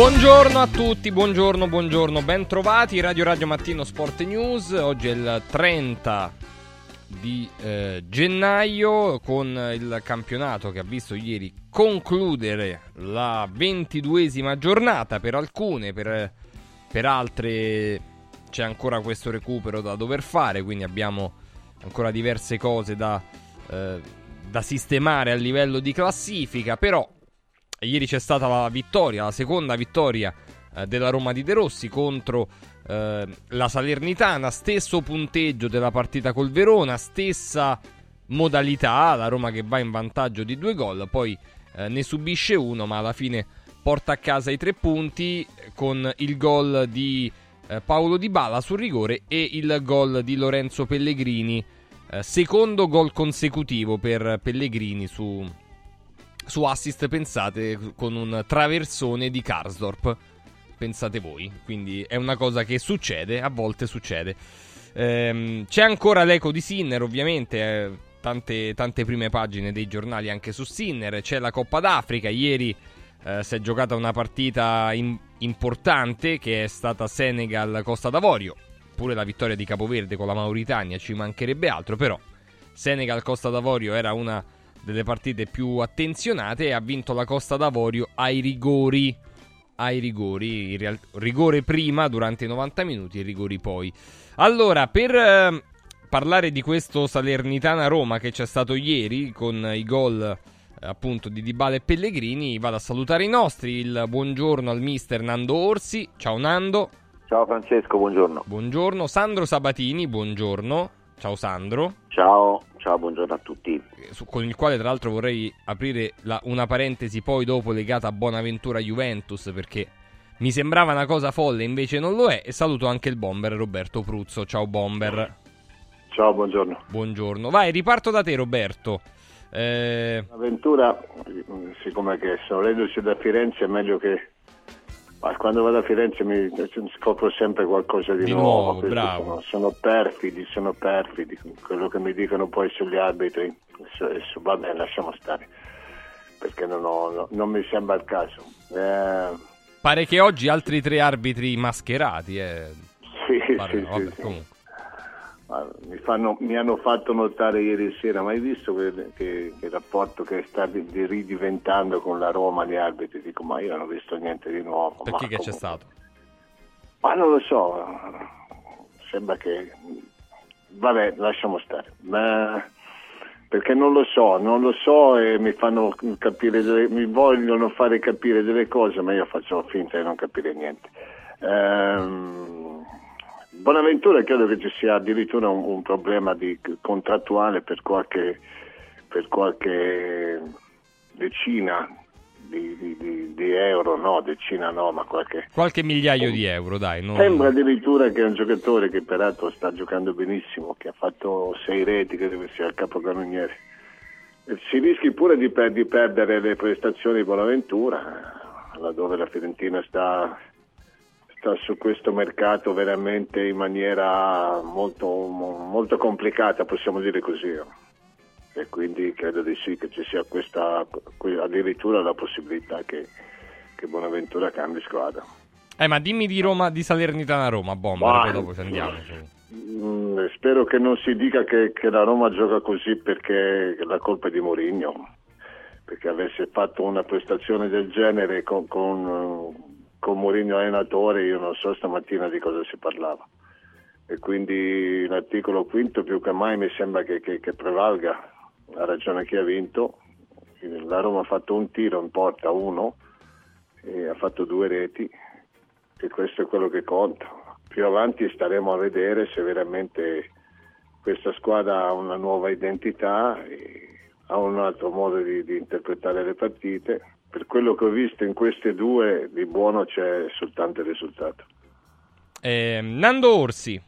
Buongiorno a tutti, buongiorno, buongiorno, ben trovati, Radio Radio Mattino Sport News, oggi è il 30 di eh, gennaio con il campionato che ha visto ieri concludere la ventiduesima giornata. Per alcune, per, per altre c'è ancora questo recupero da dover fare, quindi abbiamo ancora diverse cose da, eh, da sistemare a livello di classifica, però ieri c'è stata la vittoria, la seconda vittoria eh, della Roma di De Rossi contro eh, la Salernitana, stesso punteggio della partita col Verona, stessa modalità, la Roma che va in vantaggio di due gol, poi eh, ne subisce uno, ma alla fine porta a casa i tre punti con il gol di eh, Paolo Di Bala sul rigore e il gol di Lorenzo Pellegrini, eh, secondo gol consecutivo per Pellegrini su, su assist, pensate, con un traversone di Karsdorp pensate voi. Quindi è una cosa che succede, a volte succede. Ehm, c'è ancora l'eco di Sinner, ovviamente. Eh, tante, tante, prime pagine dei giornali anche su Sinner. C'è la Coppa d'Africa. Ieri eh, si è giocata una partita in, importante che è stata Senegal-Costa d'Avorio. Pure la vittoria di Capoverde con la Mauritania ci mancherebbe altro, però Senegal-Costa d'Avorio era una delle partite più attenzionate e ha vinto la Costa d'Avorio ai rigori ai rigori, real- rigore prima durante i 90 minuti e rigori poi. Allora, per eh, parlare di questo Salernitana-Roma che c'è stato ieri con i gol appunto di Dybala e Pellegrini, vado a salutare i nostri, il buongiorno al mister Nando Orsi, ciao Nando. Ciao Francesco, buongiorno. Buongiorno, Sandro Sabatini, buongiorno. Ciao Sandro. Ciao, ciao, buongiorno a tutti. Su, con il quale tra l'altro vorrei aprire la, una parentesi poi dopo legata a Bonaventura Juventus perché mi sembrava una cosa folle, invece non lo è. E saluto anche il bomber Roberto Pruzzo. Ciao bomber. Ciao, buongiorno. Buongiorno. Vai, riparto da te Roberto. Eh... L'avventura, siccome che sono reduce da Firenze, è meglio che ma quando vado a Firenze mi scopro sempre qualcosa di, di nuovo. nuovo bravo. Sono, sono, perfidi, sono perfidi. Quello che mi dicono poi sugli arbitri, su, su, va bene, lasciamo stare, perché non, ho, no, non mi sembra il caso. Eh... Pare che oggi altri tre arbitri mascherati. Eh. Sì, Pare, sì, vabbè, sì, comunque. Mi, fanno, mi, hanno fatto notare ieri sera, ma hai visto che, che, che il rapporto che sta di, di ridiventando con la Roma, gli arbitri? Dico, ma io non ho visto niente di nuovo. Perché che c'è stato? Ma non lo so, sembra che... Vabbè, lasciamo stare. Ma perché non lo so, non lo so e mi fanno capire, delle, mi vogliono fare capire delle cose, ma io faccio finta di non capire niente. Ehm, Bonaventura credo che ci sia addirittura un, un problema di, contrattuale per qualche, per qualche decina di, di, di, euro, no, decina no, ma qualche... Qualche migliaio di euro, dai. Non... Sembra addirittura che un giocatore che peraltro sta giocando benissimo, che ha fatto sei reti, credo che sia il capocannoniere. Si rischi pure di, per, di perdere le prestazioni di Bonaventura, laddove la Fiorentina sta sta su questo mercato veramente in maniera molto, molto complicata, possiamo dire così. E quindi credo di sì che ci sia questa, addirittura la possibilità che, che Bonaventura cambi squadra. Eh, ma dimmi di Roma, di Salernitana Roma, bomba, poi dopo ci andiamo. Mh, spero che non si dica che, che, la Roma gioca così perché la colpa è di Mourinho, perché avesse fatto una prestazione del genere con, con con Mourinho allenatore io non so stamattina di cosa si parlava. E quindi l'articolo quinto più che mai mi sembra che, che, che prevalga ha ragione chi ha vinto. La Roma ha fatto un tiro in porta uno e ha fatto due reti e questo è quello che conta. Più avanti staremo a vedere se veramente questa squadra ha una nuova identità ha un altro modo di, di interpretare le partite per quello che ho visto in queste due di buono c'è soltanto il risultato. Eh, Nando Orsi,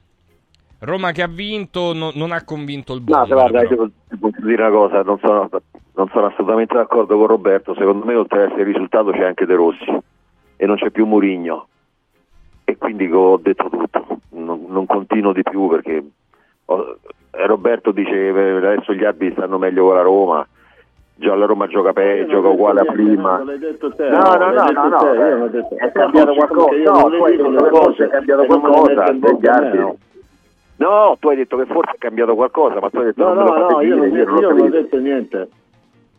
Roma che ha vinto no, non ha convinto il buono. No, guarda, io posso dire una cosa, non sono, non sono, assolutamente d'accordo con Roberto, secondo me oltre ad essere il risultato c'è anche De Rossi e non c'è più Murigno e quindi ho detto tutto, non, non continuo di più perché ho, Roberto dice adesso gli arbitri stanno meglio con la Roma la Roma gioca peggio, gioca uguale a prima. No, no, no, no, no, eh, detto- è cambiato qualcosa. No, non le tu hai dico detto le che forse cose è cambiato qualcosa, arbitri. no. No, tu hai detto che forse è cambiato qualcosa, ma tu hai detto No, non me no, no, io non, dire, io non ho detto niente.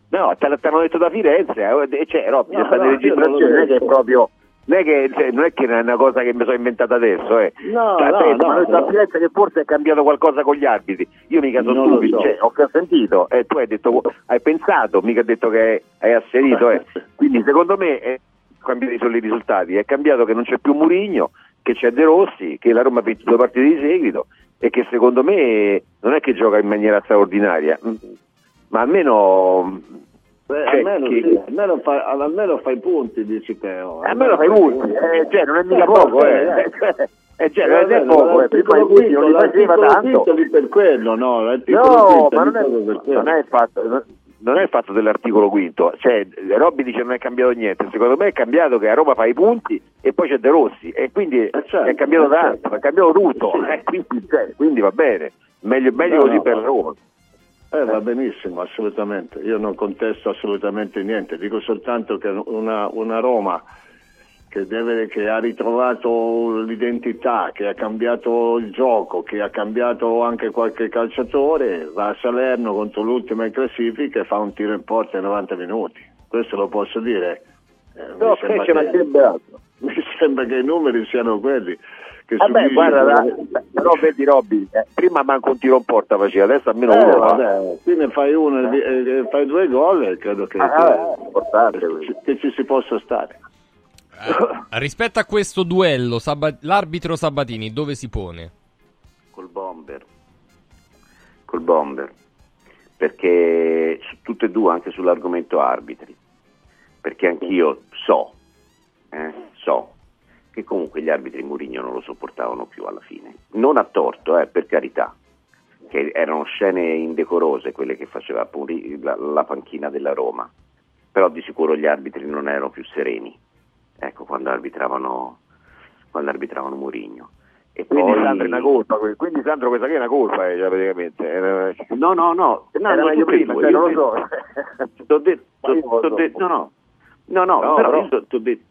No, te, l'hanno detto da Firenze, eh, cioè, Robby, No, no, in io non è che è proprio... Non è che, cioè, non è che è una cosa che mi sono inventata adesso, eh. No, Cioè, no, te, no, a Firenze che forse è cambiato qualcosa con gli arbitri. Io mica sono stupido, so. cioè, ho sentito, e tu hai detto, hai pensato, mica hai detto che hai asserito, eh. Quindi secondo me è cambiati solo i risultati, è cambiato che non c'è più Murigno, che c'è De Rossi, che la Roma ha vinto due partite di seguito e che secondo me non è che gioca in maniera straordinaria, mm, ma almeno... Beh, cioè, almeno, che- sì, almeno, fai, almeno fai punti, dici te. oh. almeno fai punti, eh, cioè, non è mica Eh, poco, eh. Eh, eh, cioè, Eh, non è poco, eh. prima i punti non li faceva tanto. per quello, no, No, ma non è, non è il fatto, non è il fatto dell'articolo quinto, cioè Robby dice non è cambiato niente, secondo me è cambiato che a Roma fa i punti e poi c'è De Rossi e quindi certo, è cambiato eh, tanto, certo. è cambiato tutto, eh, quindi, cioè, quindi va bene, meglio, meglio No, così no, per Roma. Eh, va benissimo, assolutamente. Io non contesto assolutamente niente, dico soltanto che una, una Roma che, deve- che ha ritrovato l'identità, che ha cambiato il gioco, che ha cambiato anche qualche calciatore, va a Salerno contro l'ultima in classifica e fa un tiro in porta in 90 minuti. Questo lo posso dire. Eh, mi No, sembra che mi sembra che i numeri siano quelli. Che Vabbè, guarda, quello- la- però vedi Robby, eh, prima manco un tiro in porta faceva, adesso almeno Eh, uno vabbè, qui ne fai uno e e- e fai due gol e credo che, Ah, che- importante che che ci si possa stare. Eh, rispetto a questo duello, Saba- l'arbitro Sabatini dove si pone? Col bomber. Col bomber. Perché su tutte e due, anche sull'argomento arbitri. Perché anch'io so, eh, so, che comunque gli arbitri Murigno non lo sopportavano più alla fine. Non a torto, eh, per carità, che erano scene indecorose quelle che faceva Muri- la, la panchina della Roma, però di sicuro gli arbitri non erano più sereni, ecco, quando arbitravano, quando arbitravano Murigno. E Quindi poi- Sandro è una colpa, quindi Sandro questa qui è una colpa eh, praticamente. Era- No, no, no, no, Era no, meglio prima, cioè, io non lo so. T'ho detto, t'ho- t'ho so. no, no, no, no, No, però però- io t'ho- t'ho detto,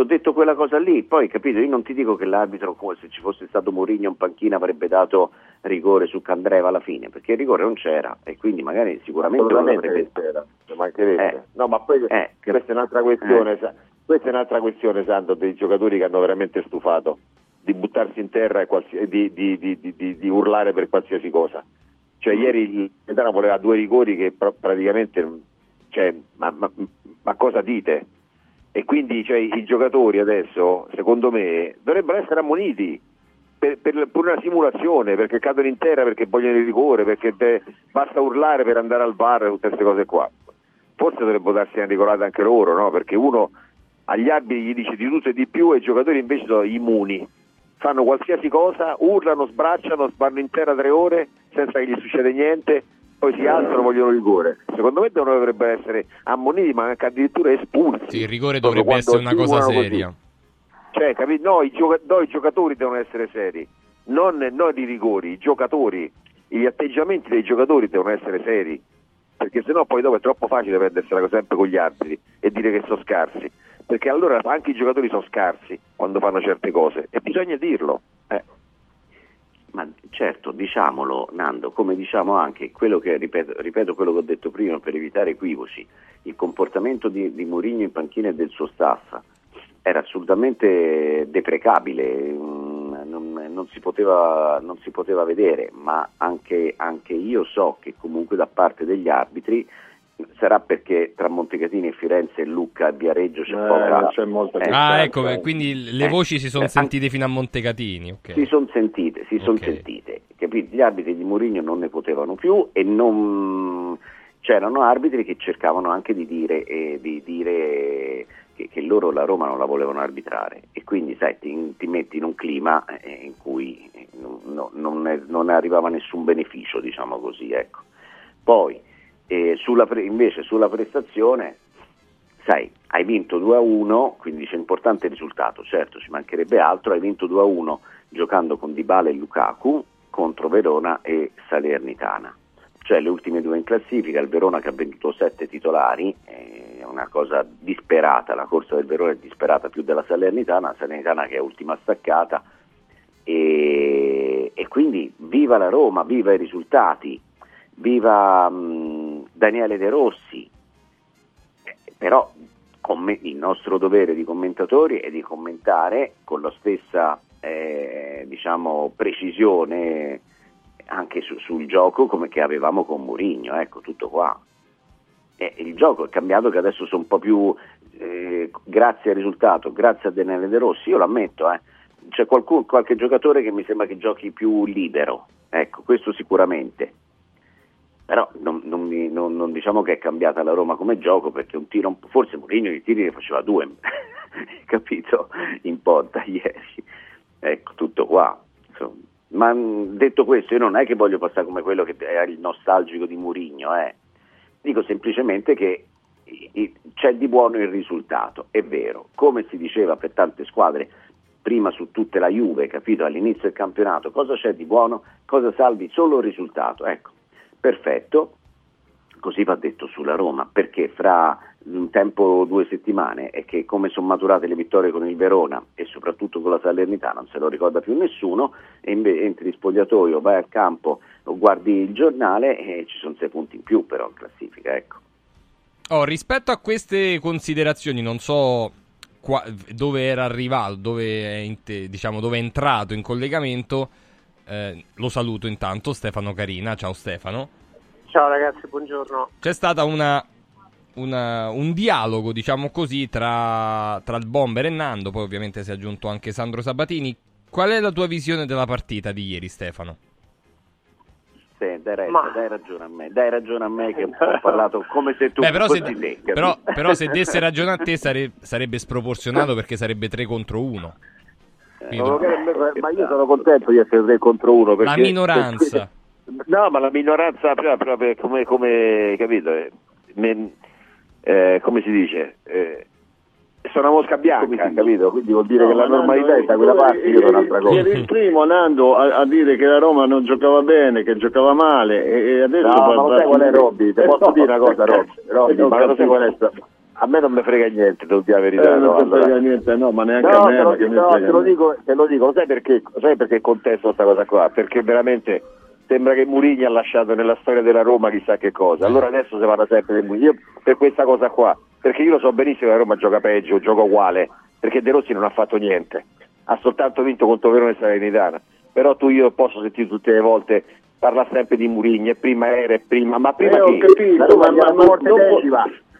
t'ho detto quella cosa lì, poi capito, io non ti dico che l'arbitro, come se ci fosse stato Mourinho in panchina, avrebbe dato rigore su Candreva alla fine, perché il rigore non c'era e quindi magari sicuramente non l'avrebbe... c'era, mancherebbe. Eh. No, ma poi Eh, questa è un'altra questione, sa- questa è un'altra questione, Sandro, dei giocatori che hanno veramente stufato di buttarsi in terra e qualsi- di, di- di- di- urlare per qualsiasi cosa. Cioè ieri il Gaetano voleva due rigori che pra- praticamente cioè, ma, ma- ma cosa dite? E quindi cioè, i giocatori adesso, secondo me, dovrebbero essere ammoniti per, per pure una simulazione, perché cadono in terra, perché vogliono il rigore, perché te- basta urlare per andare al bar, tutte queste cose qua. Forse dovrebbero darsi una regolata anche loro, no? Perché uno agli arbitri gli dice di tutto e di più e i giocatori invece sono immuni. Fanno qualsiasi cosa, urlano, sbracciano, vanno in terra tre ore senza che gli succede niente, poi si alzano vogliono rigore. Secondo me dovrebbero essere ammoniti, ma anche addirittura espulsi. Sì, il rigore dovrebbe essere una cosa simulano così. seria. Cioè, capi- No, i, gioca- no, i giocatori devono essere seri, non, non i rigori, i giocatori, gli atteggiamenti dei giocatori devono essere seri, perché sennò poi dopo è troppo facile prendersela sempre con gli altri e dire che sono scarsi, perché allora anche i giocatori sono scarsi quando fanno certe cose e bisogna dirlo. Ma certo, diciamolo Nando, come diciamo anche quello che, ripeto, ripeto quello che ho detto prima per evitare equivoci, il comportamento di, di Mourinho in panchina e del suo staff era assolutamente deprecabile, mm, non, non si poteva, non si poteva vedere, ma anche, anche io so che comunque da parte degli arbitri sarà perché tra Montecatini e Firenze, Lucca e Viareggio c'è Eh, poca... c'è molta eh, Ah, ecco, eh. quindi le Eh, voci si sono eh, sentite fino a Montecatini. ok. si sono sentite, si son Ok. sentite. Capito? Gli arbitri di Mourinho non ne potevano più e non... c'erano arbitri che cercavano anche di dire, eh, di dire che, che loro la Roma non la volevano arbitrare e quindi sai, ti, ti metti in un clima eh, in cui eh, non, no- non ne- non arrivava nessun beneficio, diciamo così. Ecco. Poi eh, sulla pre- invece sulla prestazione sai, hai vinto 2-1, quindi c'è importante risultato, certo ci mancherebbe altro, hai vinto 2-1 giocando con Dybala e Lukaku contro Verona e Salernitana. cioè le ultime due in classifica, il Verona che ha venduto sette titolari, è una cosa disperata, la corsa del Verona è disperata più della Salernitana, Salernitana che è ultima staccata e, e quindi viva la Roma, viva i risultati, viva mh, Daniele De Rossi, eh, però me, il nostro dovere di commentatori è di commentare con la stessa eh, diciamo, precisione anche su, sul gioco come che avevamo con Mourinho, ecco tutto qua. E il gioco è cambiato che adesso sono un po' più eh, grazie al risultato, grazie a Daniele De Rossi, io lo ammetto, eh, c'è qualcuno, qualche giocatore che mi sembra che giochi più libero, ecco, questo sicuramente. Però non, non, non, non, diciamo che è cambiata la Roma come gioco perché un tiro, forse Mourinho i tiri ne faceva due, capito, in porta ieri. Ecco, tutto qua. Insomma. Ma detto questo, io non è che voglio passare come quello che è il nostalgico di Murigno, eh. dico semplicemente che c'è di buono il risultato, è vero, come si diceva per tante squadre, prima su tutte la Juve, capito, all'inizio del campionato, cosa c'è di buono, cosa salvi, solo il risultato, ecco, perfetto, così va detto sulla Roma, perché fra un tempo due settimane è che come sono maturate le vittorie con il Verona e soprattutto con la Salernità non se lo ricorda più nessuno e entri spogliatoio, vai al campo, guardi il giornale e ci sono sei punti in più però in classifica, ecco. Oh, rispetto a queste considerazioni non so qua, dove era arrivato, dove è, diciamo, dove è entrato in collegamento, eh, lo saluto intanto Stefano Carina, ciao Stefano. Ciao ragazzi, buongiorno. C'è stata una, una, un dialogo, diciamo così, tra, tra, il Bomber e Nando, poi ovviamente si è aggiunto anche Sandro Sabatini. Qual è la tua visione della partita di ieri, Stefano? Sì, dai, Ma... dai ragione a me, dai ragione a me che ho parlato come se tu Beh, però, se, te, però, però, se desse ragione a te sare, sarebbe sproporzionato perché sarebbe 3 contro 1. Quindi... Ma io sono contento di essere 3 contro 1 perché... La minoranza. Perché No, ma la minoranza proprio come, come capito? Eh, eh, come si dice? Eh, sono una mosca bianca, capito? Quindi vuol dire no, che la normalità Nando, è da quella parte, io sono un'altra cosa. Eri il primo Nando a, a, dire che la Roma non giocava bene, che giocava male e, adesso... No, ma lo sai qual è Robby? Ti posso dire una cosa Robby? Robby ma lo sai qual è? A me non mi frega niente, devo dire la verità. Eh, non ti allora. frega niente, no, ma neanche no, a me. Te lo, dico, no, te lo dico, te lo dico, sai perché, sai perché contesto questa cosa qua? Perché veramente sembra che Murigni ha lasciato nella storia della Roma chissà che cosa. Allora adesso si parla sempre di Murigni. Io per questa cosa qua, perché io lo so benissimo che la Roma gioca peggio, gioca uguale, perché De Rossi non ha fatto niente, ha soltanto vinto contro Verona e Salernitana. Però tu io posso sentire tutte le volte parlare sempre di Murigni, prima era e prima, ma prima eh, che capito, la Roma ma, ma, volte dopo.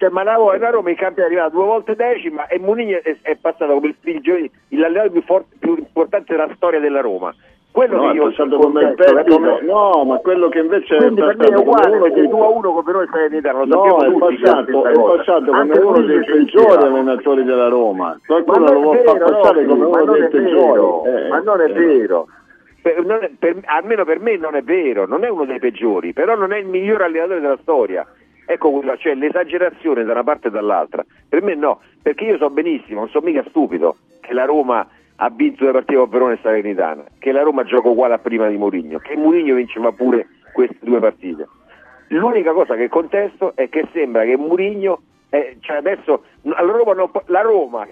Cioè, ma la, la Roma in campo è arrivata due volte decima e Murigni è, è passato come il, l'allenatore più, forte, più importante della storia della Roma quello no, che io ho come il pezzo, come... no, ma quello che invece Quindi è per me è uguale, perché 2 a 1 con Verona e Salernità, lo no, è passato, è passato come uno dei peggiori allenatori della Roma. Qualcuno lo vuole far passare come uno dei peggiori. Eh, ma non è eh. vero. Per, non è, per, almeno per me non è vero, non è uno dei peggiori, però non è il miglior allenatore della storia. Ecco quella, cioè l'esagerazione da una parte e dall'altra. Per me no, perché io so benissimo, non sono mica stupido, che la Roma ha vinto le partite con Verona e Salernitana, che la Roma gioca uguale a prima di Mourinho, che Mourinho vinceva pure queste due partite. L'unica cosa che contesto è che sembra che Mourinho, eh, cioè adesso la Roma, non, la Roma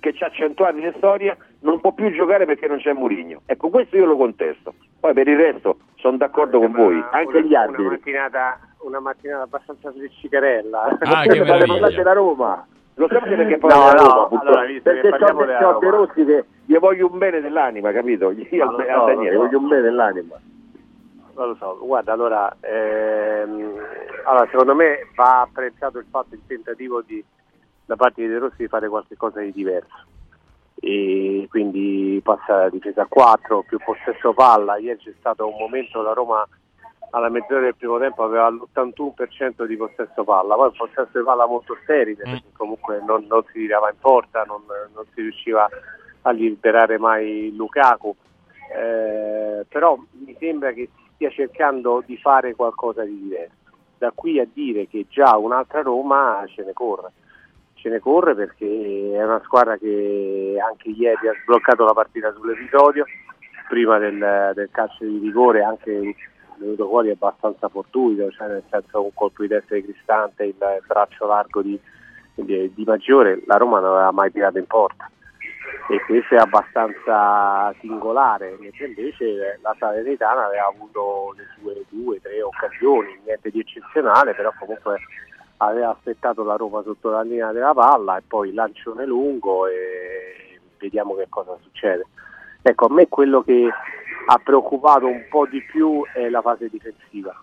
che ha 100 anni di storia non può più giocare perché non c'è Mourinho. Ecco, questo io lo contesto. Poi per il resto sono d'accordo con voi, anche una, gli altri. Una mattinata, una mattinata abbastanza sliccicarella. Ah, che meraviglia. della Roma. Lo sapete perché poi no, no, Roma, allora, perché c'ho De Rossi che gli voglio un bene dell'anima, capito? Io a, so, Daniele so. voglio un bene dell'anima. Non lo so, guarda, allora, ehm, allora, secondo me va apprezzato il fatto, il tentativo di, da parte di De Rossi di fare qualcosa di diverso. E quindi passa la difesa a 4, più possesso palla, ieri c'è stato un momento la Roma alla mezz'ora del primo tempo aveva l'81% di possesso palla, poi un possesso di palla molto sterile mm. perché comunque non, non, si tirava in porta, non, non, si riusciva a liberare mai Lukaku, eh, però mi sembra che si stia cercando di fare qualcosa di diverso. Da qui a dire che già un'altra Roma ce ne corre, ce ne corre perché è una squadra che anche ieri ha sbloccato la partita sull'episodio, prima del, del calcio di rigore anche venuto fuori abbastanza fortuito, cioè nel senso un colpo di testa di Cristante, il braccio largo di, di, di Maggiore, la Roma non aveva mai tirato in porta e questo è abbastanza singolare, mentre invece la Salernitana aveva avuto le sue due, tre occasioni, niente di eccezionale, però comunque aveva aspettato la Roma sotto la linea della palla e poi lancione lungo e vediamo che cosa succede. Ecco, a me quello che ha preoccupato un po' di più è la fase difensiva.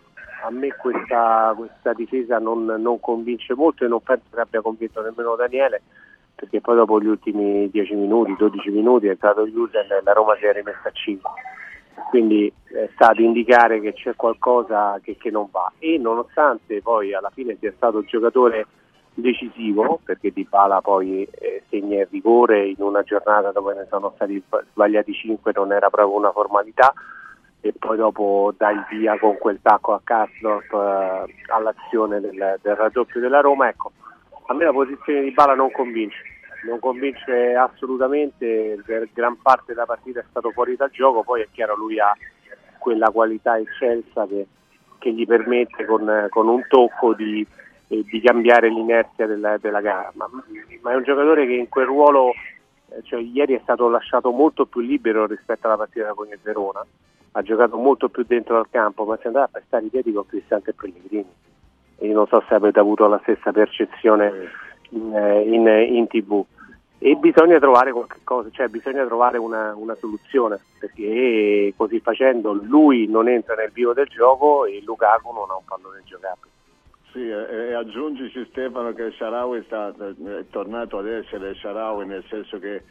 A me questa, questa difesa non, non, convince molto e non penso che abbia convinto nemmeno Daniele, perché poi dopo gli ultimi 10 minuti, 12 minuti è entrato Jusen e la Roma si è rimessa a 5. Quindi eh, sta ad indicare che c'è qualcosa che, che non va e nonostante poi alla fine sia stato il giocatore decisivo perché Di Bala poi eh, segna il rigore in una giornata dove ne sono stati sbagliati 5 non era proprio una formalità e poi dopo dà il via con quel tacco a Karsdorp eh, all'azione del, del, raddoppio della Roma. Ecco a me la posizione di Bala non convince non convince assolutamente per gran parte della partita è stato fuori dal gioco poi è chiaro lui ha quella qualità eccelsa che, che gli permette con, con un tocco di e di cambiare l'inerzia della, della gara, ma, ma, è un giocatore che in quel ruolo, eh, cioè, ieri è stato lasciato molto più libero rispetto alla partita con il Verona, ha giocato molto più dentro al campo, ma si andava a pestare i piedi con Cristante e Pellegrini. E non so se avete avuto la stessa percezione in, eh, in, in tv. E bisogna trovare qualche cosa, cioè bisogna trovare una, una, soluzione, perché così facendo lui non entra nel vivo del gioco e Lukaku non ha un pallone giocabile. Sì, e, aggiungici Stefano che Sharawi sta, è tornato ad essere Sharawi nel senso che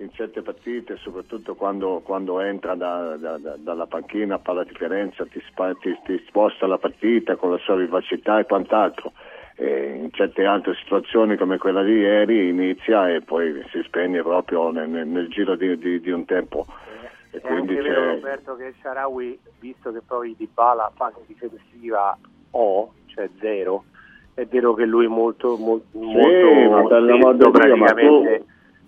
in certe partite, soprattutto quando, quando entra da, da, da, dalla panchina a palla differenza, ti, ti, ti, sposta la partita con la sua vivacità e quant'altro. E in certe altre situazioni come quella di ieri inizia e poi si spegne proprio nel, nel, nel giro di, di, di, un tempo. E quindi è vero Roberto che Sharawi, visto che poi Di Bala fase difensiva o cioè zero. È vero che lui è molto, molto, sì, molto lento, praticamente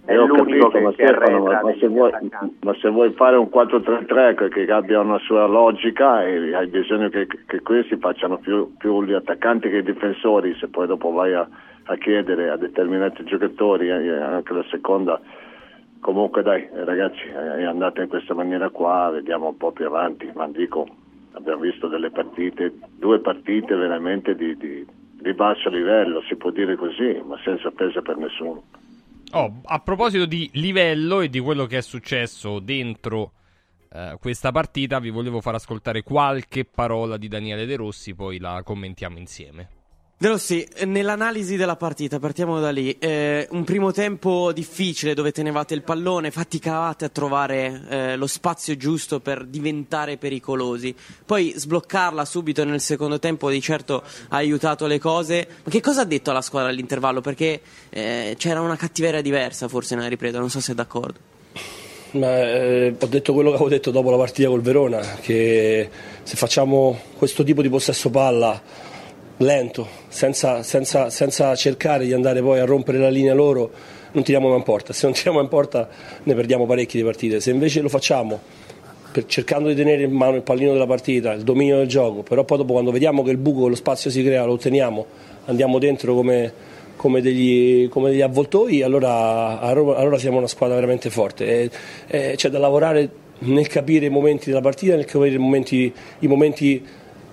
è l'unico capito, che, ma, Stefano, ma, se vuoi, ma, se vuoi, fare un 4-3-3 che abbia una sua logica hai bisogno che, che questi facciano più, più, gli attaccanti che i difensori, se poi dopo vai a, a chiedere a determinati giocatori, eh, anche la seconda, comunque dai ragazzi è andata in questa maniera qua, vediamo un po' più avanti, ma dico abbiamo visto delle partite, due partite veramente di, di, di basso livello, si può dire così, ma senza peso per nessuno. Oh, a proposito di livello e di quello che è successo dentro eh, questa partita, vi volevo far ascoltare qualche parola di Daniele De Rossi, poi la commentiamo insieme. De Rossi, nell'analisi della partita, partiamo da lì. Eh, un primo tempo difficile dove tenevate il pallone, faticavate a trovare eh, lo spazio giusto per diventare pericolosi. Poi sbloccarla subito nel secondo tempo di certo ha aiutato le cose. Ma che cosa ha detto alla squadra all'intervallo? Perché eh, c'era una cattiveria diversa forse nella ripresa, non so se è d'accordo. Ma, eh, ho detto quello che avevo detto dopo la partita col Verona, che se facciamo questo tipo di possesso palla lento, senza, senza, senza, cercare di andare poi a rompere la linea loro, non tiriamo mai in porta. Se non tiriamo in porta ne perdiamo parecchie di partite. Se invece lo facciamo cercando di tenere in mano il pallino della partita, il dominio del gioco, però poi dopo quando vediamo che il buco, lo spazio si crea, lo otteniamo, andiamo dentro come, come, degli, come degli, avvoltoi, allora, allora, siamo una squadra veramente forte. E, e c'è da lavorare nel capire i momenti della partita, nel capire i momenti, i momenti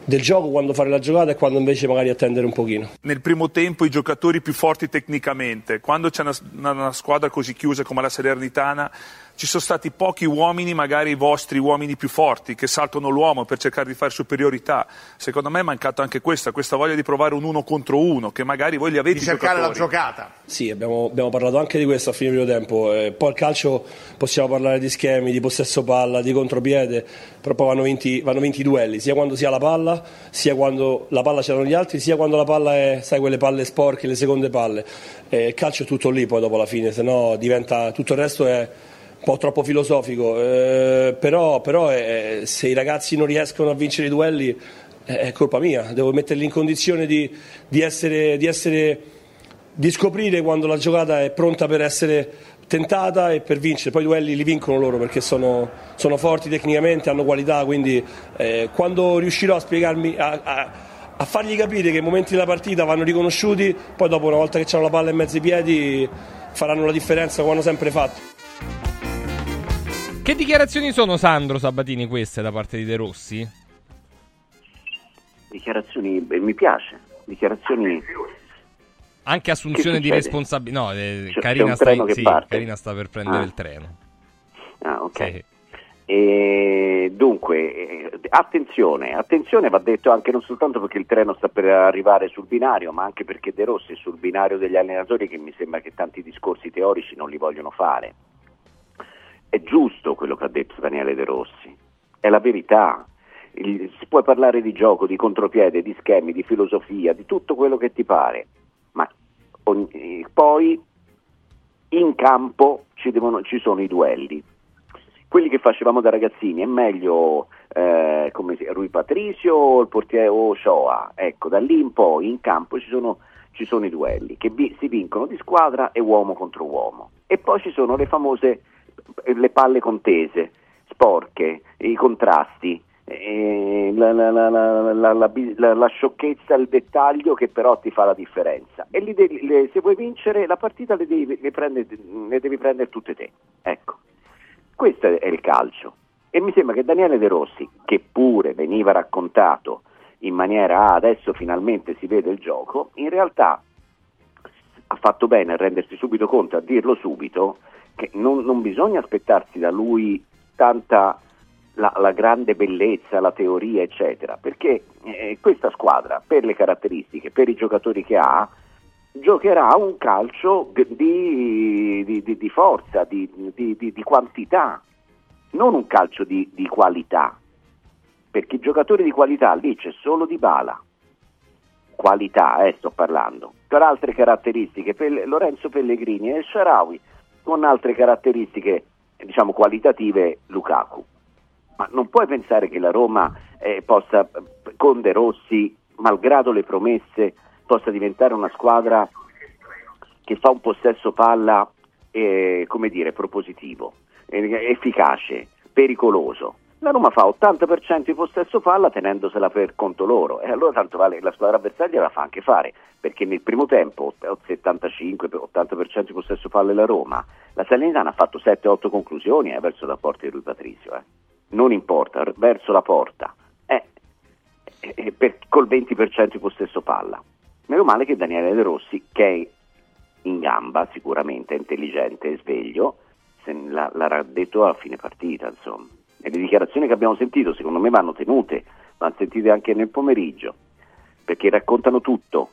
del gioco, quando fare la giocata e quando invece magari attendere un pochino. Nel primo tempo i giocatori più forti tecnicamente, quando c'è una, una, squadra così chiusa come la Salernitana ci sono stati pochi uomini, magari i vostri uomini più forti, che saltano l'uomo per cercare di fare superiorità. Secondo me è mancata anche questa, questa voglia di provare un uno contro uno, che magari voi li avete Di cercare giocatori. la giocata. Sì, abbiamo, abbiamo, parlato anche di questo a fine primo tempo. Eh, poi al calcio possiamo parlare di schemi, di possesso palla, di contropiede, però poi vanno vinti, vanno vinti i duelli, sia quando si ha la palla, sia quando la palla c'erano gli altri, sia quando la palla è, sai, quelle palle sporche, le seconde palle. Eh, il calcio è tutto lì poi dopo la fine, se no diventa tutto il resto è un po' troppo filosofico, eh, però, però eh, se i ragazzi non riescono a vincere i duelli eh, è colpa mia, devo metterli in condizione di, di, essere, di, essere, di scoprire quando la giocata è pronta per essere tentata e per vincere. Poi i duelli li vincono loro perché sono, sono forti tecnicamente, hanno qualità, quindi eh, quando riuscirò a spiegarmi, a, a, a, fargli capire che i momenti della partita vanno riconosciuti, poi dopo una volta che hanno la palla in mezzo ai piedi faranno la differenza come hanno sempre fatto. Che dichiarazioni sono Sandro Sabatini queste da parte di De Rossi? Dichiarazioni, beh, mi piace, dichiarazioni anche assunzione di responsabilità. No, eh, Carina, sta, sì, Carina, sta, per prendere ah. il treno. Ah, ok. Sì. E dunque, eh, attenzione, attenzione va detto anche non soltanto perché il treno sta per arrivare sul binario, ma anche perché De Rossi è sul binario degli allenatori che mi sembra che tanti discorsi teorici non li vogliono fare. È giusto quello che ha detto Daniele De Rossi, è la verità. Il, si può parlare di gioco, di contropiede, di schemi, di filosofia, di tutto quello che ti pare, ma ogni, poi in campo ci, devono, ci sono i duelli. Quelli che facevamo da ragazzini, è meglio eh, come si, Rui Patricio o il portiere o ecco, da lì in poi in campo ci sono, ci sono i duelli che vi, si vincono di squadra e uomo contro uomo. E poi ci sono le famose le palle contese, sporche, i contrasti, la, la, la, la, sciocchezza, il dettaglio che però ti fa la differenza e devi, le, se vuoi vincere la partita le devi, le prende, le devi prendere tutte te, ecco. Questo è il calcio. E mi sembra che Daniele De Rossi, che pure veniva raccontato in maniera ah, adesso finalmente si vede il gioco, in realtà ha fatto bene a rendersi subito conto, a dirlo subito, che non, non bisogna aspettarsi da lui tanta la, la, grande bellezza, la teoria, eccetera, perché eh, questa squadra, per le caratteristiche, per i giocatori che ha, giocherà un calcio di, di, di, di forza, di, quantità, non un calcio di, qualità, perché i giocatori di qualità lì c'è solo di bala, qualità eh, sto parlando, per altre caratteristiche, per Lorenzo Pellegrini e Sharawi, con altre caratteristiche diciamo qualitative Lukaku. Ma non puoi pensare che la Roma eh, possa, con De Rossi, malgrado le promesse, possa diventare una squadra che fa un possesso palla eh, come dire, propositivo, eh, efficace, pericoloso. La Roma fa 80% di possesso palla tenendosela per conto loro e allora tanto vale che la squadra avversaria la fa anche fare perché nel primo tempo 75-80% di possesso palla la Roma la Salernitana ha fatto 7-8 conclusioni eh, verso la porta di Rui Patrizio eh. non importa, verso la porta eh, eh, per, col 20% di possesso palla Meno male che Daniele De Rossi, che è in gamba, sicuramente intelligente e sveglio, l'ha detto a fine partita, insomma. E le dichiarazioni che abbiamo sentito, secondo me, vanno tenute, vanno sentite anche nel pomeriggio, perché raccontano tutto,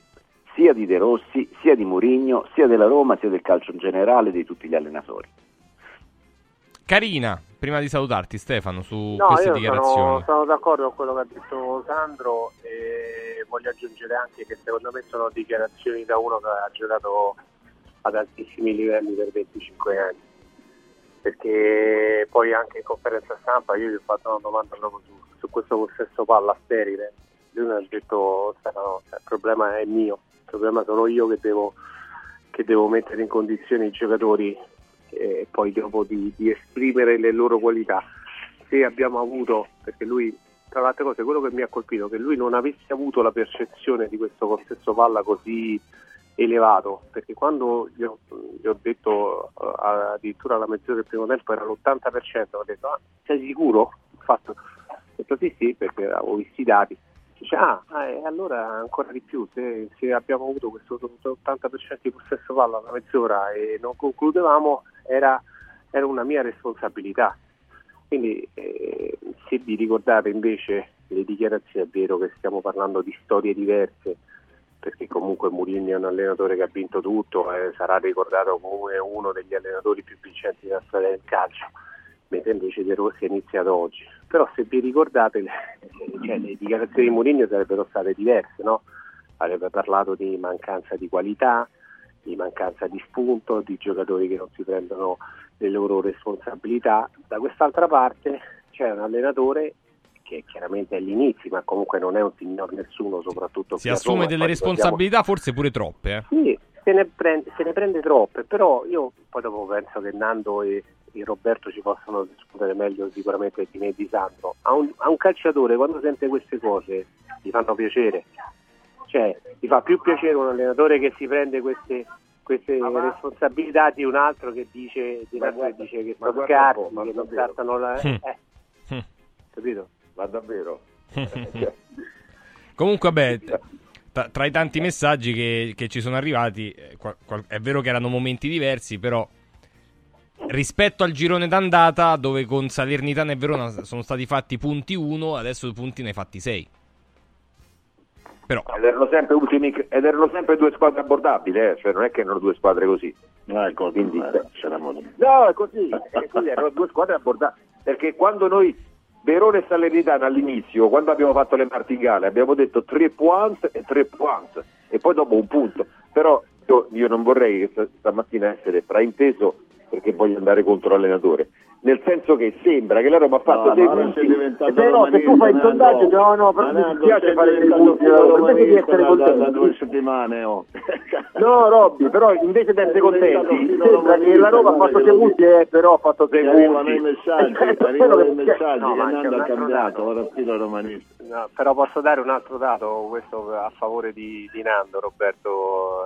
sia di De Rossi, sia di Mourinho, sia della Roma, sia del calcio in generale, di tutti gli allenatori. Carina, prima di salutarti Stefano su no, queste dichiarazioni. Sono, sono d'accordo con quello che ha detto Sandro e voglio aggiungere anche che secondo me sono dichiarazioni da uno che ha giocato ad altissimi livelli per 25 anni. Perché poi anche in conferenza stampa io gli ho fatto una domanda proprio su, su questo possesso palla sterile. Lui mi ha detto no, cioè, il problema è mio, il problema sono io che devo, che devo mettere in condizione i giocatori e poi dopo di, di, esprimere le loro qualità. Se abbiamo avuto, perché lui, tra le altre cose, quello che mi ha colpito è che lui non avesse avuto la percezione di questo possesso palla così elevato, perché quando gli ho, gli ho detto uh, addirittura alla mezz'ora del primo tempo era l'80%, ho detto ah, sei sicuro? Ho fatto, ho detto sì sì perché avevo visto i dati. Dice, ah, eh, allora ancora di più, se, se, abbiamo avuto questo 80% di possesso palla alla mezz'ora e non concludevamo, era, era una mia responsabilità. Quindi eh, se vi ricordate invece le dichiarazioni, è vero che stiamo parlando di storie diverse, perché comunque Mourinho è un allenatore che ha vinto tutto e sarà ricordato come uno degli allenatori più vincenti della storia del calcio mentre invece De Rossi è iniziato oggi. Però se vi ricordate cioè, le dichiarazioni di Mourinho sarebbero state diverse, no? avrebbe parlato di mancanza di qualità, di mancanza di spunto, di giocatori che non si prendono le loro responsabilità. Da quest'altra parte c'è un allenatore che chiaramente è all'inizio, ma comunque non è un signor nessuno, soprattutto si assume Roma, delle responsabilità, forse pure troppe. Eh? Sì, se ne, prende, se ne prende troppe, però io poi dopo penso che Nando e, e Roberto ci possano discutere meglio sicuramente di me e di Sandro. A un, a un calciatore quando sente queste cose gli fanno piacere, cioè gli fa più piacere un allenatore che si prende queste, queste responsabilità di un altro che dice, di un altro che, dice che sono scarsi, che non trattano la... Mm. Eh, Mm. capito? Ma davvero? Comunque, vabbè, tra, i tanti messaggi che, che ci sono arrivati, eh, qual- qual- è vero che erano momenti diversi, però rispetto al girone d'andata, dove con Salernitana e Verona sono stati fatti punti 1, adesso punti ne hai fatti 6. Però, Ed erano sempre, ultimi, ed erano sempre due squadre abbordabili, eh, cioè non è che erano due squadre così. Ecco, Quindi- eh, c'eravamo lì. No, è così, è così, erano due squadre abbordabili. Perché quando noi, Verona e Salernitana all'inizio, quando abbiamo fatto le martingale, abbiamo detto tre points e tre points, e poi dopo un punto. Però io, io non vorrei che sta- stamattina essere frainteso perché voglio andare contro l'allenatore. Nel senso che sembra che la Roma ha fatto No, dei punti sei diventato e beh, no, se tu fai il sondaggio no no però mi dispiace sei fare dei punti allora, invece di romanista essere da, da, da contenti due settimane oh. No, Robby, però invece di essere Sei contenti, sembra che la Roma ha fatto guarda 6 che lo punti, eh, però ha fatto 6 punti. arrivano i messaggi Eh, arrivano i messaggi no, che ma c'è Nando un ha cambiato ora filo romanista No, però posso dare un altro dato, questo a favore di, di Nando, Roberto.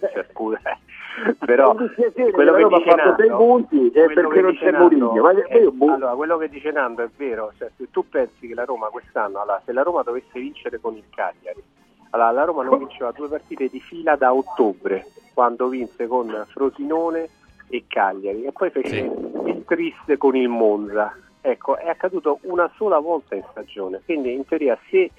eh, cioè, scusa, eh. però È un dispiacere quello che dice ha fatto sei Nando, punti, eh, quello perché non c'è Mourinho, è- io, boh. allora, quello che dice Nando è vero, cioè, se tu pensi che la Roma quest'anno, allora, se la Roma dovesse vincere con il Cagliari, allora, la Roma non vinceva due partite di fila da ottobre, quando vinse con Frosinone e Cagliari, e poi fece Sì. il triste con il Monza. Ecco, è accaduto una sola volta in stagione, quindi in teoria se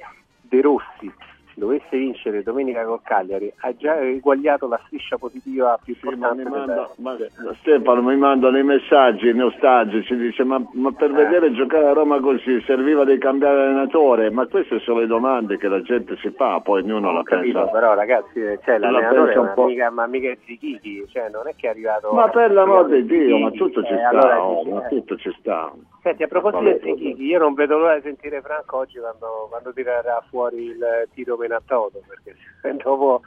De Rossi dovesse vincere domenica col Cagliari ha già eguagliato la striscia positiva più Sì, ma, mi importante manda, della- ma Stefano mi mandano i messaggi nostalgici, dice ma, ma per Eh. vedere giocare a Roma così serviva di cambiare allenatore, ma queste sono le domande che la gente si fa, poi ognuno la Ho capito, pensa. però ragazzi, cioè, La l'allenatore un è mica, ma mica è Zichichi, cioè non è che è arrivato... Ma per l'amor di Dio, ma tutto ci eh, sta, allora oh, ma eh. tutto ci sta. Senti, a proposito di Zichichi, io non vedo l'ora di sentire Franco oggi quando, quando tirerà fuori il tiro Penatodo, perché dopo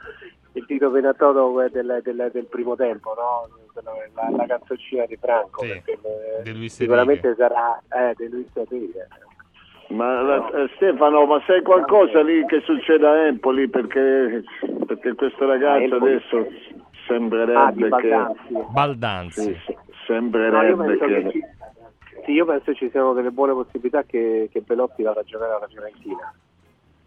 il tiro Penatodo è del, del, del primo tempo, no? la, la canzoncina di Franco, Sì, perché, eh, di Luis sicuramente sarà eh, di Luis Enrique. Ma la- eh, Stefano, ma sai qualcosa lì che succede a Empoli? Perché, perché questo ragazzo Empoli. adesso Ah, sembrerebbe che... Baldanzi. Baldanzi. Sì, sembrerebbe che... che sì, io penso ci siano delle buone possibilità che, che Belotti vada a giocare alla Fiorentina.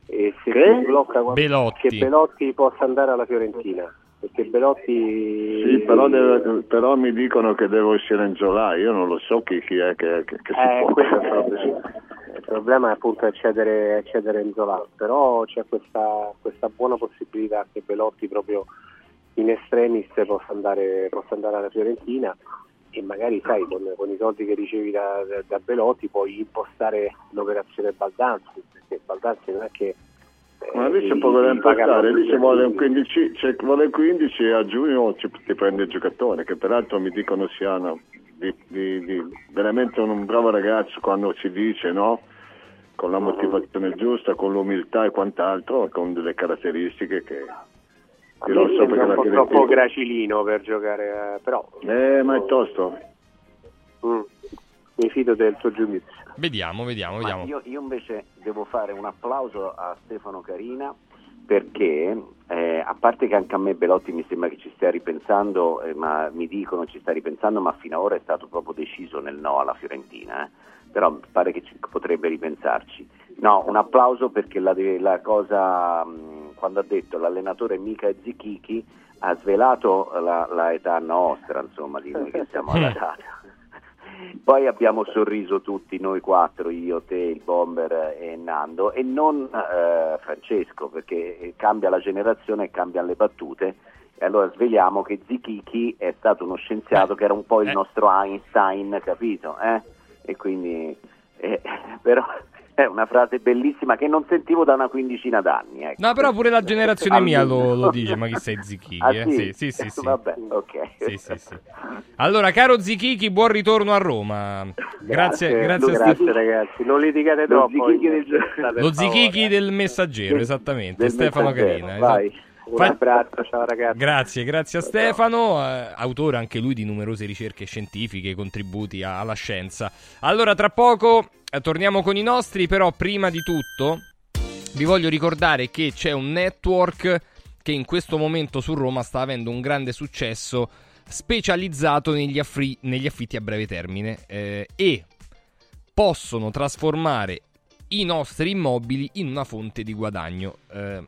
E se Che? si blocca quando- Belotti. che Belotti possa andare alla Fiorentina. Perché Belotti Sì, però, deve- però mi dicono che deve uscire in Zola, io non lo so chi, chi è che, che, che si eh, può quello è il problema. Il problema è appunto accedere, accedere in Zola, però c'è questa, questa buona possibilità che Belotti proprio in estremis possa andare, possa andare alla Fiorentina e magari sai con, con i soldi che ricevi da, da- da Belotti puoi impostare l'operazione Baldanzi, perché Baldanzi non è che... eh, Ma lì c'è poco da impostare, lì ci vuole un soldi. 15, cioè, vuole 15 e a giugno ci, ti prende il giocatore, che peraltro mi dicono siano di, di- di- veramente un bravo ragazzo quando si dice no? Con la motivazione giusta, con l'umiltà e quant'altro, con delle caratteristiche che io non so perché un po' troppo gracilino per giocare, eh, però Eh, ma è tosto. mm, mi fido del tuo giudizio. Vediamo, vediamo, Ma vediamo. io, io invece devo fare un applauso a Stefano Carina perché eh, a parte che anche a me Belotti mi sembra che ci stia ripensando, eh, ma mi dicono ci sta ripensando, ma fino ad ora è stato proprio deciso nel no alla Fiorentina, eh. però pare che ci potrebbe ripensarci. No, un applauso perché la, la cosa, mh, quando ha detto l'allenatore mica è Zichichi, ha svelato la, la età nostra, insomma, di noi che siamo alla data. Poi abbiamo sorriso tutti noi quattro, io, te, il Bomber e Nando, e non eh, Francesco, perché cambia la generazione e cambiano le battute. E allora sveliamo che Zichichi è stato uno scienziato Eh, che era un po' il eh. nostro Einstein, capito? Eh? E quindi, però è una frase bellissima che non sentivo da una quindicina d'anni. Ecco. No, però pure la generazione mia lo, lo dice, ma chi sei Zichichi? Ah, eh? sì? Sì, sì, sì, sì. Vabbè, ok. Sì, sì, sì. Allora, caro Zichichi, buon ritorno a Roma. Grazie, grazie, a grazie Stefano. ragazzi, non litigate Lo troppo. Zichichi in- del- Lo. Zichichi del messaggero, esattamente. Del Stefano Messaggero, Carina. vai. esatto. Un abbraccio, ciao ragazzi. Grazie, grazie a Stefano, eh, autore anche lui di numerose ricerche scientifiche, contributi a- alla scienza. Allora, tra poco eh, torniamo con i nostri, però prima di tutto vi voglio ricordare che c'è un network che in questo momento su Roma sta avendo un grande successo specializzato negli, affri- negli affitti a breve termine eh, e possono trasformare i nostri immobili in una fonte di guadagno. Eh,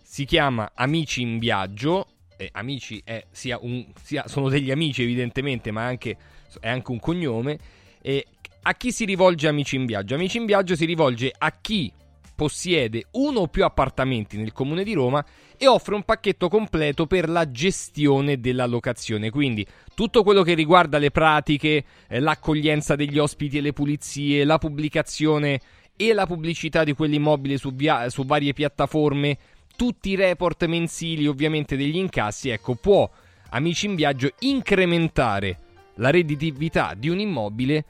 si chiama Amici in Viaggio. eh, amici è sia un, sia- sono degli amici, evidentemente, ma anche, è anche un cognome. E a chi si rivolge Amici in Viaggio? Amici in Viaggio si rivolge a chi possiede uno o più appartamenti nel comune di Roma e offre un pacchetto completo per la gestione della locazione. Quindi tutto quello che riguarda le pratiche, eh, l'accoglienza degli ospiti e le pulizie, la pubblicazione e la pubblicità di quell'immobile su, via- su varie piattaforme, tutti i report mensili ovviamente degli incassi, ecco, può Amici in Viaggio incrementare la redditività di un immobile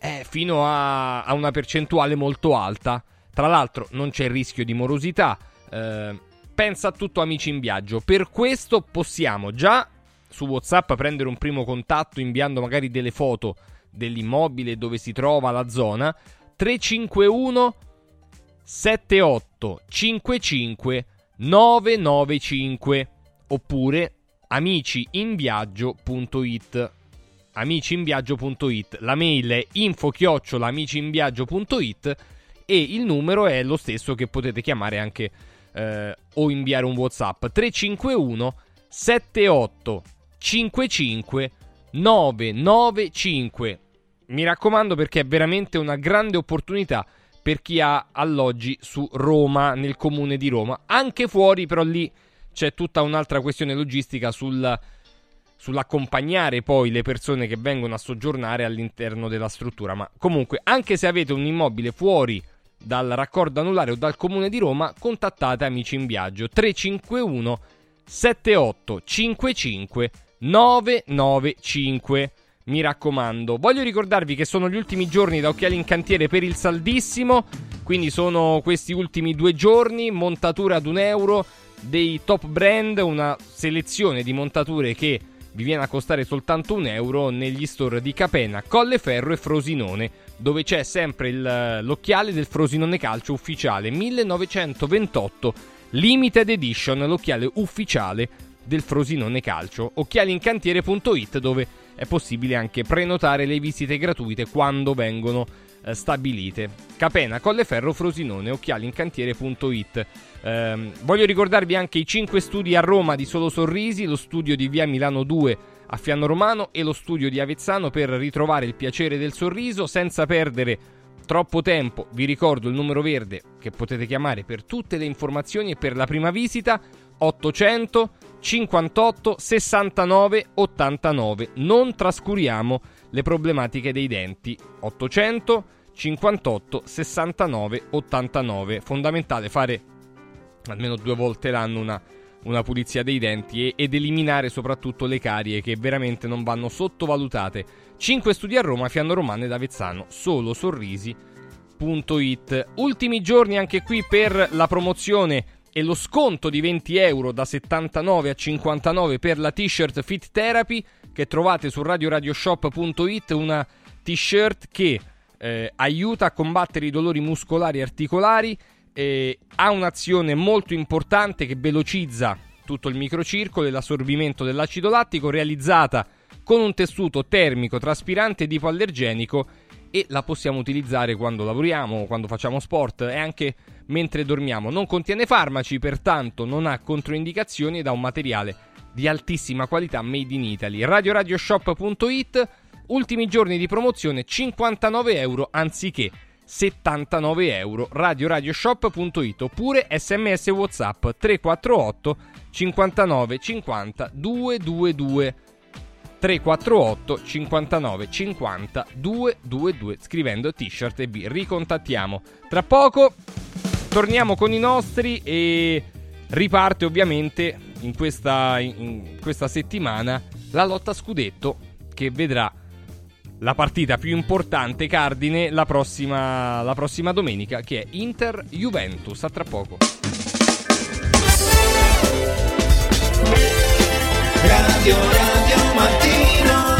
eh, fino a, a una percentuale molto alta. Tra l'altro non c'è il rischio di morosità. eh, pensa a tutto Amici in Viaggio. Per questo possiamo già su WhatsApp prendere un primo contatto inviando magari delle foto dell'immobile dove si trova la zona. 351 78 55 995 oppure amiciinviaggio.it amiciinviaggio.it la mail è info chiocciola amiciinviaggio.it e il numero è lo stesso che potete chiamare anche eh, o inviare un whatsapp. 351 78 55 995 mi raccomando perché è veramente una grande opportunità per chi ha alloggi su Roma, nel comune di Roma. Anche fuori, però lì c'è tutta un'altra questione logistica sul, sull'accompagnare poi le persone che vengono a soggiornare all'interno della struttura. Ma comunque, anche se avete un immobile fuori dal raccordo anulare o dal comune di Roma, contattate Amici in Viaggio 351 78 55 995 mi raccomando. Voglio ricordarvi che sono gli ultimi giorni da occhiali in cantiere per il saldissimo, quindi sono questi ultimi due giorni, montatura ad un euro dei top brand, una selezione di montature che vi viene a costare soltanto un euro negli store di Capena, Colleferro e Frosinone, dove c'è sempre il- l'occhiale del Frosinone Calcio ufficiale 1928 Limited Edition, l'occhiale ufficiale del Frosinone Calcio. Occhialincantiere.it dove è possibile anche prenotare le visite gratuite quando vengono eh, stabilite. Capena, Colleferro, Frosinone, occhialincantiere.it. Ehm, voglio ricordarvi anche i 5 studi a Roma di Solo Sorrisi, lo studio di Via Milano 2 a Fiano Romano e lo studio di Avezzano per ritrovare il piacere del sorriso senza perdere troppo tempo. Vi ricordo il numero verde che potete chiamare per tutte le informazioni e per la prima visita 800 58 69 89. Non trascuriamo le problematiche dei denti. 800 58 69 89. Fondamentale fare almeno due volte l'anno una, una pulizia dei denti e- ed eliminare soprattutto le carie che veramente non vanno sottovalutate. 5 studi a Roma, Fianno Romano ed Avezzano, solo sorrisi.it. Ultimi giorni anche qui per la promozione e lo sconto di 20 euro da 79 a 59 per la t-shirt Fit Therapy che trovate su radioradioshop.it, una t-shirt che eh, aiuta a combattere i dolori muscolari e articolari, eh, ha un'azione molto importante che velocizza tutto il microcircolo e l'assorbimento dell'acido lattico realizzata con un tessuto termico, traspirante ed ipoallergenico e la possiamo utilizzare quando lavoriamo, quando facciamo sport e anche mentre dormiamo. Non contiene farmaci, pertanto non ha controindicazioni ed ha un materiale di altissima qualità made in Italy. RadioRadioShop.it Ultimi giorni di promozione 59 euro anziché 79 euro. RadioRadioShop.it oppure sms WhatsApp 348 59 50 222 348 59 50 222 scrivendo t-shirt e vi ricontattiamo. Tra poco torniamo con i nostri e riparte ovviamente in questa, in questa settimana la lotta scudetto che vedrà la partita più importante cardine la prossima, la prossima domenica che è Inter-Juventus. A tra poco. Radio, radio, mattino.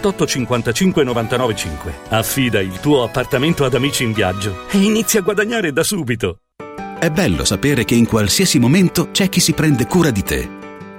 55 99 5. Affida il tuo appartamento ad Amici in Viaggio e inizia a guadagnare da subito. È bello sapere che in qualsiasi momento c'è chi si prende cura di te.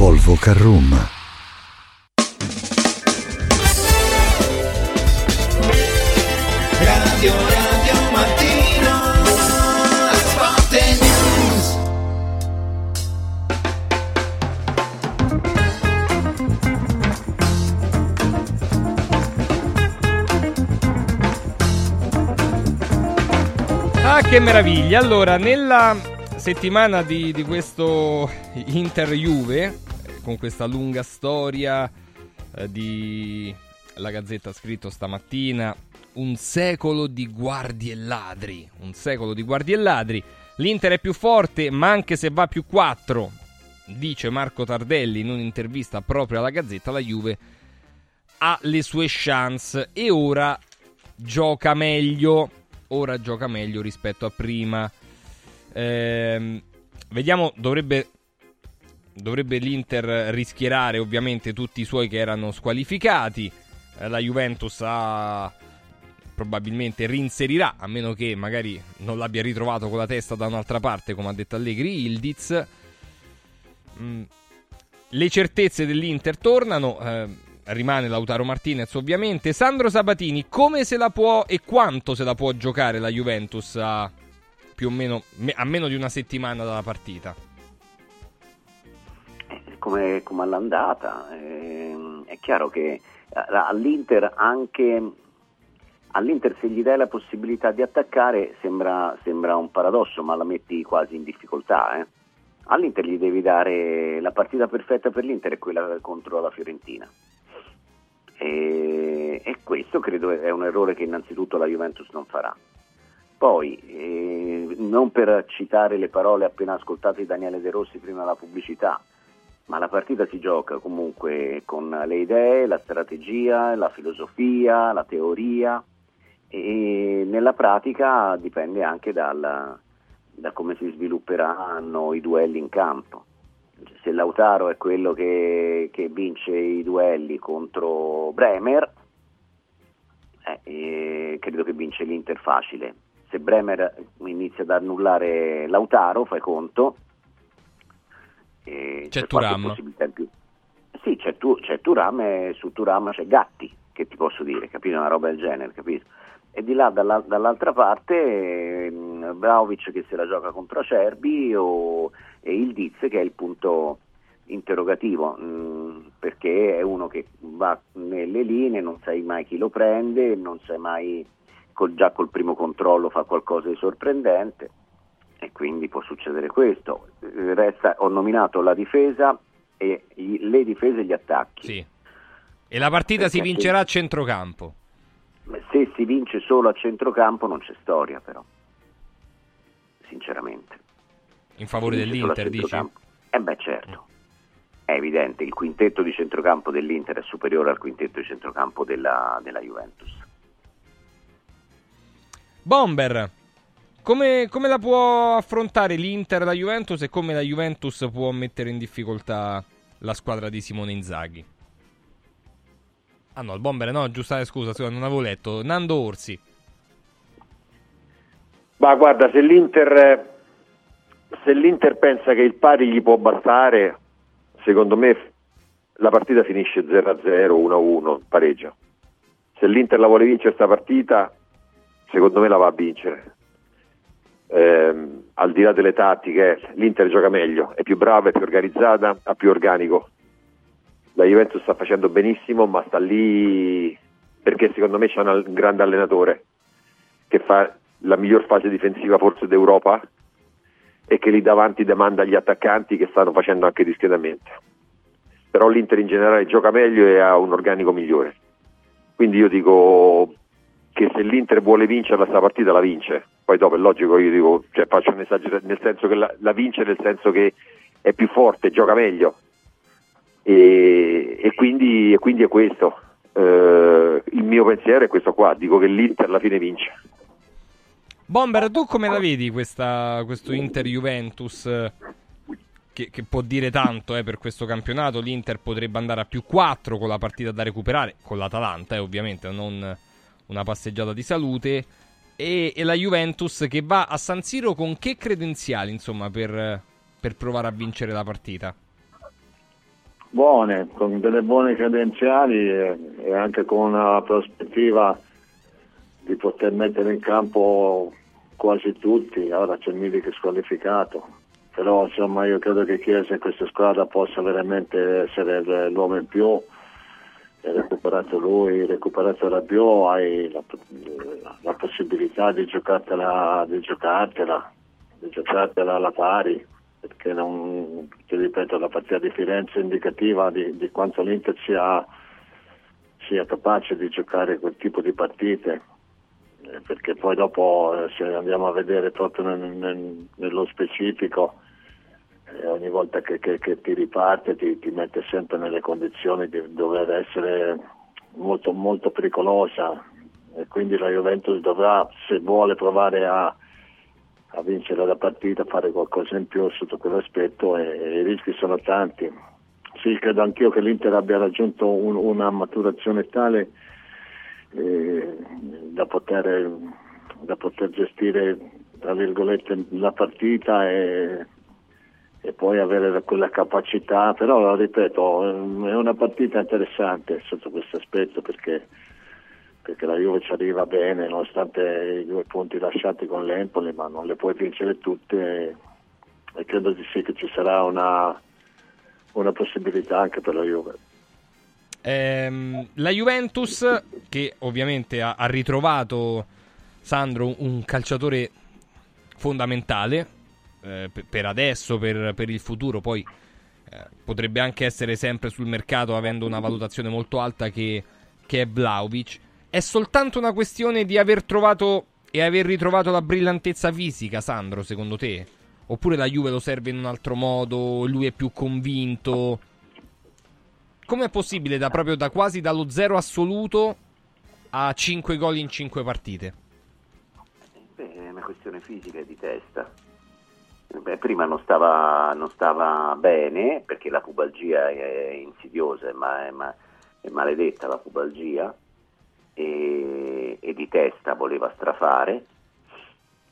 Volvo Carroom. Radio Radio Mattino Sport News Ah, che meraviglia! Allora, nella settimana di, di questo Inter-Juve, eh, con questa lunga storia eh, di La Gazzetta ha scritto stamattina, un secolo di guardie e ladri, un secolo di guardie e ladri. L'Inter è più forte, ma anche se va più 4, dice Marco Tardelli in un'intervista proprio alla Gazzetta, la Juve ha le sue chance e ora gioca meglio. Ora gioca meglio rispetto a prima. Ehm, vediamo, dovrebbe, dovrebbe l'Inter rischierare ovviamente tutti i suoi che erano squalificati. Eh, la Juventus ha probabilmente reinserirà, a meno che magari non l'abbia ritrovato con la testa da un'altra parte, come ha detto Allegri Ildiz. Mm. Le certezze dell'Inter tornano, eh, rimane Lautaro Martinez ovviamente. Sandro Sabatini, come se la può e quanto se la può giocare la Juventus a più o meno a meno di una settimana dalla partita? Come, come all'andata, eh, è chiaro che all'Inter anche all'Inter se gli dai la possibilità di attaccare sembra, sembra un paradosso, ma la metti quasi in difficoltà. Eh. All'Inter gli devi dare la partita perfetta per l'Inter è quella contro la Fiorentina. E, e questo credo è un errore che innanzitutto la Juventus non farà. Poi, eh, non per citare le parole appena ascoltate di Daniele De Rossi prima della pubblicità, ma la partita si gioca comunque con le idee, la strategia, la filosofia, la teoria e nella pratica dipende anche dal, da come si svilupperanno i duelli in campo. Se Lautaro è quello che, che vince i duelli contro Bremer, eh, credo che vince l'Inter facile. Se Bremer inizia ad annullare Lautaro, fai conto, eh, c'è Turam. Sì, c'è, tu, c'è Turam e su Turam c'è Gatti, che ti posso dire, capito? Una roba del genere, capito? E di là dalla, dall'altra parte eh, Vlaovic che se la gioca contro Acerbi o, e il Diz che è il punto interrogativo mh, mm, perché è uno che va nelle linee, non sai mai chi lo prende, non sai mai col, già col primo controllo fa qualcosa di sorprendente e quindi può succedere questo. Resta, ho nominato la difesa e gli, le difese e gli attacchi. Sì. E la partita Perché si vincerà a centrocampo. Se si vince solo a centrocampo non c'è storia però, sinceramente. In favore dell'Inter dici? Eh beh certo, è evidente, il quintetto di centrocampo dell'Inter è superiore al quintetto di centrocampo della, della Juventus. Bomber, come, come, la può affrontare l'Inter la Juventus e come la Juventus può mettere in difficoltà la squadra di Simone Inzaghi? Ah no, il bomber no, giusta eh, scusa, non avevo letto. Nando Orsi. Ma guarda, se l'Inter, se l'Inter pensa che il pari gli può bastare, secondo me la partita finisce 0-0, 1-1, pareggio. Se l'Inter la vuole vincere questa partita, secondo me la va a vincere eh, al di là delle tattiche, l'Inter gioca meglio, è più brava, è più organizzata, ha più organico. La Juventus sta facendo benissimo, ma sta lì perché secondo me c'è un grande allenatore che fa la miglior fase difensiva forse d'Europa e che lì davanti demanda agli attaccanti che stanno facendo anche discretamente. Però l'Inter in generale gioca meglio e ha un organico migliore. Quindi io dico che se l'Inter vuole vincere questa partita la vince. Poi dopo è logico, io dico, cioè faccio un esagerazione, nel senso che la, la, vince nel senso che è più forte, gioca meglio. E, e, quindi, e quindi, è questo. Eh, il mio pensiero è questo qua, dico che l'Inter alla fine vince. Bomber, tu come la vedi questa, questo Inter-Juventus? Che, che, può dire tanto eh, per questo campionato. L'Inter potrebbe andare a più 4 con la partita da recuperare, con l'Atalanta, eh, ovviamente, non una passeggiata di salute. E, e, la Juventus che va a San Siro con che credenziali, insomma, per, per provare a vincere la partita? Buone, con delle buone credenziali e, e anche con una prospettiva di poter mettere in campo quasi tutti. Ora c'è Milik squalificato, però insomma io credo che Chiesa in questa squadra possa veramente essere l'uomo in più recuperato lui, recuperato Rabiot, hai la, la, possibilità di giocartela, di giocartela, di giocartela alla pari, perché non, ti ripeto, la partita di Firenze è indicativa di, di quanto l'Inter sia, sia, capace di giocare quel tipo di partite, eh, perché poi dopo eh, se andiamo a vedere proprio nel, nel, nello specifico, e ogni volta che, che, che ti riparte ti, ti, mette sempre nelle condizioni di dover essere molto, molto pericolosa e quindi la Juventus dovrà, se vuole provare a, a vincere la partita, fare qualcosa in più sotto quell'aspetto e, e i rischi sono tanti. Sì, credo anch'io che l'Inter abbia raggiunto un, una maturazione tale eh, da, poter, da poter gestire tra virgolette la partita e e poi avere quella capacità, però ripeto, è una partita interessante sotto questo aspetto perché, perché la Juve ci arriva bene nonostante i due punti lasciati con l'Empoli, ma non le puoi vincere tutte e credo di sì che ci sarà una, una possibilità anche per la Juve. Ehm, la Juventus, che ovviamente ha ritrovato Sandro un calciatore fondamentale eh, per- adesso, per, per il futuro, poi eh, potrebbe anche essere sempre sul mercato avendo una valutazione molto alta che, che è Vlaovic. È soltanto una questione di aver trovato e aver ritrovato la brillantezza fisica, Sandro, secondo te? Oppure la Juve lo serve in un altro modo, lui è più convinto? Com'è possibile da proprio da quasi dallo zero assoluto a 5 gol in 5 partite? Beh, è una questione fisica e di testa. Beh, prima non stava, non stava bene perché la pubalgia è insidiosa, ma è, ma- è maledetta la pubalgia e, e di testa voleva strafare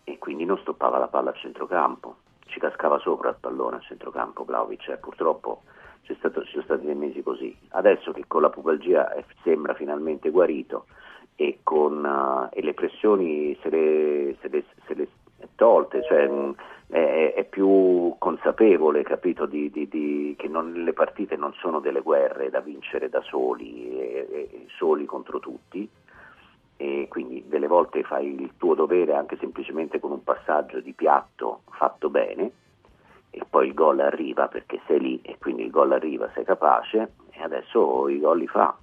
e quindi non stoppava la palla a centrocampo, ci cascava sopra il pallone a centrocampo Vlaovic, eh, purtroppo ci sono stati dei mesi così. Adesso che con la pubalgia è- sembra finalmente guarito e, con, eh, e le pressioni se le, se le- se le tolte, cioè mh, è, è più consapevole, capito, di, di- di- che non- le partite non sono delle guerre da vincere da soli, e- e- soli contro tutti, e quindi delle volte fai il tuo dovere anche semplicemente con un passaggio di piatto fatto bene e poi il gol arriva perché sei lì e quindi il gol arriva, sei capace e adesso i gol li fa.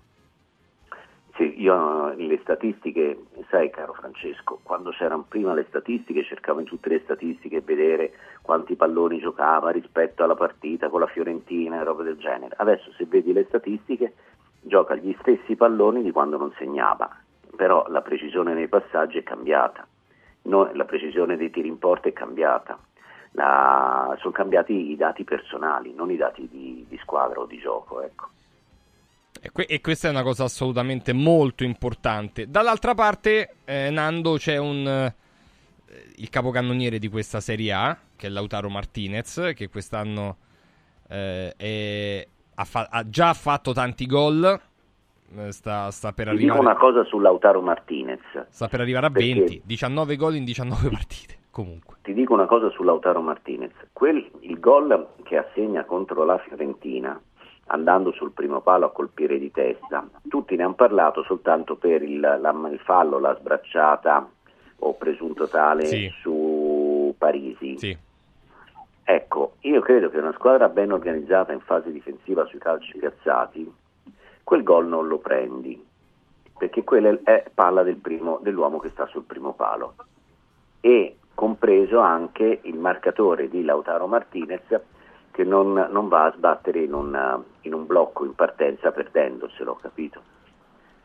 Sì, io le statistiche, sai caro Francesco, quando c'erano prima le statistiche cercavo in tutte le statistiche vedere quanti palloni giocava rispetto alla partita con la Fiorentina e roba del genere. Adesso se vedi le statistiche gioca gli stessi palloni di quando non segnava, però la precisione nei passaggi è cambiata, No, la precisione dei tiri in porta è cambiata, La- sono cambiati i dati personali, non i dati di, di squadra o di gioco. Ecco. E, que- questa è una cosa assolutamente molto importante. Dall'altra parte, eh, Nando, c'è un eh, il capocannoniere di questa Serie A, che è Lautaro Martinez, che quest'anno eh, è- ha, fa- ha già fatto tanti gol. eh, Sta, sta per dico arrivare, una cosa su Lautaro Martinez. sta per arrivare a perché- 20, 19 gol in 19 partite. Comunque, Ti dico una cosa su Lautaro Martinez. Quel- il gol che assegna contro la Fiorentina, andando sul primo palo a colpire di testa, tutti ne hanno parlato soltanto per il, la- il fallo, la sbracciata o presunto tale Sì. su Parisi. sì. Ecco, io credo che una squadra ben organizzata in fase difensiva sui calci piazzati, quel gol non lo prendi, perché quella è- palla del primo- dell'uomo che sta sul primo palo. E compreso anche il marcatore di Lautaro Martinez che non, non va a sbattere in un, in un blocco in partenza perdendoselo, capito?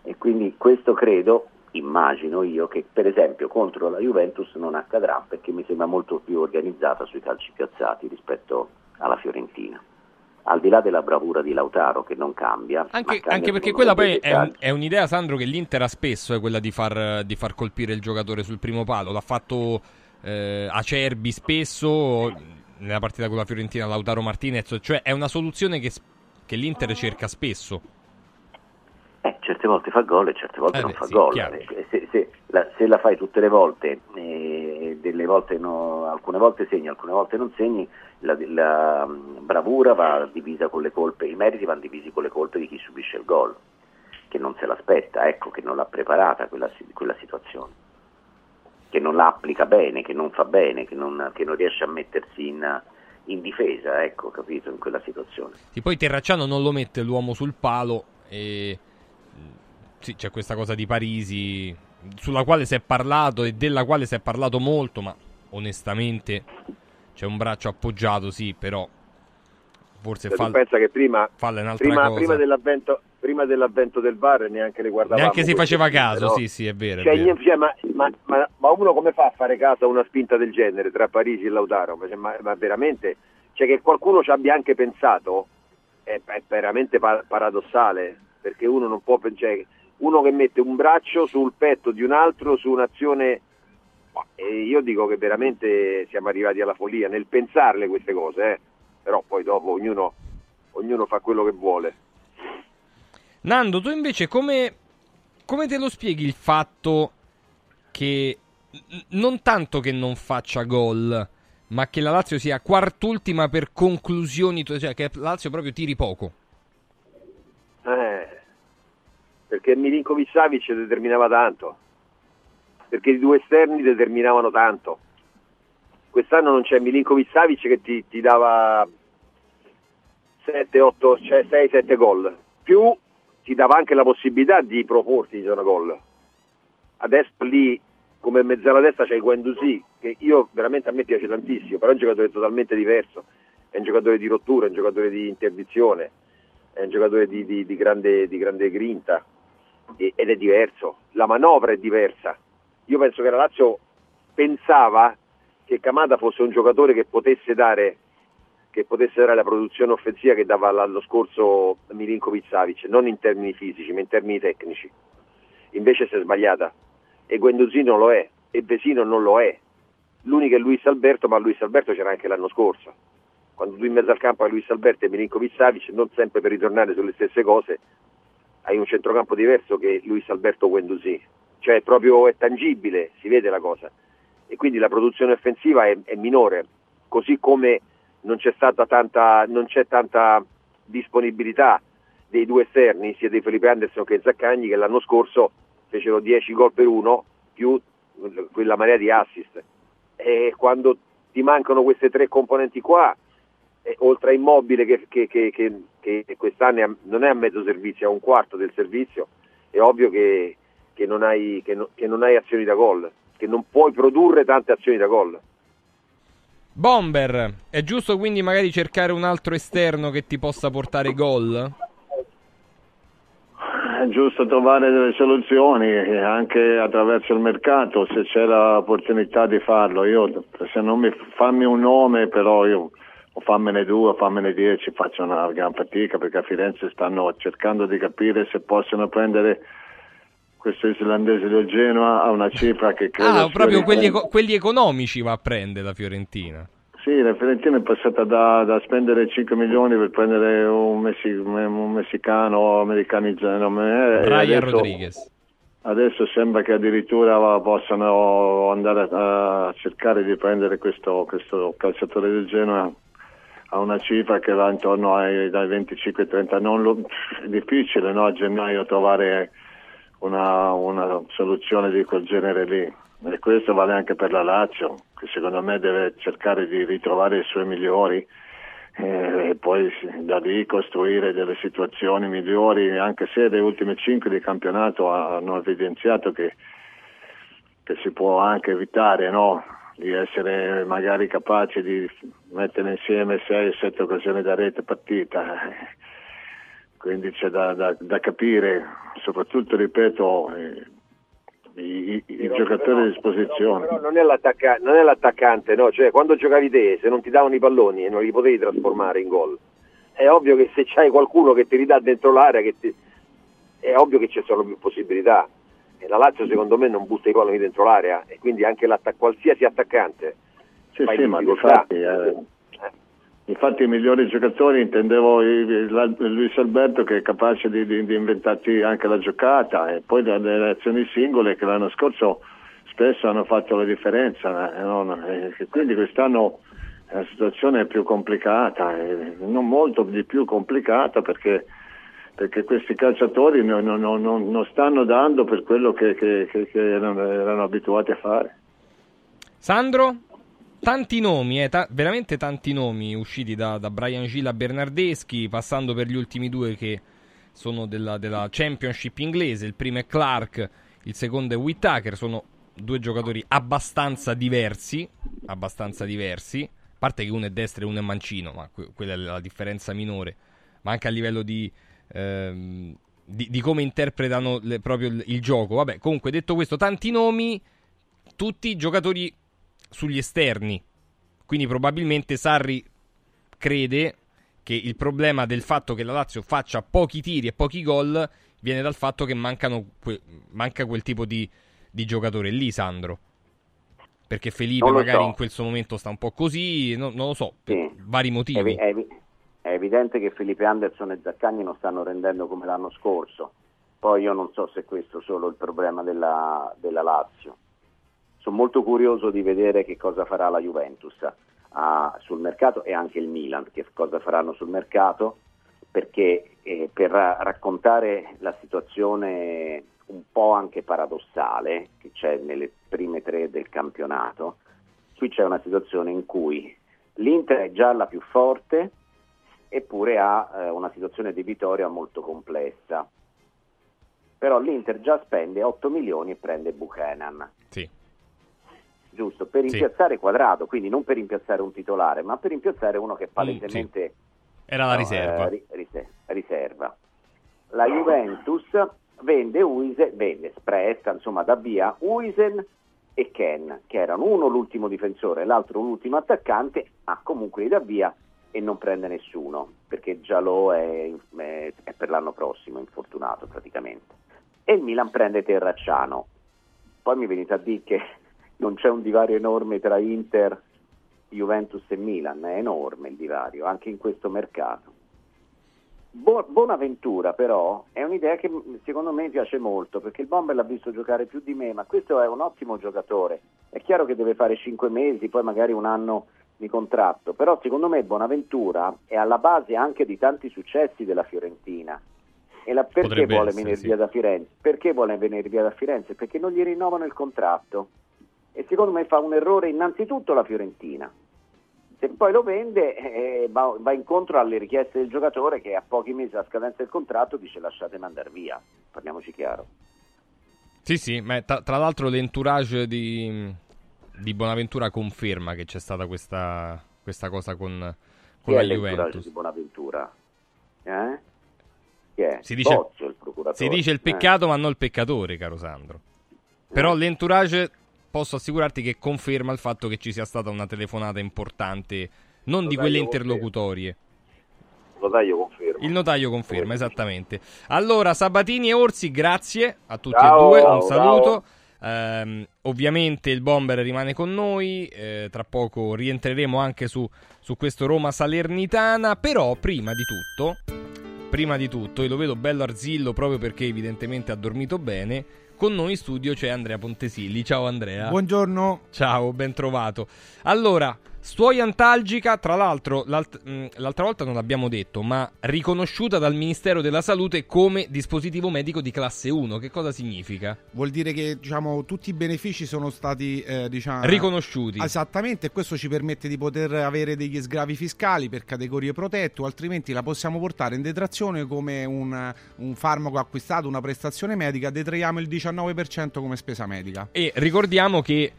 E quindi questo credo, immagino io, che per esempio contro la Juventus non accadrà perché mi sembra molto più organizzata sui calci piazzati rispetto alla Fiorentina. Al di là della bravura di Lautaro che non cambia, Anche, cambia anche perché quella poi è, un- è un'idea, Sandro, che l'Inter ha spesso, è quella di far, di far colpire il giocatore sul primo palo. L'ha fatto eh, Acerbi spesso, nella partita con la Fiorentina, Lautaro Martinez. Cioè è una soluzione che, che l'Inter cerca spesso. Eh, certe volte fa gol e certe volte Eh non fa sì, gol. Eh, Se, se la, se la fai tutte le volte, e delle volte no- alcune volte segni, alcune volte non segni, la, la, mm, bravura va divisa con le colpe, i meriti vanno divisi con le colpe di chi subisce il gol, che non se l'aspetta, ecco, che non l'ha preparata quella, quella situazione, che non la applica bene, che non fa bene, che non, che non riesce a mettersi in, in difesa, ecco, capito, in quella situazione. Sì, poi Terracciano non lo mette l'uomo sul palo e mm, sì, c'è questa cosa di Parisi sulla quale si è parlato e della quale si è parlato molto, ma onestamente c'è un braccio appoggiato, sì, però forse Cioè, tu fa pensa che prima, falla prima, prima dell'avvento, prima dell'avvento del VAR neanche le guardavamo. Neanche si faceva caso, no? sì, sì, è vero. è Cioè, vero. niente- cioè, ma, ma- ma- ma uno come fa a fare caso a una spinta del genere tra Parisi e Lautaro? Ma, ma- veramente, cioè che qualcuno ci abbia anche pensato è, è veramente pa- paradossale, perché uno non può pensare, uno che mette un braccio sul petto di un altro su un'azione, io dico che veramente siamo arrivati alla follia nel pensarle queste cose, eh. però poi dopo ognuno, ognuno fa quello che vuole. Nando, tu invece come, come te lo spieghi il fatto che non tanto che non faccia gol, ma che la Lazio sia quart'ultima per conclusioni, cioè che la Lazio proprio tiri poco? Eh, perché Milinkovic Savic determinava tanto, perché i due esterni determinavano tanto. Quest'anno non c'è Milinkovic Savic che ti, ti dava 7, 8, cioè 6, 7 gol, più ti dava anche la possibilità di proporti di zona gol. Adesso lì come mezzala destra c'è Guendouzi, che io veramente a me piace tantissimo, però è un giocatore totalmente diverso, è un giocatore di rottura, è un giocatore di interdizione, è un giocatore di, di, di, grande, di grande, grinta e, ed è diverso, la manovra è diversa. Io penso che la Lazio pensava che Kamada fosse un giocatore che potesse dare, che potesse dare la produzione offensiva che dava l'anno scorso Milinkovic Savic, non in termini fisici ma in termini tecnici. Invece si è sbagliata e Guendouzi non lo è e Vesino non lo è. L'unico è Luis Alberto, ma Luis Alberto c'era anche l'anno scorso. Quando tu in mezzo al campo hai Luis Alberto e Milinkovic Savic, non sempre per ritornare sulle stesse cose, hai un centrocampo diverso che Luis Alberto Guendouzi. Cioè proprio è tangibile, si vede la cosa. E quindi la produzione offensiva è, è minore, così come non c'è stata tanta, c'è tanta disponibilità dei due esterni, sia di Felipe Anderson che Zaccagni, che l'anno scorso fecero 10 gol per uno più quella marea di assist. E quando ti mancano queste tre componenti qua, eh, oltre a Immobile che, che, che, che quest'anno non è a mezzo servizio, è a un quarto del servizio, è ovvio che, non hai, no, che non hai azioni da gol, che non puoi produrre tante azioni da gol. Bomber, è giusto quindi magari cercare un altro esterno che ti possa portare gol? È giusto trovare delle soluzioni anche attraverso il mercato se c'è l'opportunità di farlo. Io se non mi fammi un nome, però io o fammene due o fammene dieci, faccio una gran fatica perché a Firenze stanno cercando di capire se possono prendere questo islandese del Genoa a una cifra che credo Ah, proprio quelli, eco- quelli economici va a prendere la Fiorentina. Sì, la Fiorentina è passata da, da, spendere 5 milioni per prendere un, messi, un messicano americanizzato. Brian adesso, Rodriguez. Adesso sembra che addirittura possano andare a, a cercare di prendere questo, questo, calciatore del Genoa a una cifra che va intorno ai 25-30. è difficile no, a gennaio trovare una, una soluzione di quel genere lì. E questo vale anche per la Lazio, che secondo me deve cercare di ritrovare i suoi migliori eh, e poi da lì costruire delle situazioni migliori, anche se le ultime cinque di campionato hanno evidenziato che, che si può anche evitare no? di essere magari capaci di mettere insieme 6-7 occasioni da rete partita. Quindi c'è da, da, da capire, soprattutto ripeto, eh, i, i giocatori a disposizione. Però, però non, è non, è l'attaccante, no? cioè, quando giocavi te, se non ti davano i palloni e non li potevi trasformare in gol, è ovvio che se c'hai qualcuno che ti ridà dentro l'area, ti... è ovvio che ci sono più possibilità. E la Lazio secondo me non butta i palloni dentro l'area e quindi anche qualsiasi attaccante. Sì, sì, ma infatti, eh, Infatti i migliori giocatori intendevo Luis Alberto che è capace di, di, di inventarti anche la giocata e poi le azioni singole che l'anno scorso spesso hanno fatto la differenza. Eh, no? e quindi quest'anno la situazione è più complicata, non molto di più complicata perché, perché questi calciatori non, non, non, non, stanno dando per quello che, che, che erano, erano abituati a fare. Sandro? Tanti nomi, eh, ta- veramente tanti nomi usciti da, da Brian Gila Bernardeschi, passando per gli ultimi due che sono della, della, Championship inglese. Il primo è Clark, il secondo è Whittaker. Sono due giocatori abbastanza diversi. Abbastanza diversi. A parte che uno è destro e uno è mancino, ma que- quella è la differenza minore. Ma anche a livello di. Ehm, di, di, come interpretano le, proprio il, il gioco. Vabbè, comunque, detto questo, tanti nomi, tutti giocatori sugli esterni. Quindi probabilmente Sarri crede che il problema del fatto che la Lazio faccia pochi tiri e pochi gol viene dal fatto che que- manca quel tipo di, di giocatore lì, Sandro. perché Felipe magari so. in questo momento sta un po' così, no- non lo so, per Sì. vari È, motivi. è evi- è evidente che Felipe Anderson e Zaccagni non stanno rendendo come l'anno scorso. Poi io non so se questo è solo il problema della, della Lazio. Sono molto curioso di vedere che cosa farà la Juventus ah, sul mercato e anche il Milan, che cosa faranno sul mercato, perché eh, per ra- raccontare la situazione un po' anche paradossale che c'è nelle prime tre del campionato, qui c'è una situazione in cui l'Inter è già la più forte, eppure ha eh, una situazione debitoria molto complessa. Però l'Inter già spende 8 milioni e prende Buchanan. Sì. Giusto, per Sì. rimpiazzare quadrato, quindi non per rimpiazzare un titolare, ma per rimpiazzare uno che palesemente Era la no, riserva. eh, ri- rise- riserva. La Juventus vende Uisen, vende, presta, insomma, dà via Uisen e Ken, che erano uno l'ultimo difensore e l'altro l'ultimo attaccante, ma comunque li dà via e non prende nessuno, perché Giallo è, è- è per l'anno prossimo infortunato praticamente. E il Milan prende Terracciano. Poi mi venite a dire che non c'è un divario enorme tra Inter, Juventus e Milan, è enorme il divario, anche in questo mercato. Bo- Bonaventura però è un'idea che secondo me piace molto perché il Bomber l'ha visto giocare più di me, ma questo è un ottimo giocatore. È chiaro che deve fare 5 mesi, poi magari un anno di contratto, però secondo me Bonaventura è alla base anche di tanti successi della Fiorentina. E la- perché Potrebbe vuole essere, venire sì. via da Firenze? Perché vuole venire via da Firenze? Perché non gli rinnovano il contratto. E secondo me fa un errore innanzitutto la Fiorentina. Se poi lo vende eh, va, va incontro alle richieste del giocatore che a pochi mesi dalla scadenza del contratto dice lasciatemi andare via. Parliamoci chiaro. Sì, sì, ma tra, tra l'altro l'entourage di, di Bonaventura conferma che c'è stata questa, questa cosa con, con la Juventus. di Bonaventura? Eh? Si dice, Bozzo, si dice il Eh. peccato, ma non il peccatore, caro Sandro. Però l'entourage posso assicurarti che conferma il fatto che ci sia stata una telefonata importante, non di quelle interlocutorie. Notaio conferma. Il notaio conferma, esattamente. Allora, Sabatini e Orsi, grazie a tutti Ciao, e due, ciao, un saluto. Ehm, ovviamente il Bomber rimane con noi, eh, tra poco rientreremo anche su, su questo Roma Salernitana, però prima di tutto, prima di tutto, e lo vedo bello arzillo proprio perché evidentemente ha dormito bene, con noi in studio c'è Andrea Pontesilli. Ciao Andrea. Buongiorno. Ciao, ben trovato. Allora, stuoia antalgica, tra l'altro, l'alt- mh, l'altra volta non l'abbiamo detto, ma riconosciuta dal Ministero della Salute come dispositivo medico di classe 1. Che cosa significa? Vuol dire che diciamo, tutti i benefici sono stati eh, diciamo, Riconosciuti. Esattamente, e questo ci permette di poter avere degli sgravi fiscali per categorie protette, o altrimenti la possiamo portare in detrazione come un, un farmaco acquistato, una prestazione medica, detraiamo il 19% come spesa medica. E ricordiamo che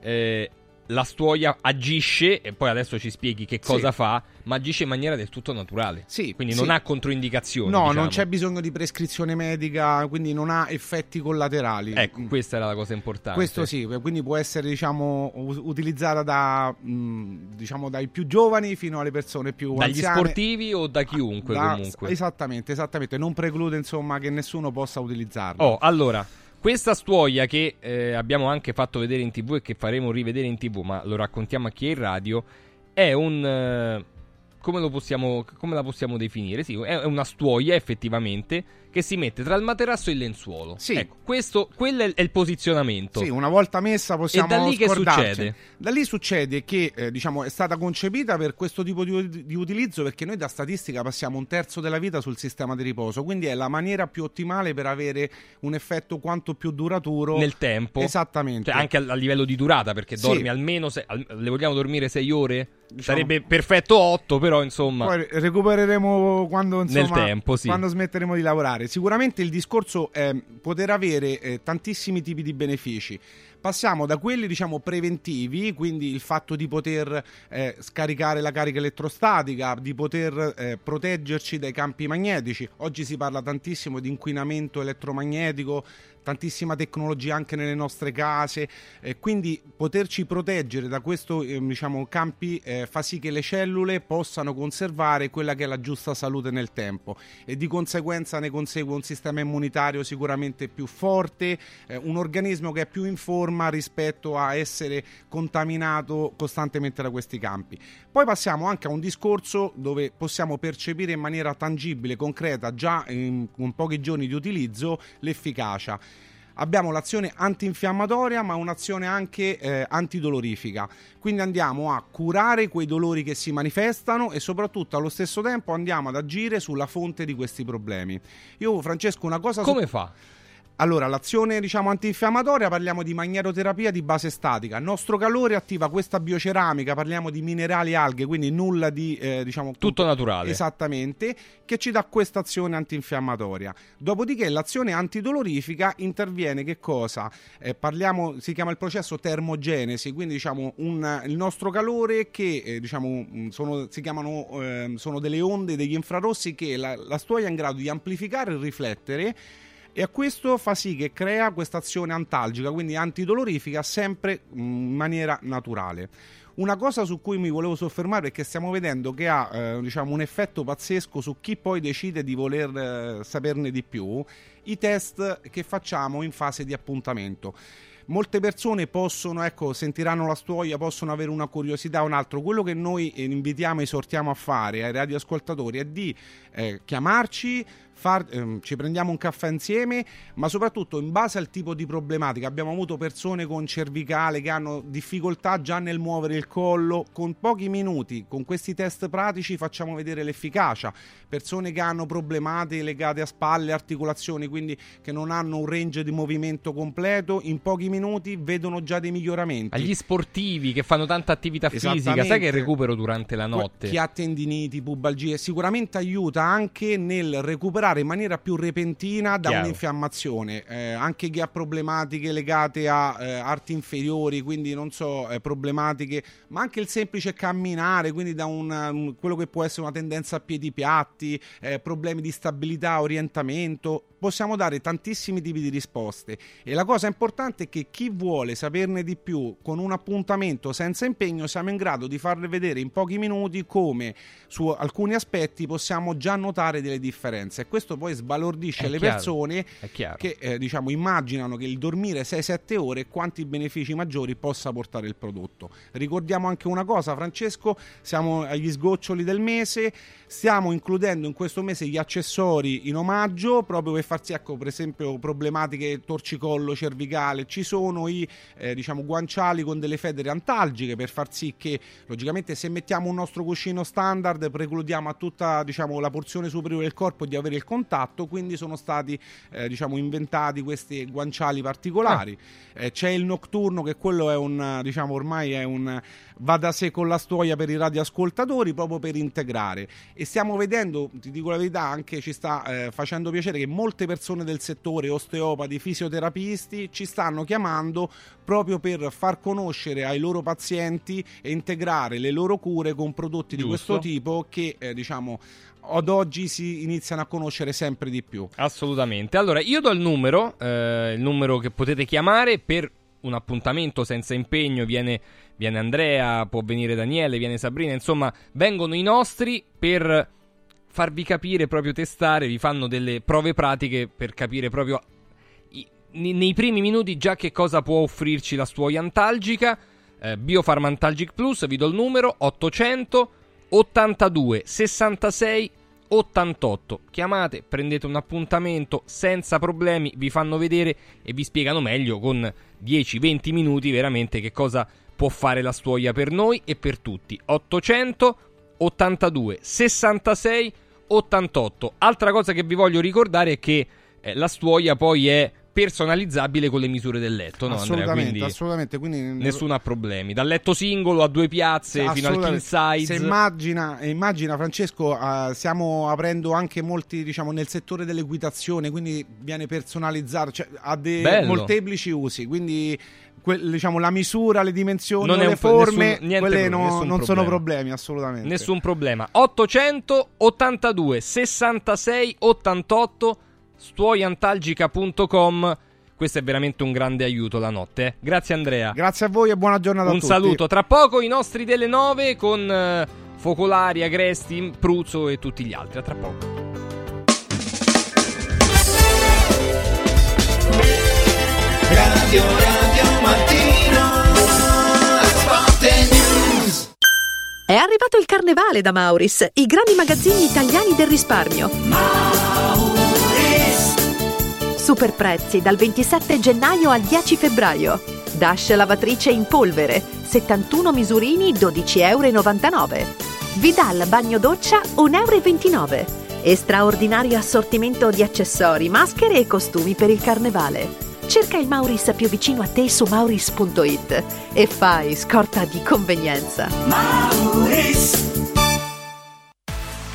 eh, la stuoia agisce, e poi adesso ci spieghi che cosa Sì. fa, ma agisce in maniera del tutto naturale. Sì, Quindi sì. non ha controindicazioni. No, diciamo. non c'è bisogno di prescrizione medica, quindi non ha effetti collaterali. Ecco, questa era la cosa importante. Questo sì, quindi può essere diciamo, utilizzata da, mh, diciamo, dai più giovani fino alle persone più Dagli anziane. sportivi o da chiunque Da- comunque. Esattamente, esattamente, non preclude insomma che nessuno possa utilizzarlo. Oh, allora, questa stuoia che eh, abbiamo anche fatto vedere in tv e che faremo rivedere in tv, ma lo raccontiamo a chi è in radio, è un... eh, come, lo possiamo, come la possiamo definire? Sì, è una stuoia effettivamente che si mette tra il materasso e il lenzuolo. Sì. Ecco, questo, quello è, il posizionamento. Sì, una volta messa possiamo E da lì che scordarci. succede? Da lì succede che eh, diciamo, è stata concepita per questo tipo di, di utilizzo perché noi da statistica passiamo un terzo della vita sul sistema di riposo, quindi è la maniera più ottimale per avere un effetto quanto più duraturo Nel tempo. Esattamente. Cioè, anche a, a livello di durata, perché Sì. dormi almeno... Se, al- le vogliamo dormire 6 ore? Diciamo- Sarebbe perfetto 8, però insomma... Poi recupereremo quando, insomma, Nel tempo, sì. quando smetteremo di lavorare. Sicuramente il discorso è poter avere eh, tantissimi tipi di benefici. Passiamo da quelli diciamo preventivi, quindi il fatto di poter eh, scaricare la carica elettrostatica, di poter eh, proteggerci dai campi magnetici. Oggi si parla tantissimo di inquinamento elettromagnetico, tantissima tecnologia anche nelle nostre case, eh, quindi poterci proteggere da questi diciamo, campi eh, fa sì che le cellule possano conservare quella che è la giusta salute nel tempo e di conseguenza ne consegue un sistema immunitario sicuramente più forte, eh, un organismo che è più in forma rispetto a essere contaminato costantemente da questi campi. Poi passiamo anche a un discorso dove possiamo percepire in maniera tangibile, concreta, già in, in pochi giorni di utilizzo, l'efficacia abbiamo l'azione antinfiammatoria ma un'azione anche eh, antidolorifica. Quindi andiamo a curare quei dolori che si manifestano e soprattutto allo stesso tempo andiamo ad agire sulla fonte di questi problemi. Io Francesco una cosa... Come su... fa? Allora, l'azione diciamo antinfiammatoria parliamo di magneroterapia di base statica. Il nostro calore attiva questa bioceramica, parliamo di minerali e alghe, quindi nulla di eh, diciamo tutto naturale. Esattamente, che ci dà questa azione antinfiammatoria. Dopodiché l'azione antidolorifica interviene che cosa? Eh, parliamo si chiama il processo termogenesi, quindi diciamo un, il nostro calore che eh, diciamo sono, si chiamano ehm, sono delle onde degli infrarossi che la, la stuoia è in grado di amplificare e riflettere e a questo fa sì che crea questa azione antalgica, quindi antidolorifica, sempre in maniera naturale. Una cosa su cui mi volevo soffermare è che stiamo vedendo che ha eh, diciamo, un effetto pazzesco su chi poi decide di voler eh, saperne di più, i test che facciamo in fase di appuntamento molte persone possono, ecco, sentiranno la stuoia, possono avere una curiosità o un altro. Quello che noi eh, invitiamo e esortiamo a fare ai radioascoltatori è di eh, chiamarci, Far, ehm, ci prendiamo un caffè insieme, ma soprattutto in base al tipo di problematica. Abbiamo avuto persone con cervicale che hanno difficoltà già nel muovere il collo. Con pochi minuti, con questi test pratici, facciamo vedere l'efficacia. Persone che hanno problematiche legate a spalle, articolazioni, quindi che non hanno un range di movimento completo, in pochi minuti vedono già dei miglioramenti. Agli sportivi che fanno tanta attività fisica, sai che recupero durante la notte? Chi ha tendiniti, pubalgie, sicuramente aiuta anche nel recuperare in maniera più repentina da Chiaro. un'infiammazione. Eh, anche chi ha problematiche legate a eh, arti inferiori, quindi non so, eh, problematiche, ma anche il semplice camminare, quindi da una, un, quello che può essere una tendenza a piedi piatti, eh, problemi di stabilità, orientamento, possiamo dare tantissimi tipi di risposte e la cosa importante è che chi vuole saperne di più con un appuntamento senza impegno siamo in grado di farle vedere in pochi minuti come su alcuni aspetti possiamo già notare delle differenze questo poi sbalordisce è le chiaro, persone che eh, diciamo immaginano che il dormire 6-7 ore quanti benefici maggiori possa portare il prodotto. Ricordiamo anche una cosa Francesco, siamo agli sgoccioli del mese, stiamo includendo in questo mese gli accessori in omaggio proprio per farsi ecco per esempio problematiche torcicollo cervicale. Ci sono i eh, diciamo guanciali con delle federe antalgiche per far sì che logicamente se mettiamo un nostro cuscino standard precludiamo a tutta diciamo la porzione superiore del corpo di avere il contatto. Quindi sono stati eh, diciamo inventati questi guanciali particolari. Ah. eh, c'è il notturno che quello è un diciamo ormai è un va da sé con la storia per i radioascoltatori proprio per integrare e stiamo vedendo ti dico la verità anche ci sta eh, facendo piacere che molte persone del settore, osteopati, fisioterapisti, ci stanno chiamando proprio per far conoscere ai loro pazienti e integrare le loro cure con prodotti Giusto. di questo tipo che eh, diciamo ad oggi si iniziano a conoscere sempre di più. Assolutamente. Allora, io do il numero, eh, il numero che potete chiamare per un appuntamento senza impegno. Viene, viene Andrea, può venire Daniele, viene Sabrina, insomma, vengono i nostri per farvi capire, proprio testare, vi fanno delle prove pratiche per capire proprio nei primi minuti già che cosa può offrirci la stuoia antalgica. Eh, Biofarm Antalgic Plus, vi do il numero 800 82 66 88. Chiamate, prendete un appuntamento senza problemi, vi fanno vedere e vi spiegano meglio con 10-20 minuti veramente che cosa può fare la stuoia per noi e per tutti. 800 82 66 88. 88. Altra cosa che vi voglio ricordare è che eh, la stuoia poi è personalizzabile con le misure del letto, no assolutamente, Andrea? Quindi assolutamente, quindi nessuno ha problemi. Dal letto singolo a due piazze fino al king size. Se immagina, immagina Francesco, uh, stiamo aprendo anche molti, diciamo, nel settore dell'equitazione, quindi viene personalizzato, cioè, ha dei molteplici usi, quindi que- diciamo, la misura, le dimensioni, non le forme, nessun, quelle no, non sono problemi assolutamente. Nessun problema. 882 66 88 stuoiantalgica.com questo è veramente un grande aiuto la notte. Eh. Grazie Andrea. Grazie a voi e buona giornata un a tutti. Un saluto. Tra poco i nostri delle 9 con uh, Focolari, Agresti, Pruzzo e tutti gli altri. A tra poco. Radio Radio mattino Sport News È arrivato il carnevale da Mauris, i grandi magazzini italiani del risparmio. Super prezzi dal 27 gennaio al 10 febbraio. Dash lavatrice in polvere, 71 misurini 12,99 euro. Vidal bagno doccia 1,29 euro. E straordinario assortimento di accessori, maschere e costumi per il carnevale. Cerca il Mauris più vicino a te su mauris.it e fai scorta di convenienza.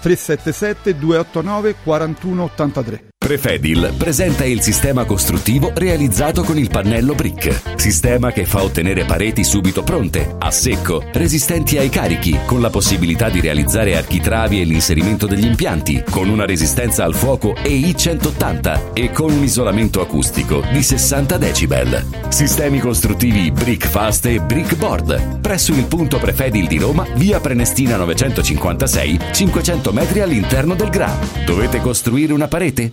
377 289 4183. Prefedil presenta il sistema costruttivo realizzato con il pannello brick. Sistema che fa ottenere pareti subito pronte, a secco, resistenti ai carichi, con la possibilità di realizzare architravi e l'inserimento degli impianti, con una resistenza al fuoco EI 180 e con un isolamento acustico di 60 decibel. Sistemi costruttivi Brick Fast e Brick Board. Presso il punto Prefedil di Roma, via Prenestina 956, 500 metri all'interno del GRA. Dovete costruire una parete?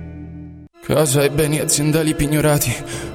Casa e beni aziendali pignorati,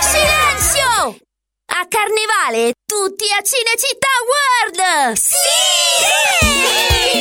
Silenzio! A Carnevale tutti a Cinecittà World! Sì!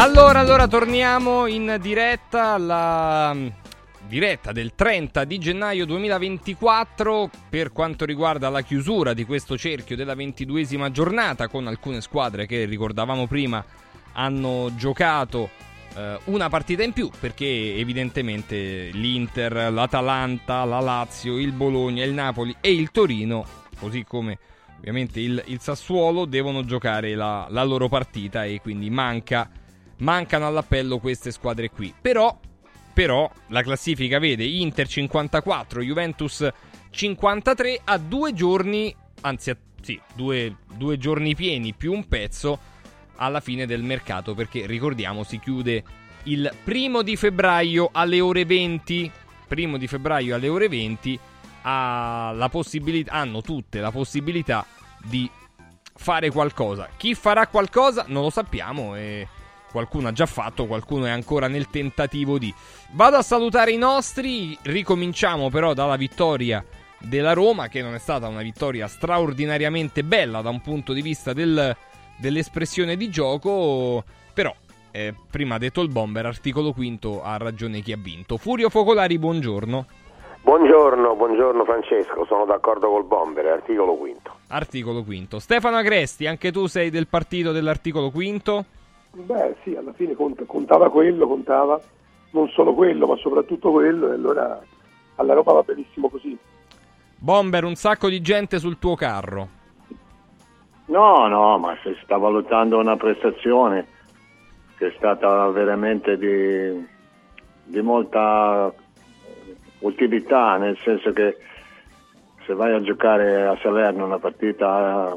Allora, allora torniamo in diretta alla mm, diretta del 30 di gennaio 2024 per quanto riguarda la chiusura di questo cerchio della ventiduesima giornata con alcune squadre che ricordavamo prima hanno giocato eh, una partita in più perché evidentemente l'Inter, l'Atalanta, la Lazio, il Bologna, il Napoli e il Torino, così come ovviamente il, il Sassuolo, devono giocare la, la loro partita e quindi manca, mancano all'appello queste squadre qui. Però, però la classifica vede Inter 54, Juventus 53 a due giorni, anzi a, sì, due, due giorni pieni più un pezzo alla fine del mercato perché ricordiamo si chiude il primo di febbraio alle ore 20 primo di febbraio alle ore 20 ha la possibilità, hanno tutte la possibilità di fare qualcosa. Chi farà qualcosa non lo sappiamo e qualcuno ha già fatto, qualcuno è ancora nel tentativo di. Vado a salutare i nostri, ricominciamo però dalla vittoria della Roma, che non è stata una vittoria straordinariamente bella da un punto di vista del- dell'espressione di gioco, però eh, prima ha detto il bomber, articolo quinto, ha ragione chi ha vinto. Furio Focolari, buongiorno. Buongiorno, buongiorno Francesco, sono d'accordo col bomber, articolo quinto. Articolo quinto. Stefano Agresti, anche tu sei del partito dell'articolo quinto? Beh sì, alla fine cont- contava quello, contava non solo quello, ma soprattutto quello, e allora alla Roma va benissimo così. Bomber, un sacco di gente sul tuo carro. No, no, ma se sta valutando una prestazione che è stata veramente di, di molta utilità, nel senso che se vai a giocare a Salerno una partita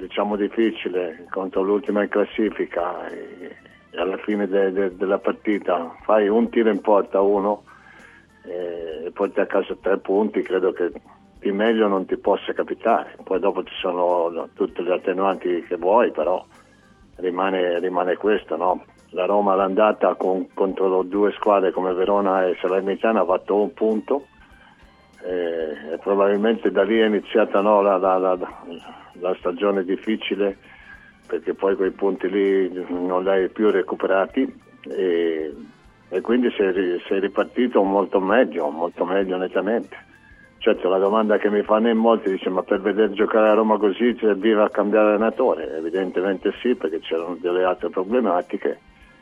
diciamo difficile contro l'ultima in classifica e, alla fine de- de- della partita fai un tiro in porta uno e, e porti a casa tre punti, credo che di meglio non ti possa capitare. Poi dopo ci sono tutte le attenuanti che vuoi, però rimane, rimane questo, no? La Roma l'andata con- contro due squadre come Verona e Salernitana ha fatto un punto e, e probabilmente da lì è iniziata no, la, la- la- la stagione difficile perché poi quei punti lì non li hai più recuperati e, e quindi sei, sei ripartito molto meglio, molto meglio nettamente. Certo, la domanda che mi fanno in molti dice ma per vedere giocare a Roma così serviva a cambiare allenatore? Evidentemente sì, perché c'erano delle altre problematiche.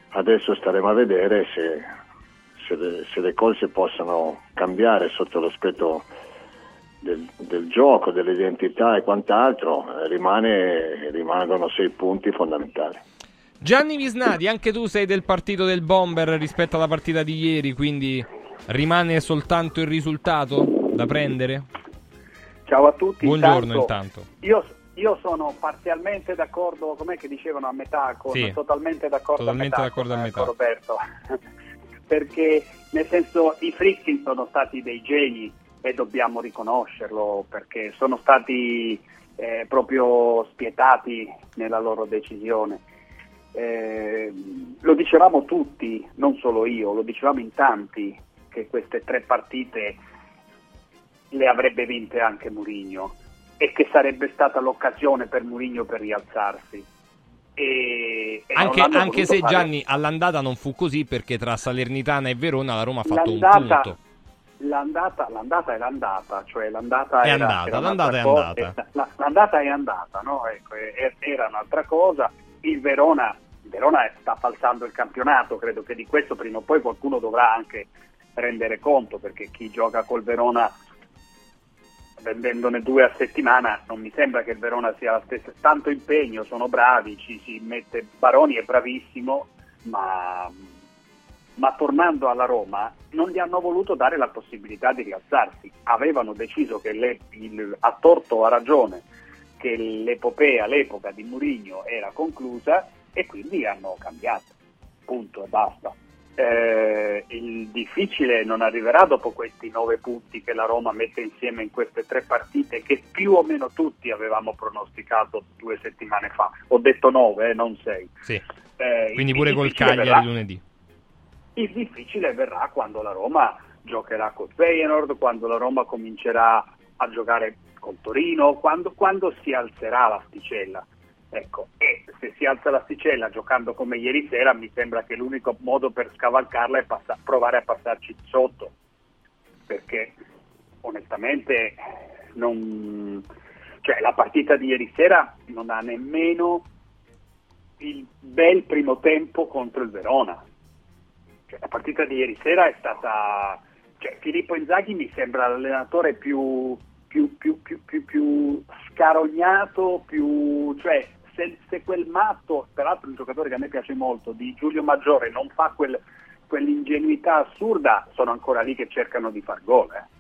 Adesso staremo a vedere se, se le, se le cose possono cambiare sotto l'aspetto del, del gioco, dell'identità e quant'altro. Eh, rimane- rimangono sei punti fondamentali. Gianni Visnadi, anche tu sei del partito del bomber rispetto alla partita di ieri, quindi rimane soltanto il risultato da prendere? Ciao a tutti. Buongiorno intanto. Io, io sono parzialmente d'accordo, com'è che dicevano a metà, con, Sì. totalmente d'accordo Totalmente a metà, d'accordo a con, metà. con Roberto. perché nel senso i Fritkin sono stati dei geni e dobbiamo riconoscerlo perché sono stati eh, proprio spietati nella loro decisione. Eh, lo dicevamo tutti, non solo io, lo dicevamo in tanti che queste tre partite le avrebbe vinte anche Mourinho e che sarebbe stata l'occasione per Mourinho per rialzarsi. E, e Anche, anche se fare. Gianni all'andata non fu così perché tra Salernitana e Verona la Roma ha fatto un L'andata- punto. L'andata, l'andata è l'andata, cioè l'andata È era, andata, era l'andata è cosa, andata. eh, la- l'andata è andata, no? Ecco, era un'altra cosa. Il Verona, il Verona sta falsando il campionato, credo che di questo prima o poi qualcuno dovrà anche rendere conto, perché chi gioca col Verona vendendone due a settimana non mi sembra che il Verona sia la stessa tanto impegno sono bravi ci si mette Baroni è bravissimo ma, ma tornando alla Roma non gli hanno voluto dare la possibilità di rialzarsi avevano deciso che le- il- a torto o a ragione che l'epopea all'epoca di Mourinho era conclusa e quindi hanno cambiato punto e basta eh, il difficile non arriverà dopo questi nove punti che la Roma mette insieme in queste tre partite che più o meno tutti avevamo pronosticato due settimane fa. Ho detto nove, eh, non sei. Sì. Eh, Quindi pure col Cagliari verrà- lunedì. Il difficile verrà quando la Roma giocherà col Feyenoord, quando la Roma comincerà a giocare col Torino, quando, quando si alzerà l'asticella. Ecco, e se si alza l'asticella giocando come ieri sera, mi sembra che l'unico modo per scavalcarla è passa- provare a passarci sotto, perché onestamente non... cioè, la partita di ieri sera non ha nemmeno il bel primo tempo contro il Verona. Cioè, la partita di ieri sera è stata... Cioè, Filippo Inzaghi mi sembra l'allenatore più, più, più, più, scarognato, più... Cioè, se, se quel matto, peraltro un giocatore che a me piace molto, di Giulio Maggiore non fa quel- quell'ingenuità assurda, sono ancora lì che cercano di far gol. eh.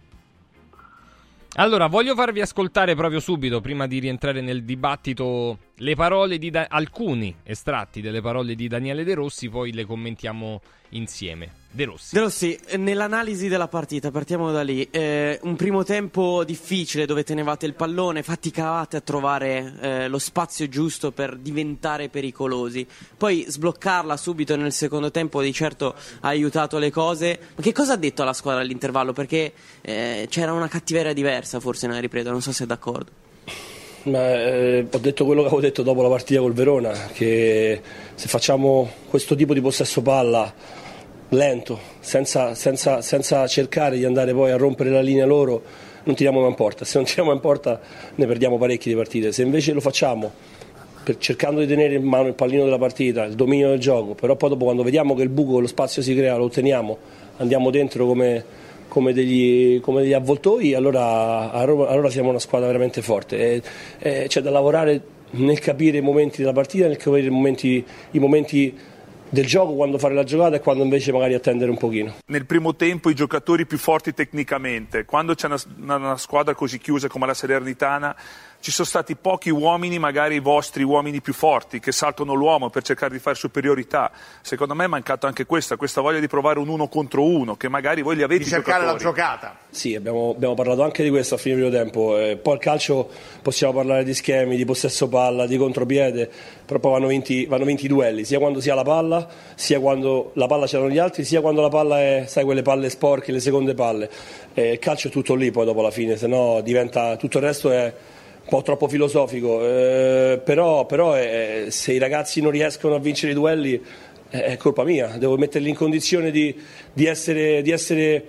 Allora, voglio farvi ascoltare proprio subito, prima di rientrare nel dibattito, le parole di Da- alcuni estratti delle parole di Daniele De Rossi, poi le commentiamo insieme. De Rossi. De Rossi, nell'analisi della partita, partiamo da lì. Eh, un primo tempo difficile dove tenevate il pallone, faticavate a trovare eh, lo spazio giusto per diventare pericolosi. Poi sbloccarla subito nel secondo tempo di certo ha aiutato le cose. Ma che cosa ha detto alla squadra all'intervallo? Perché eh, c'era una cattiveria diversa forse nella ripresa, non so se è d'accordo. Ma, eh, ho detto quello che avevo detto dopo la partita col Verona, che se facciamo questo tipo di possesso palla lento, senza, senza- senza cercare di andare poi a rompere la linea loro, non tiriamo mai in porta. Se non tiriamo in porta ne perdiamo parecchie di partite. Se invece lo facciamo cercando di tenere in mano il pallino della partita, il dominio del gioco, però poi dopo quando vediamo che il buco, lo spazio si crea, lo otteniamo, andiamo dentro come, come degli, come degli avvoltoi, allora, allora siamo una squadra veramente forte. E- e c'è da lavorare nel capire i momenti della partita, nel capire i momenti, i momenti del gioco, quando fare la giocata e quando invece magari attendere un pochino. nel primo tempo i giocatori più forti tecnicamente. Quando c'è una, una- squadra così chiusa come la Salernitana, ci sono stati pochi uomini, magari i vostri uomini più forti, che saltano l'uomo per cercare di fare superiorità. Secondo me è mancato anche questa, questa voglia di provare un uno contro uno, che magari voi li avete Di cercare la giocatori. giocata. Sì, abbiamo, abbiamo parlato anche di questo a fine primo tempo. Eh, poi al calcio possiamo parlare di schemi, di possesso palla, di contropiede, però poi vanno vinti, vanno vinti i duelli, sia quando si ha la palla, sia quando la palla c'erano gli altri, sia quando la palla è, sai, quelle palle sporche, le seconde palle. Eh, il calcio è tutto lì poi dopo la fine, se no diventa tutto il resto è un po' troppo filosofico. Eh, però però eh, se i ragazzi non riescono a vincere i duelli eh, è colpa mia, devo metterli in condizione di, di essere. Di essere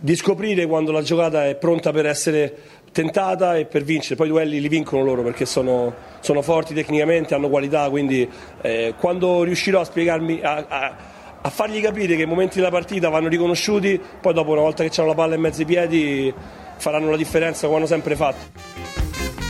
di scoprire quando la giocata è pronta per essere tentata e per vincere. Poi i duelli li vincono loro perché sono, sono forti tecnicamente, hanno qualità, quindi eh, quando riuscirò a spiegarmi, a, a- a fargli capire che i momenti della partita vanno riconosciuti, poi dopo una volta che hanno la palla in mezzo ai piedi faranno la differenza come hanno sempre fatto.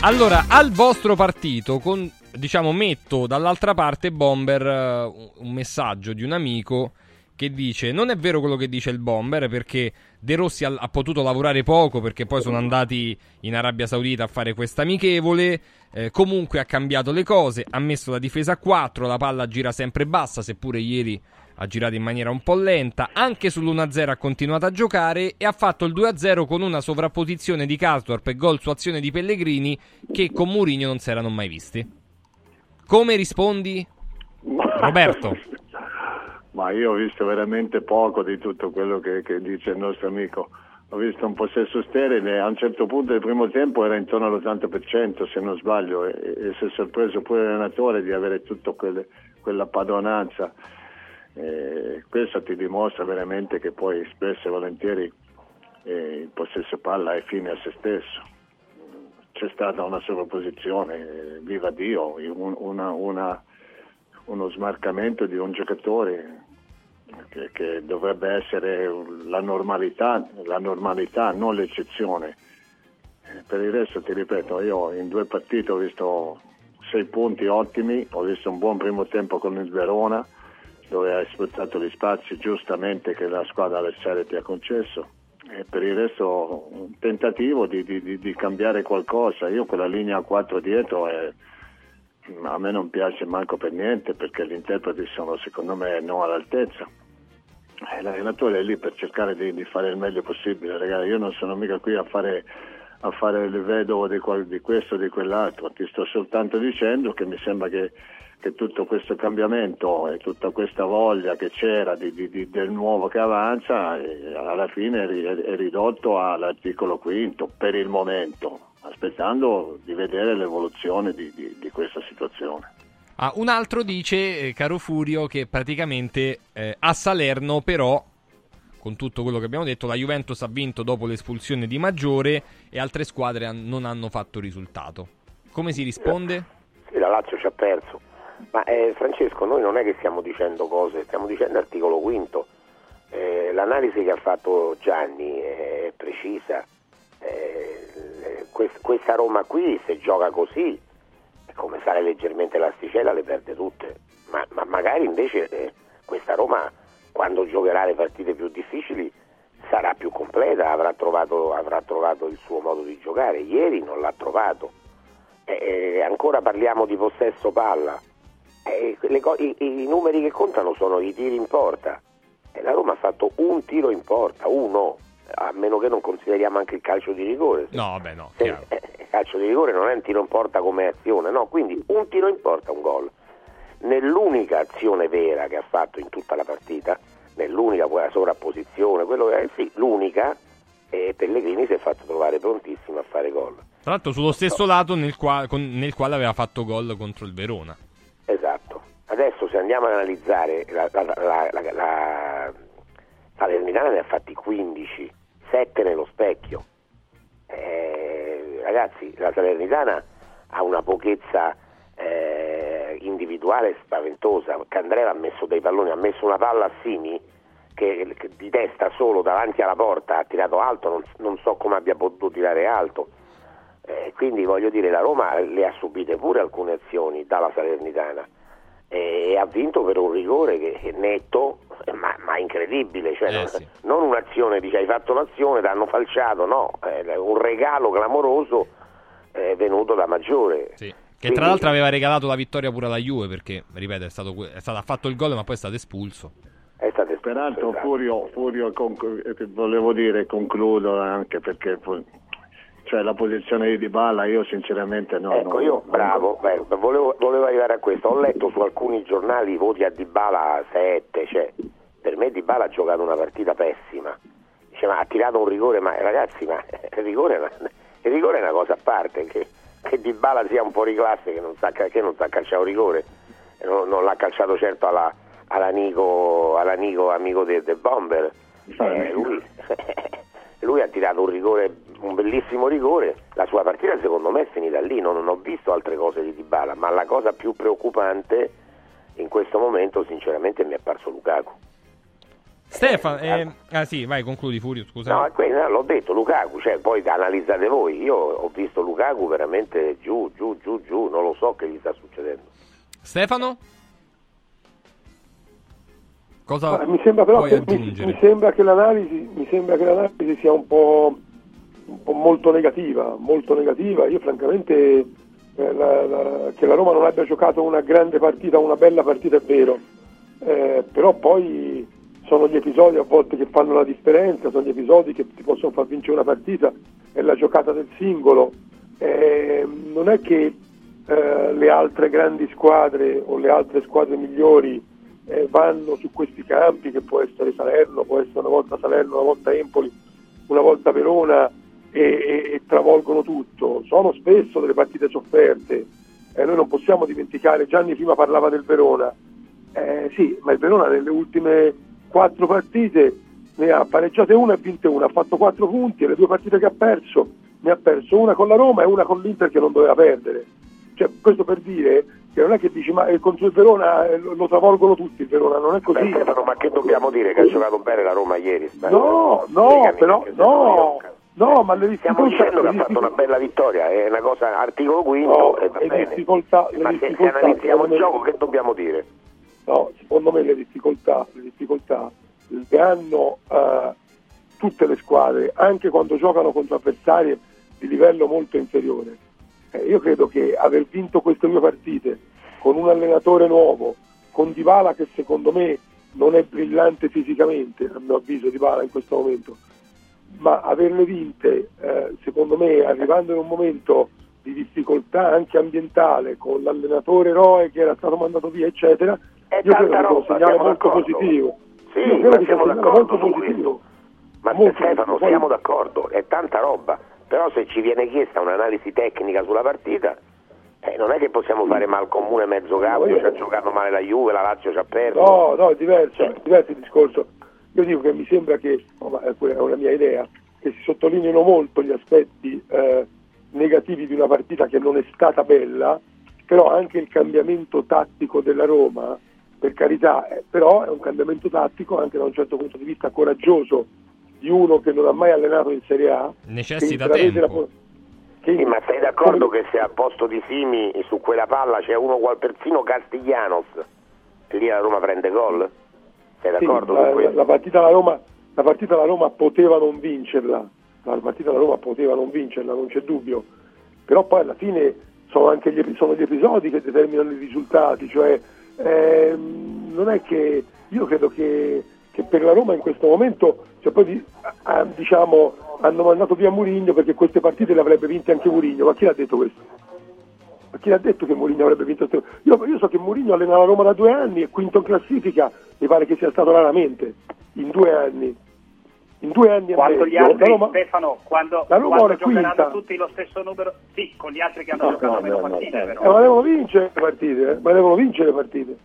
Allora, al vostro partito, con, diciamo, metto dall'altra parte Bomber eh, un messaggio di un amico che dice: Non è vero quello che dice il Bomber perché De Rossi ha, ha potuto lavorare poco perché poi sono andati in Arabia Saudita a fare questa amichevole. eh, comunque ha cambiato le cose, ha messo la difesa a 4, la palla gira sempre bassa, seppure ieri ha girato in maniera un po' lenta, anche sull'1-0 ha continuato a giocare e ha fatto il 2-0 con una sovrapposizione di Karsdorp e gol su azione di Pellegrini che con Mourinho non si erano mai visti. Come rispondi? Roberto. Ma io ho visto veramente poco di tutto quello che, che dice il nostro amico. Ho visto un possesso sterile, a un certo punto del primo tempo era intorno all'80% se non sbaglio e, e si è sorpreso pure l'allenatore di avere tutta quella padronanza. Eh, questo ti dimostra veramente che poi spesso e volentieri eh, il possesso palla è fine a se stesso. C'è stata una sovrapposizione, eh, viva Dio, un- una- una- uno smarcamento di un giocatore che, che dovrebbe essere la normalità, la normalità, non l'eccezione. Eh, Per il resto ti ripeto, io in due partite ho visto sei punti ottimi, ho visto un buon primo tempo con il Verona, dove hai sfruttato gli spazi giustamente che la squadra avversaria ti ha concesso. E per il resto un tentativo di, di- di- cambiare qualcosa. Io quella linea a 4 dietro è, a me non piace manco per niente perché gli interpreti sono secondo me non all'altezza. L'allenatore è lì per cercare di, di fare il meglio possibile, ragazzi. Io non sono mica qui a fare, a fare il vedovo di questo o di quell'altro, ti sto soltanto dicendo che mi sembra che, che tutto questo cambiamento e tutta questa voglia che c'era di- di- di- del nuovo che avanza eh, alla fine è, ri- è ridotto all'articolo quinto per il momento, aspettando di vedere l'evoluzione di- di- di questa situazione. Ah, un altro dice, eh, caro Furio, che praticamente eh, a Salerno però, con tutto quello che abbiamo detto, la Juventus ha vinto dopo l'espulsione di Maggiore e altre squadre han- non hanno fatto risultato. Come si risponde? Sì, la Lazio ci ha perso. Ma eh, Francesco, noi non è che stiamo dicendo cose, stiamo dicendo articolo quinto. Eh, l'analisi che ha fatto Gianni è precisa. Eh, quest- questa Roma qui, se gioca così, come sale leggermente l'asticella, le perde tutte. Ma, ma magari invece eh, questa Roma, quando giocherà le partite più difficili, sarà più completa, avrà trovato, avrà trovato il suo modo di giocare. Ieri non l'ha trovato. Eh, ancora parliamo di possesso palla. Eh, co- i, i numeri che contano sono i tiri in porta. E la Roma ha fatto un tiro in porta, uno, a meno che non consideriamo anche il calcio di rigore. No, vabbè, no, Se- chiaro. eh, il calcio di rigore non è un tiro in porta come azione, no, quindi un tiro in porta, un gol. Nell'unica azione vera che ha fatto in tutta la partita, nell'unica quella sovrapposizione, quello che sì, l'unica, e Pellegrini si è fatto trovare prontissimo a fare gol. Tra l'altro sullo stesso lato nel, qua- con- nel quale aveva fatto gol contro il Verona. Adesso se andiamo ad analizzare la Salernitana ne ha fatti 15, 7 nello specchio. Eh, ragazzi, la Salernitana ha una pochezza eh, individuale spaventosa. Candreva ha messo dei palloni, ha messo una palla a Simi che, che di testa solo davanti alla porta ha tirato alto, non, non so come abbia potuto tirare alto. Eh, quindi voglio dire, la Roma le ha subite pure alcune azioni dalla Salernitana e, ha vinto per un rigore che è netto, eh, ma, ma incredibile. Cioè, non, non un'azione, dice hai fatto l'azione, ti hanno falciato, no, è un regalo clamoroso eh, venuto da Maggiore. Che Quindi- tra l'altro aveva regalato la vittoria pure alla Juve perché, ripeto, è stato, è stato- ha fatto il gol ma poi è stato espulso. È stato Peraltro Furio, Furio conclu- eh, volevo dire, concludo anche perché cioè, la posizione di Dybala io sinceramente no. Ecco, no- io no- bravo, beh, volevo, volevo arrivare a questo. Ho letto su alcuni giornali i voti a Dybala 7, cioè per me Dybala ha giocato una partita pessima. Dice, ma ha tirato un rigore, ma ragazzi, ma il rigore è una, il rigore è una cosa a parte, che, che Dybala sia un fuori classe che non sa, che non sa calciare un rigore, non, non l'ha calciato certo alla, all'amico, all'amico amico del del Bomber. Eh, lui, lui ha tirato un rigore, un bellissimo rigore. La sua partita secondo me è finita lì, non, non ho visto altre cose di Dybala, ma la cosa più preoccupante in questo momento sinceramente mi è parso Lukaku. Stefano, eh, ah sì, vai, concludi Furio, scusa. No, quello, l'ho detto, Lukaku, cioè, poi analizzate voi, io ho visto Lukaku veramente giù, giù, giù, giù, non lo so che gli sta succedendo. Stefano? Cosa Ma mi sembra però puoi che, mi, aggiungere? mi sembra che l'analisi, mi sembra che l'analisi sia un po' molto negativa, molto negativa. Io francamente eh, la- la- che la Roma non abbia giocato una grande partita, una bella partita è vero, Eh, però poi sono gli episodi a volte che fanno la differenza, sono gli episodi che ti possono far vincere una partita, è la giocata del singolo. Eh, non è che eh, le altre grandi squadre o le altre squadre migliori eh, vanno su questi campi, che può essere Salerno, può essere una volta Salerno, una volta Empoli, una volta Verona, e, e- e travolgono tutto. Sono spesso delle partite sofferte. E noi non possiamo dimenticare, Gianni prima parlava del Verona. Eh, sì, ma il Verona nelle ultime quattro partite ne ha pareggiate una e vinte una, ha fatto quattro punti e le due partite che ha perso ne ha perso una con la Roma e una con l'Inter che non doveva perdere. Cioè, questo per dire che non è che dici ma eh, contro il Verona eh, lo, travolgono tutti il Verona, non è così. Beh, Stefano, ma che dobbiamo dire? Che ha giocato bene la Roma ieri? Stai- No, no, però no no, ma le Stiamo difficoltà, dicendo che ha fatto una bella vittoria, è una cosa articolo quinto No, e va le bene. difficoltà- ma se, se analizziamo il me- gioco che dobbiamo dire? No, secondo me le difficoltà, le difficoltà le hanno eh, tutte le squadre, anche quando giocano contro avversari di livello molto inferiore. Eh, io credo che aver vinto queste due partite con un allenatore nuovo, con Dybala che secondo me non è brillante fisicamente, a mio avviso Dybala in questo momento, ma averle vinte, eh, secondo me, arrivando in un momento di difficoltà anche ambientale, con l'allenatore eroe che era stato mandato via, eccetera, io credo che sia un segnale molto d'accordo. positivo. Sì, io credo siamo d'accordo molto su positivo. Ma Molto Stefano, positivo. Siamo d'accordo, è tanta roba, però se ci viene chiesta un'analisi tecnica sulla partita, eh, non è che possiamo fare mal comune mezzo cambio, ci ha giocato male la Juve, la Lazio ci ha perso. No, no, è diverso, è diverso il discorso. Io dico che mi sembra che, è una mia idea, che si sottolineino molto gli aspetti eh, negativi di una partita che non è stata bella, però anche il cambiamento tattico della Roma, per carità, eh, però è un cambiamento tattico anche da un certo punto di vista coraggioso di uno che non ha mai allenato in Serie A. Necessita tempo. la che- Sì, ma sei d'accordo che se al posto di Simi su quella palla c'è uno qual persino Castiglianos, lì la Roma prende gol? Sei Sì, d'accordo la, questo? la partita alla Roma, la partita alla Roma poteva non vincerla, la partita alla Roma poteva non vincerla, non c'è dubbio, però poi alla fine sono anche gli, sono gli episodi che determinano i risultati, cioè ehm, non è che io credo che, che per la Roma in questo momento, cioè poi di- diciamo, hanno mandato via Murigno perché queste partite le avrebbe vinte anche Murigno, ma chi l'ha detto questo? Ma chi l'ha detto che Mourinho avrebbe vinto? Io, io so che Mourinho allena la Roma da due anni e quinto in classifica, mi pare che sia stato raramente, in due anni. In due anni Quando gli altri, La Roma- Stefano, quando, quando giocheranno quinta. tutti lo stesso numero, sì, con gli altri che hanno No, giocato no, meno no, partite, però. Eh, ma devono vincere le partite, eh, ma devono vincere le partite.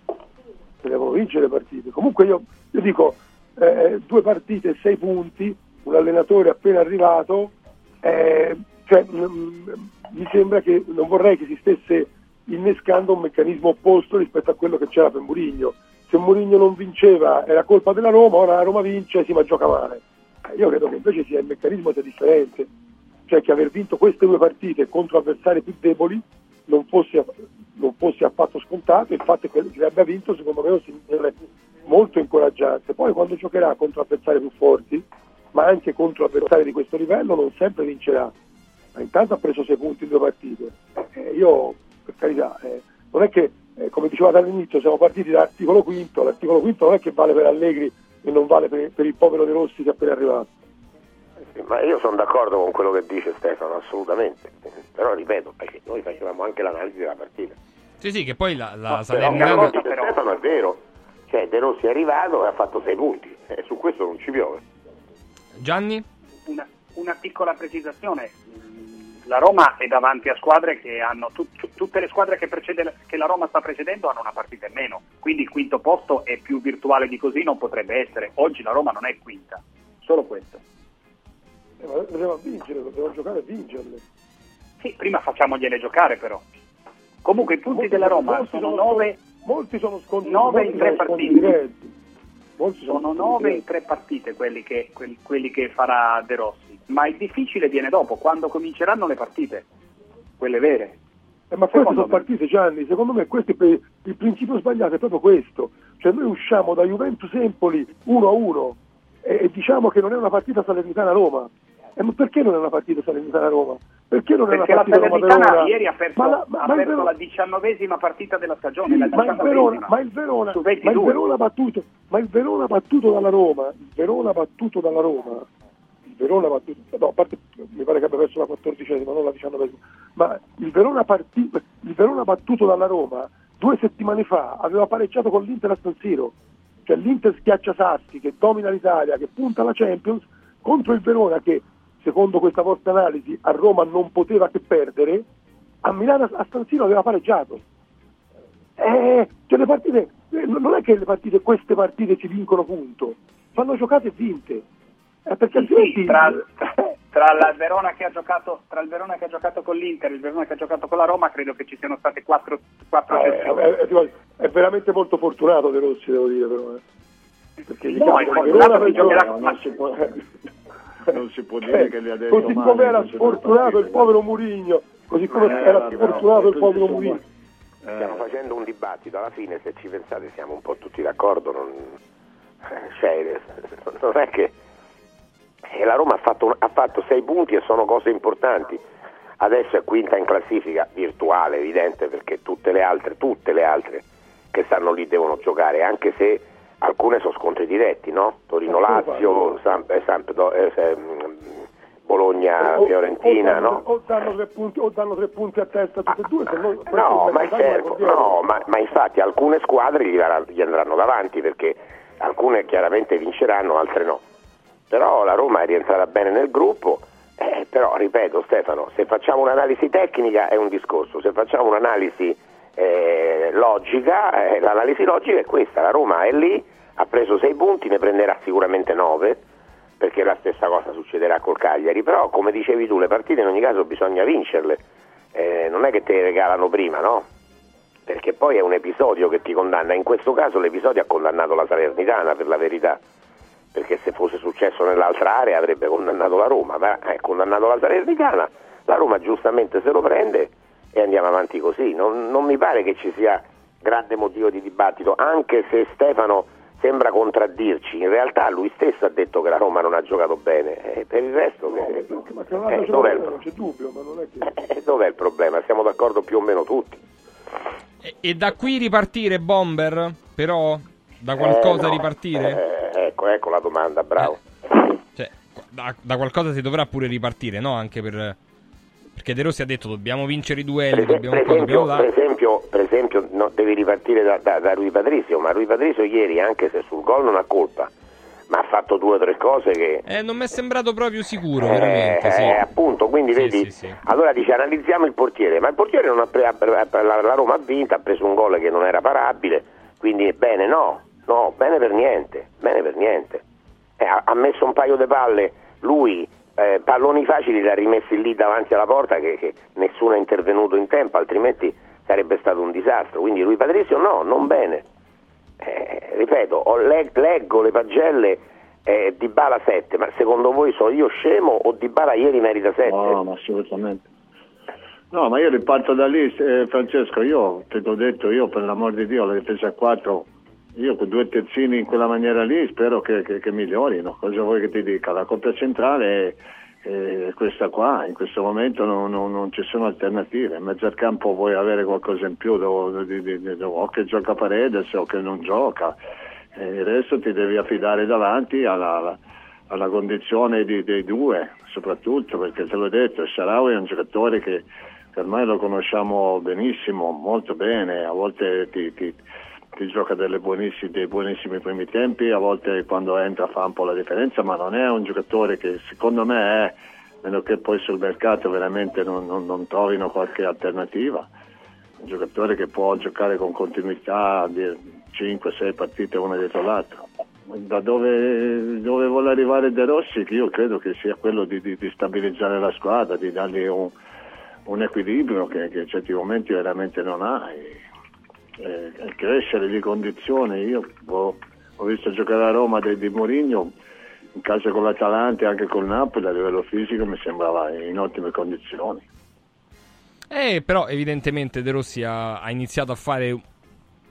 Devono vincere le partite. Comunque io, io dico, eh, due partite, sei punti, un allenatore appena arrivato, eh, cioè, mm, mi sembra che non vorrei che si stesse innescando un meccanismo opposto rispetto a quello che c'era per Murigno. Se Murigno non vinceva era colpa della Roma, ora la Roma vince, sì ma gioca male. Eh, Io credo che invece sia il meccanismo sia differente, cioè che aver vinto queste due partite contro avversari più deboli non fosse, non fosse affatto scontato, il fatto che le abbia vinto secondo me è molto incoraggiante. Poi quando giocherà contro avversari più forti, ma anche contro avversari di questo livello, non sempre vincerà. Ma intanto ha preso sei punti in due partite. Eh, io, per carità, eh, non è che, eh, come dicevate all'inizio, siamo partiti dall'articolo quinto, l'articolo quinto non è che vale per Allegri e non vale per, per il povero De Rossi che è appena arrivato. Sì, Ma io sono d'accordo con quello che dice Stefano, assolutamente. Però ripeto, perché noi facevamo anche l'analisi della partita. Sì, sì, che poi la, la Però Salernitana... che dice Stefano è vero. Cioè De Rossi è arrivato e ha fatto sei punti. E su questo non ci piove. Gianni? Una, una piccola precisazione. La Roma è davanti a squadre che hanno tut- tut- tutte le squadre che, precede- che la Roma sta precedendo hanno una partita in meno, quindi il quinto posto è più virtuale di così, non potrebbe essere. Oggi la Roma non è quinta, solo questo. Eh, ma dobbiamo vincere, dobbiamo giocare e vincerle. Sì, prima facciamogliele giocare però. Comunque i punti Molti della Roma molti sono sono- 9 Molti sono scontri, Nove molti in tre sono scontri partite. diretti. Molti sono sono scontri 9 in diretti. tre partite quelli che, quelli che farà De Rossi, ma il difficile viene dopo, quando cominceranno le partite, quelle vere. Eh, ma queste sono partite Gianni, secondo me per- il principio sbagliato è proprio questo, cioè noi usciamo da Juventus Empoli 1 a 1 e, e diciamo che non è una partita Salernitana-Roma. Eh, perché non è una partita Salernitana-Roma? Perché non è Perché una la partita Salernitana Roma-Verona? ieri ha perso, Ma la- ma- ha ma perso Verona- la diciannovesima partita della stagione, Sì, la ma il Verona, ma il Verona, su ma il 22. Verona battuto, ma il Verona battuto dalla Roma, il Verona battuto dalla Roma, Verona battuto, no, parte mi pare che abbia perso la quattordicesima, non la diciannovesima, ma il Verona, parti- il Verona battuto dalla Roma due settimane fa aveva pareggiato con l'Inter a San Siro, cioè l'Inter schiaccia Sassi che domina l'Italia, che punta alla Champions, contro il Verona che secondo questa vostra analisi a Roma non poteva che perdere, a Milano a San Siro aveva pareggiato. Eh, cioè partite, eh, non è che partite, queste partite si vincono punto, vanno giocate e vinte. Eh, perché Sì, tra, tra la Verona che ha giocato, tra il Verona che ha giocato con l'Inter e il Verona che ha giocato con la Roma, credo che ci siano state quattro, quattro eh, sessioni. è, è- è veramente molto fortunato De Rossi, devo dire però. eh. Perché gli No, è il fortunato per giocherà- si può, non si può dire Eh, che gli ha detto così come era sfortunato il povero Murigno, così come Eh, era sfortunato il povero Murigno. Stiamo facendo un dibattito, alla fine se ci pensate siamo un po' tutti d'accordo, non, eh, cioè, non è che eh, la Roma ha fatto, ha fatto sei punti e sono cose importanti, adesso è quinta in classifica virtuale, evidente, perché tutte le altre, tutte le altre che stanno lì devono giocare, anche se alcune sono scontri diretti, no? Torino-Lazio, Samp- eh, Sampdo- eh, se- mm, Bologna-Fiorentina, o, no? o danno tre punti, o danno tre punti a testa tutte e due, se no, No, ma, certo, no, ma, ma infatti alcune squadre gli andranno davanti perché alcune chiaramente vinceranno, altre no. Però la Roma è rientrata bene nel gruppo, eh, però ripeto Stefano, se facciamo un'analisi tecnica è un discorso, se facciamo un'analisi eh, logica, eh, l'analisi logica è questa, la Roma è lì, ha preso sei punti, ne prenderà sicuramente nove, perché la stessa cosa succederà col Cagliari, però come dicevi tu le partite in ogni caso bisogna vincerle, Eh, non è che te le regalano prima, no? Perché poi è un episodio che ti condanna, in questo caso l'episodio ha condannato la Salernitana per la verità, perché se fosse successo nell'altra area avrebbe condannato la Roma, ma è condannato la Salernitana, la Roma giustamente se lo prende e andiamo avanti così, non, non mi pare che ci sia grande motivo di dibattito, anche se Stefano sembra contraddirci, in realtà lui stesso ha detto che la Roma non ha giocato bene, e per il resto che- Ma che non eh, dov'è, il non c'è dubbio, ma non è che... eh, dov'è il problema? Siamo d'accordo più o meno tutti. E, e da qui ripartire, Bomber? Però? Da qualcosa Eh, no, ripartire? eh, ecco, Ecco, la domanda, bravo. Cioè, da, da qualcosa si dovrà pure ripartire, no? Anche per... Perché De Rossi ha detto dobbiamo vincere i duelli, Per, dobbiamo per qua, dobbiamo esempio, là. per esempio, per esempio, no, devi ripartire da, da, da Rui Patrizio, ma Rui Patrizio ieri, anche se sul gol non ha colpa, ma ha fatto due o tre cose che... Eh, non mi è sembrato proprio sicuro, Eh, veramente, sì. eh, appunto, quindi Sì, vedi, sì, allora dice analizziamo il portiere, ma il portiere non ha pre- la Roma ha vinto, ha preso un gol che non era parabile, quindi bene no, no, bene per niente, bene per niente. Eh, ha, messo un paio di palle, lui eh, palloni facili li ha rimessi lì davanti alla porta che, che nessuno è intervenuto in tempo, altrimenti sarebbe stato un disastro, quindi lui Patrizio no, non bene. Eh, ripeto, ho le- leggo le pagelle eh, di Bala 7, ma secondo voi sono io scemo o Di Bala ieri merita 7? No, ma assolutamente. No, ma io riparto da lì, eh, Francesco, io te l'ho detto, io per l'amor di Dio la difesa a 4, io con due terzini in quella maniera lì spero che, che- che migliorino, cosa vuoi che ti dica? La coppia centrale è, è questa qua, in questo momento non, non- non ci sono alternative, in mezzo al campo vuoi avere qualcosa in più, devo- di- di- di- o che gioca Paredes o che non gioca, e il resto ti devi affidare davanti alla, alla- alla condizione di- dei due, soprattutto perché te l'ho detto, Sarawi è un giocatore che che ormai lo conosciamo benissimo, molto bene, a volte ti, ti- ti gioca delle buonissi- dei buonissimi primi tempi, a volte quando entra fa un po' la differenza, ma non è un giocatore che secondo me è, meno che poi sul mercato veramente non, non- non trovino qualche alternativa, un giocatore che può giocare con continuità di 5-6 partite una dietro l'altra. Da dove, dove vuole arrivare De Rossi, che io credo che sia quello di, di- di stabilizzare la squadra, di dargli un, un equilibrio che, che in certi momenti veramente non ha e, e- e crescere di condizione. Io ho, ho visto giocare a Roma di, di Mourinho in casa con l'Atalanta e anche col Napoli a livello fisico mi sembrava in ottime condizioni. Eh, però evidentemente De Rossi ha, ha iniziato a fare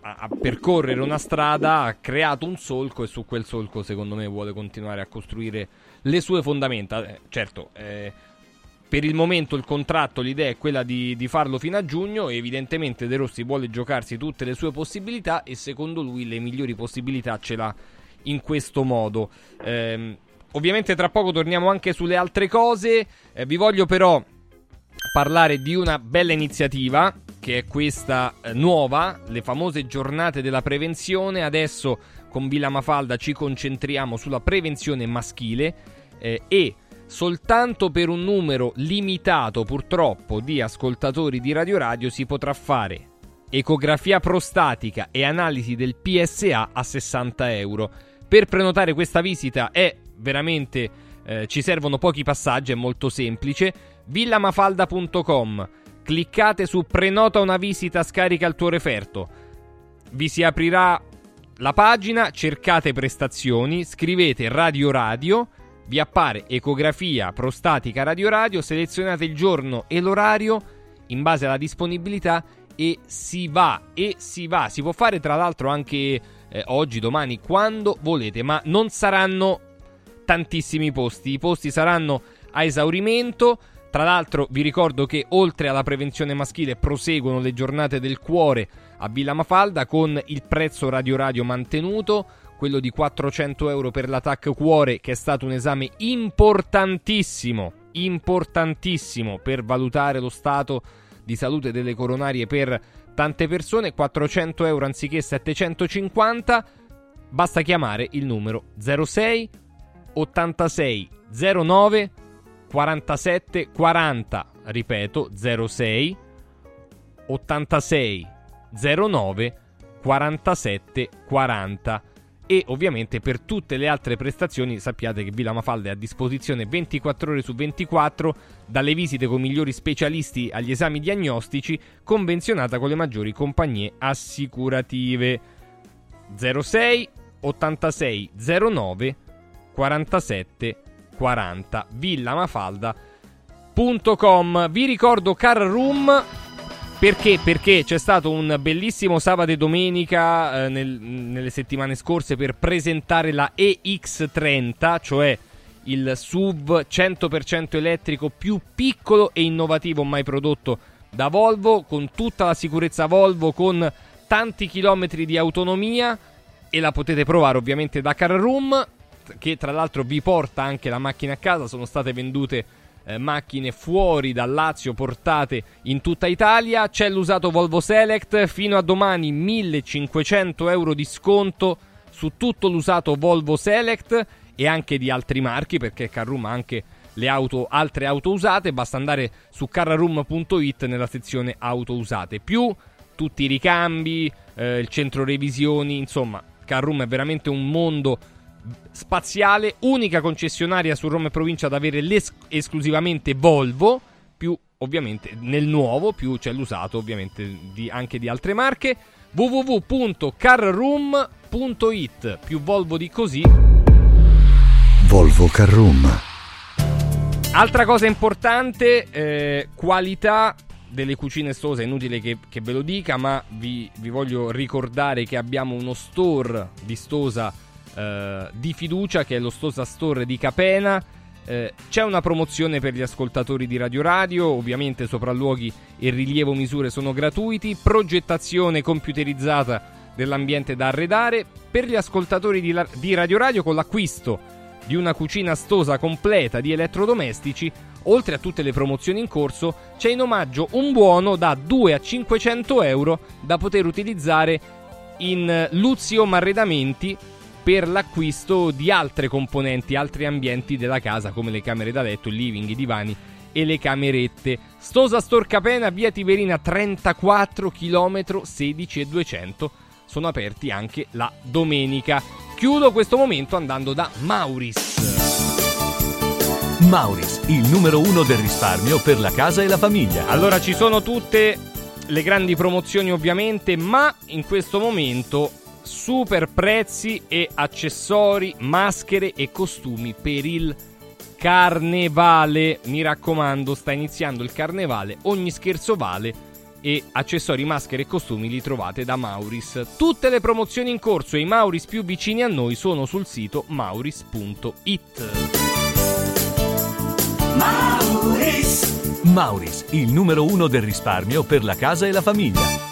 a percorrere una strada, ha creato un solco e su quel solco secondo me vuole continuare a costruire le sue fondamenta. Eh, certo, eh, per il momento il contratto, l'idea è quella di, di farlo fino a giugno e evidentemente De Rossi vuole giocarsi tutte le sue possibilità e secondo lui le migliori possibilità ce l'ha in questo modo. Ehm, ovviamente tra poco torniamo anche sulle altre cose, eh, vi voglio però parlare di una bella iniziativa che è questa eh, nuova, le famose giornate della prevenzione. Adesso con Villa Mafalda ci concentriamo sulla prevenzione maschile eh, e soltanto per un numero limitato purtroppo di ascoltatori di Radio Radio si potrà fare ecografia prostatica e analisi del PSA a 60 euro. Per prenotare questa visita è veramente eh, ci servono pochi passaggi, è molto semplice. villamafalda.com cliccate su prenota una visita, scarica il tuo referto. Vi si aprirà la pagina, cercate prestazioni, scrivete Radio Radio, vi appare ecografia prostatica Radio Radio, selezionate il giorno e l'orario in base alla disponibilità e si va e si va. Si può fare tra l'altro anche eh, oggi, domani, quando volete, ma non saranno tantissimi posti. I posti saranno a esaurimento. Tra l'altro vi ricordo che oltre alla prevenzione maschile proseguono le giornate del cuore a Villa Mafalda con il prezzo Radio Radio mantenuto, quello di 400 euro per l'attacco cuore che è stato un esame importantissimo, importantissimo per valutare lo stato di salute delle coronarie per tante persone, 400 euro anziché 750, basta chiamare il numero 06 86 09 47 40, ripeto 06 86 09 47 40 e ovviamente per tutte le altre prestazioni sappiate che Villa Mafalda è a disposizione 24 ore su 24 dalle visite con migliori specialisti agli esami diagnostici convenzionata con le maggiori compagnie assicurative. 06 86 09 47 40 villamafalda.com vi ricordo Car Room perché? Perché c'è stato un bellissimo sabato e domenica eh, nel- nelle settimane scorse per presentare la EX30, cioè il SUV 100% elettrico più piccolo e innovativo mai prodotto da Volvo, con tutta la sicurezza Volvo, con tanti chilometri di autonomia e la potete provare ovviamente da Car Room. che tra l'altro vi porta anche la macchina a casa, sono state vendute eh, macchine fuori dal Lazio portate in tutta Italia. C'è l'usato Volvo Select, fino a domani 1500 euro di sconto su tutto l'usato Volvo Select e anche di altri marchi perché Carroom ha anche le auto, altre auto usate. Basta andare su carroom.it nella sezione auto usate. Più tutti i ricambi, eh, il centro revisioni, insomma, Carroom è veramente un mondo spaziale, unica concessionaria su Roma e provincia ad avere esclusivamente Volvo, più ovviamente nel nuovo, più c'è l'usato ovviamente di, anche di altre marche, www.carroom.it, più Volvo di così. Volvo Carroom. Altra cosa importante, eh, qualità delle cucine Stosa, è inutile che, che ve lo dica, ma vi, vi, voglio ricordare che abbiamo uno store di Stosa eh, di fiducia che è lo Stosa Store di Capena. Eh, c'è una promozione per gli ascoltatori di Radio Radio, ovviamente sopralluoghi e rilievo misure sono gratuiti, progettazione computerizzata dell'ambiente da arredare. Per gli ascoltatori di, la- di Radio Radio con l'acquisto di una cucina stosa completa di elettrodomestici, oltre a tutte le promozioni in corso, c'è in omaggio un buono da 2 a 500 euro da poter utilizzare in Luzio Marredamenti per l'acquisto di altre componenti, altri ambienti della casa come le camere da letto, il living, i divani e le camerette. Stosa Storcapena, via Tiberina 34 km 16 e 200. Sono aperti anche la domenica. Chiudo questo momento andando da Mauris. Mauris, il numero uno del risparmio per la casa e la famiglia. Allora ci sono tutte le grandi promozioni ovviamente, ma in questo momento super prezzi e accessori, maschere e costumi per il carnevale. Mi raccomando, sta iniziando il carnevale, ogni scherzo vale e accessori, maschere e costumi li trovate da Mauris. Tutte le promozioni in corso e i Mauris più vicini a noi sono sul sito mauris.it. Mauris. Mauris, il numero uno del risparmio per la casa e la famiglia.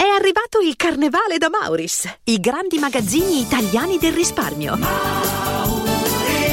È arrivato il carnevale da Mauris, i grandi magazzini italiani del risparmio.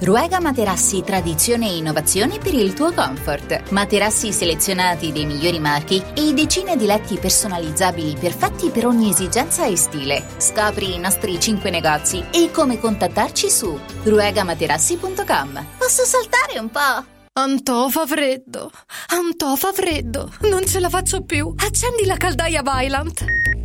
Ruega Materassi Tradizione e Innovazione per il tuo comfort. Materassi selezionati dei migliori marchi e decine di letti personalizzabili perfetti per ogni esigenza e stile. Scopri i nostri 5 negozi e come contattarci su ruegamaterassi.com. Posso saltare un po'? Antò fa freddo, Antò fa freddo, non ce la faccio più. Accendi la caldaia Vylant.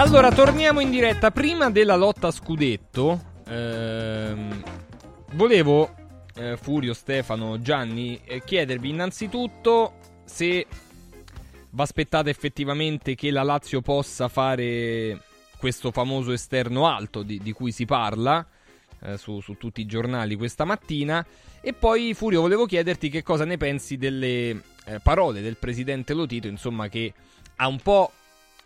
Allora, torniamo in diretta. Prima della lotta a scudetto, ehm, volevo, eh, Furio, Stefano, Gianni, eh, chiedervi innanzitutto se vi aspettate effettivamente che la Lazio possa fare questo famoso esterno alto di, di cui si parla eh, su, su tutti i giornali questa mattina. E poi, Furio, volevo chiederti che cosa ne pensi delle eh, parole del presidente Lotito, insomma, che ha un po'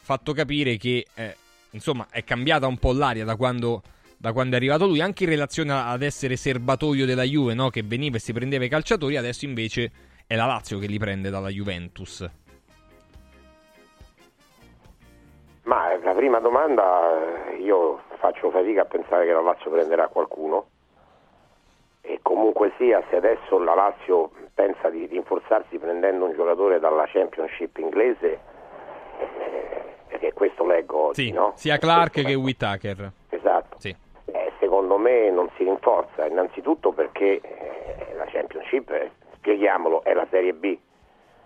fatto capire che eh, insomma è cambiata un po' l'aria da quando, da quando è arrivato lui, anche in relazione ad essere serbatoio della Juve, no? che veniva e si prendeva i calciatori, adesso invece è la Lazio che li prende dalla Juventus. Ma la prima domanda, eh, io faccio fatica a pensare che la Lazio prenderà qualcuno e comunque sia, se adesso la Lazio pensa di rinforzarsi prendendo un giocatore dalla Championship inglese, eh, perché questo leggo oggi, Sì, no? sia Clark che Whittaker. Esatto. Sì. Eh, secondo me non si rinforza, innanzitutto perché eh, la Championship, eh, spieghiamolo, è la Serie B.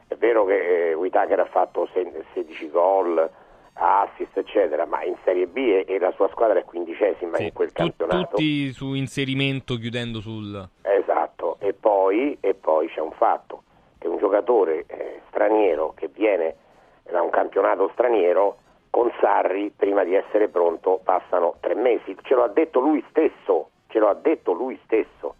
È vero che eh, Whittaker ha fatto se- 16 gol, assist, eccetera, ma in Serie B e, e la sua squadra è quindicesima in quel campionato. tutti su inserimento chiudendo sul... Esatto, e poi, e poi c'è un fatto, che un giocatore eh, straniero che viene da un campionato straniero, con Sarri, prima di essere pronto, passano tre mesi. Ce lo ha detto lui stesso, ce lo ha detto lui stesso.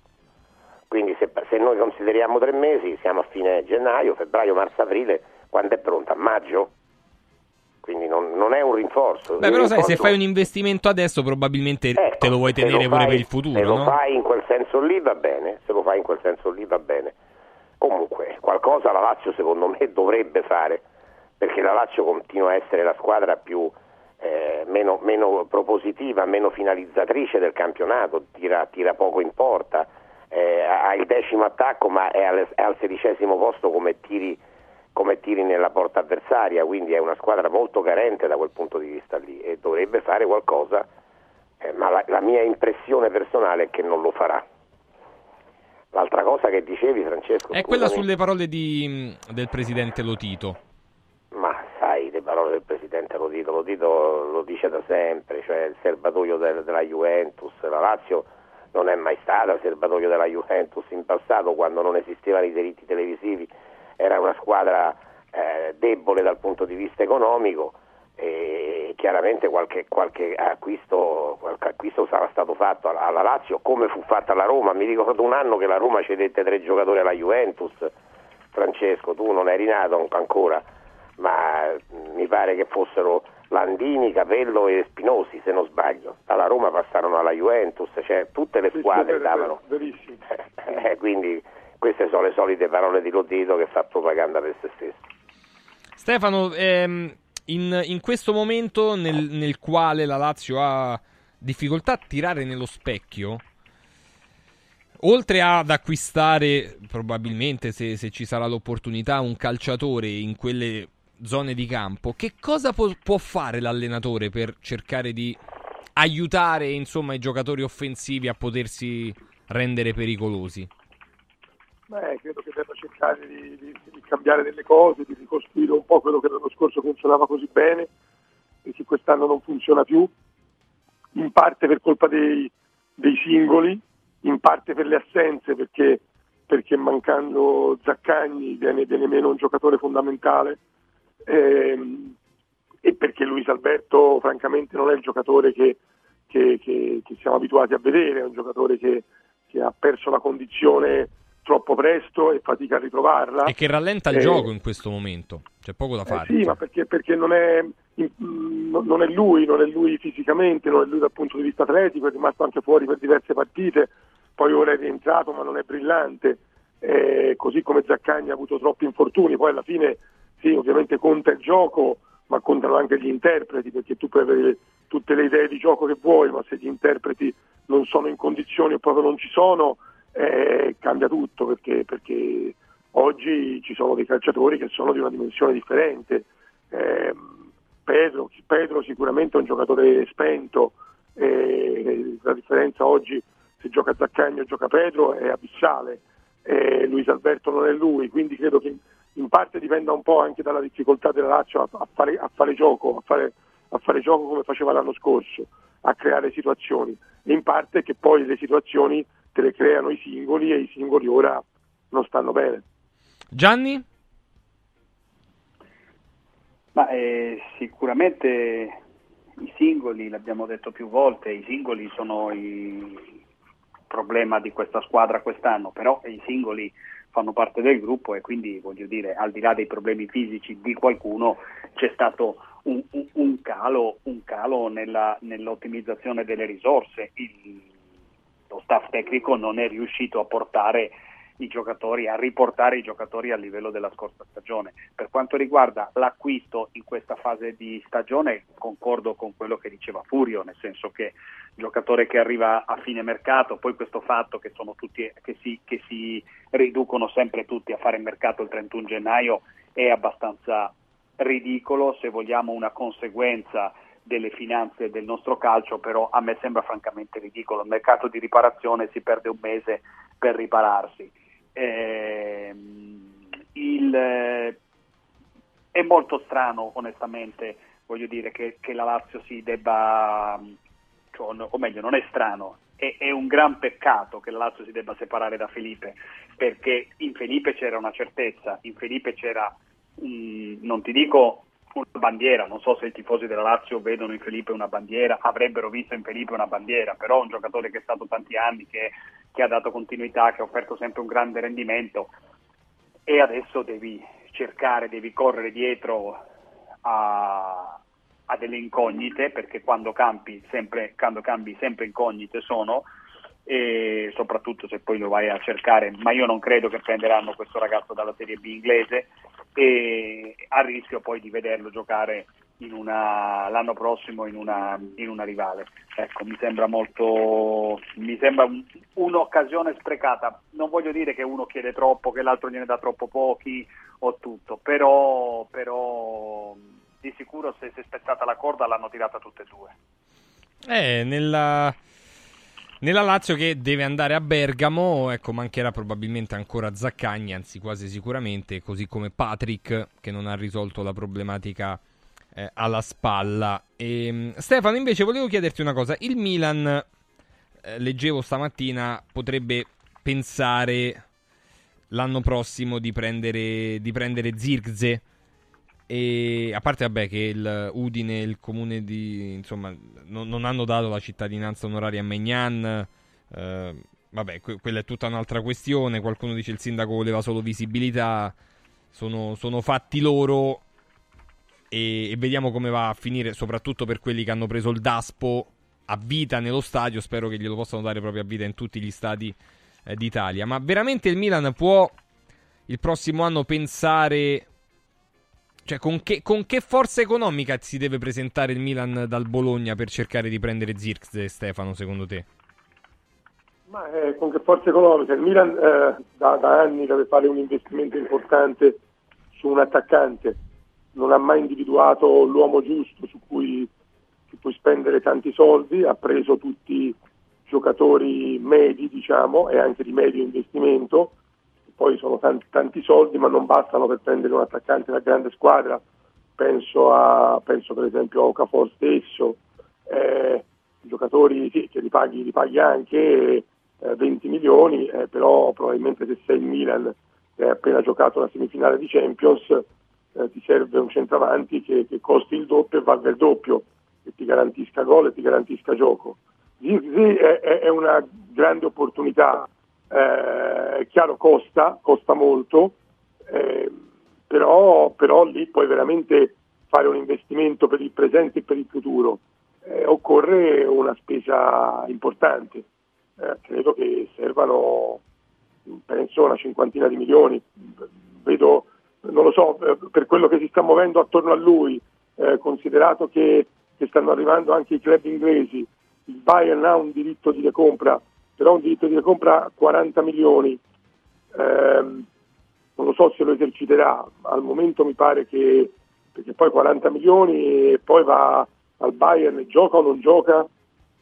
Quindi se, se noi consideriamo tre mesi, siamo a fine gennaio, febbraio, marzo, aprile, quando è pronto? A maggio? Quindi non, non è un rinforzo. Beh, però sai, se fai un investimento adesso probabilmente te lo vuoi tenere lo pure fai- per il futuro, Se lo no? fai in quel senso lì va bene, se lo fai in quel senso lì va bene. Comunque, qualcosa la Lazio secondo me dovrebbe fare, perché la Lazio continua a essere la squadra più eh, meno, meno propositiva, meno finalizzatrice del campionato, tira, tira poco in porta, eh, ha il decimo attacco ma è al, è al sedicesimo posto come tiri, come tiri nella porta avversaria, quindi è una squadra molto carente da quel punto di vista lì e dovrebbe fare qualcosa, eh, ma la, la mia impressione personale è che non lo farà. L'altra cosa che dicevi Francesco, È quella scusami, sulle parole di- del presidente Lotito. Parole del Presidente Lotito, Lotito lo dice da sempre, cioè il serbatoio del- della Juventus, la Lazio non è mai stata il serbatoio della Juventus, in passato quando non esistevano i diritti televisivi era una squadra eh, debole dal punto di vista economico e chiaramente qualche, qualche acquisto, qualche acquisto sarà stato fatto alla, Lazio come fu fatta alla Roma, mi ricordo un anno che la Roma cedette tre giocatori alla Juventus, Francesco tu non eri nato an- ancora, ma mi pare che fossero Landini, Capello e Spinosi, se non sbaglio. Dalla Roma passarono alla Juventus, cioè tutte le squadre davano. Verissimo. Eh, quindi queste sono le solite parole di Lodito che fa propaganda per se stesso. Stefano, ehm, in, in questo momento nel, nel quale la Lazio ha difficoltà a tirare nello specchio, oltre ad acquistare probabilmente se, se ci sarà l'opportunità un calciatore in quelle zone di campo, che cosa può, può fare l'allenatore per cercare di aiutare insomma i giocatori offensivi a potersi rendere pericolosi? Beh, credo che debba cercare di, di- di cambiare delle cose, di ricostruire un po' quello che l'anno scorso funzionava così bene e che quest'anno non funziona più, in parte per colpa dei, dei singoli, in parte per le assenze, perché, perché mancando Zaccagni viene, viene meno un giocatore fondamentale ehm, e perché Luis Alberto francamente non è il giocatore che, che- che- che siamo abituati a vedere, è un giocatore che, che ha perso la condizione troppo presto e fatica a ritrovarla. E che rallenta il Eh, gioco in questo momento. C'è poco da eh fare. sì, ma perché, perché non, è, mm, non è lui, non è lui fisicamente, non è lui dal punto di vista atletico, è rimasto anche fuori per diverse partite, poi ora è rientrato ma non è brillante, Eh, così come Zaccagni ha avuto troppi infortuni, poi alla fine sì, ovviamente conta il gioco, ma contano anche gli interpreti, perché tu puoi avere tutte le idee di gioco che vuoi, ma se gli interpreti non sono in condizioni o proprio non ci sono, eh, cambia tutto, perché, perché oggi ci sono dei calciatori che sono di una dimensione differente. Eh, Pedro, Pedro sicuramente è un giocatore spento, eh, la differenza oggi se gioca Zaccagni o gioca Pedro è abissale, eh, Luis Alberto non è lui, quindi credo che in parte dipenda un po' anche dalla difficoltà della Lazio a, a fare, a fare gioco, a fare, a fare gioco come faceva l'anno scorso, a creare situazioni, e in parte che poi le situazioni te le creano i singoli e i singoli ora non stanno bene. Gianni? Ma eh, sicuramente i singoli, l'abbiamo detto più volte, i singoli sono il problema di questa squadra quest'anno, però i singoli fanno parte del gruppo e quindi voglio dire, al di là dei problemi fisici di qualcuno, c'è stato un, un- un calo, un calo nella- nell'ottimizzazione delle risorse. Il- lo staff tecnico non è riuscito a portare i giocatori, a riportare i giocatori al livello della scorsa stagione. Per quanto riguarda l'acquisto in questa fase di stagione, concordo con quello che diceva Furio, nel senso che giocatore che arriva a fine mercato, poi questo fatto che, tutti, che, si, che si riducono sempre tutti a fare mercato il 31 gennaio è abbastanza ridicolo, se vogliamo una conseguenza delle finanze del nostro calcio, però a me sembra francamente ridicolo. Il mercato di riparazione si perde un mese per ripararsi. Ehm, il, è molto strano, onestamente, voglio dire, che, che la Lazio si debba, cioè, o meglio, non è strano, è, è un gran peccato che la Lazio si debba separare da Felipe, perché in Felipe c'era una certezza, in Felipe c'era, un- non ti dico una bandiera, non so se i tifosi della Lazio vedono in Felipe una bandiera, avrebbero visto in Felipe una bandiera, però un giocatore che è stato tanti anni, che, che ha dato continuità, che ha offerto sempre un grande rendimento. E adesso devi cercare, devi correre dietro a, a delle incognite, perché quando cambi sempre, quando cambi sempre incognite sono, e soprattutto se poi lo vai a cercare, ma io non credo che prenderanno questo ragazzo dalla Serie B inglese e a rischio poi di vederlo giocare una- l'anno prossimo in una, in una rivale. Ecco, mi sembra molto mi sembra un- un'occasione sprecata. Non voglio dire che uno chiede troppo, che l'altro gliene dà troppo pochi o tutto, però, però di sicuro se si è spezzata la corda l'hanno tirata tutte e due. Eh, nella, nella Lazio che deve andare a Bergamo, ecco, mancherà probabilmente ancora Zaccagni, anzi quasi sicuramente, così come Patrick che non ha risolto la problematica eh, alla spalla. E, Stefano, invece volevo chiederti una cosa. Il Milan, eh, leggevo stamattina, potrebbe pensare l'anno prossimo di prendere, di prendere Zirkze. E a parte, vabbè, che il Udine e il comune di. insomma, non, non hanno dato la cittadinanza onoraria a Megnan. eh, vabbè, que- quella è tutta un'altra questione. Qualcuno dice il sindaco voleva solo visibilità. Sono, sono fatti loro. E, e vediamo come va a finire, soprattutto per quelli che hanno preso il Daspo a vita nello stadio. Spero che glielo possano dare proprio a vita in tutti gli stadi eh, d'Italia. Ma veramente il Milan può il prossimo anno pensare. Cioè, con che, con che forza economica si deve presentare il Milan dal Bologna per cercare di prendere Zirkzee, Stefano, secondo te? Ma eh, con che forza economica? Il Milan eh, da, da anni deve fare un investimento importante su un attaccante, non ha mai individuato l'uomo giusto su cui, su cui spendere tanti soldi, ha preso tutti giocatori medi, diciamo, e anche di medio investimento, poi sono tanti, tanti soldi ma non bastano per prendere un attaccante da grande squadra, penso, a, penso per esempio a Okafor stesso, eh, giocatori sì, che li paghi, li paghi anche eh, 20 milioni, eh, però probabilmente se sei il Milan e hai appena giocato la semifinale di Champions eh, ti serve un centravanti che, che costi il doppio e valga il doppio, che ti garantisca gol e ti garantisca gioco. Zirzi è, è, una grande opportunità, eh, chiaro costa, costa molto, eh, però, però, lì puoi veramente fare un investimento per il presente e per il futuro. Eh, occorre una spesa importante, Eh, credo che servano penso una cinquantina di milioni, vedo, non lo so, eh, per quello che si sta muovendo attorno a lui, eh, considerato che, che stanno arrivando anche i club inglesi, il Bayern ha un diritto di recompra, però un diritto di recompra a 40 milioni, Ehm, non lo so se lo eserciterà, al momento mi pare che, perché poi 40 milioni e poi va al Bayern, gioca o non gioca,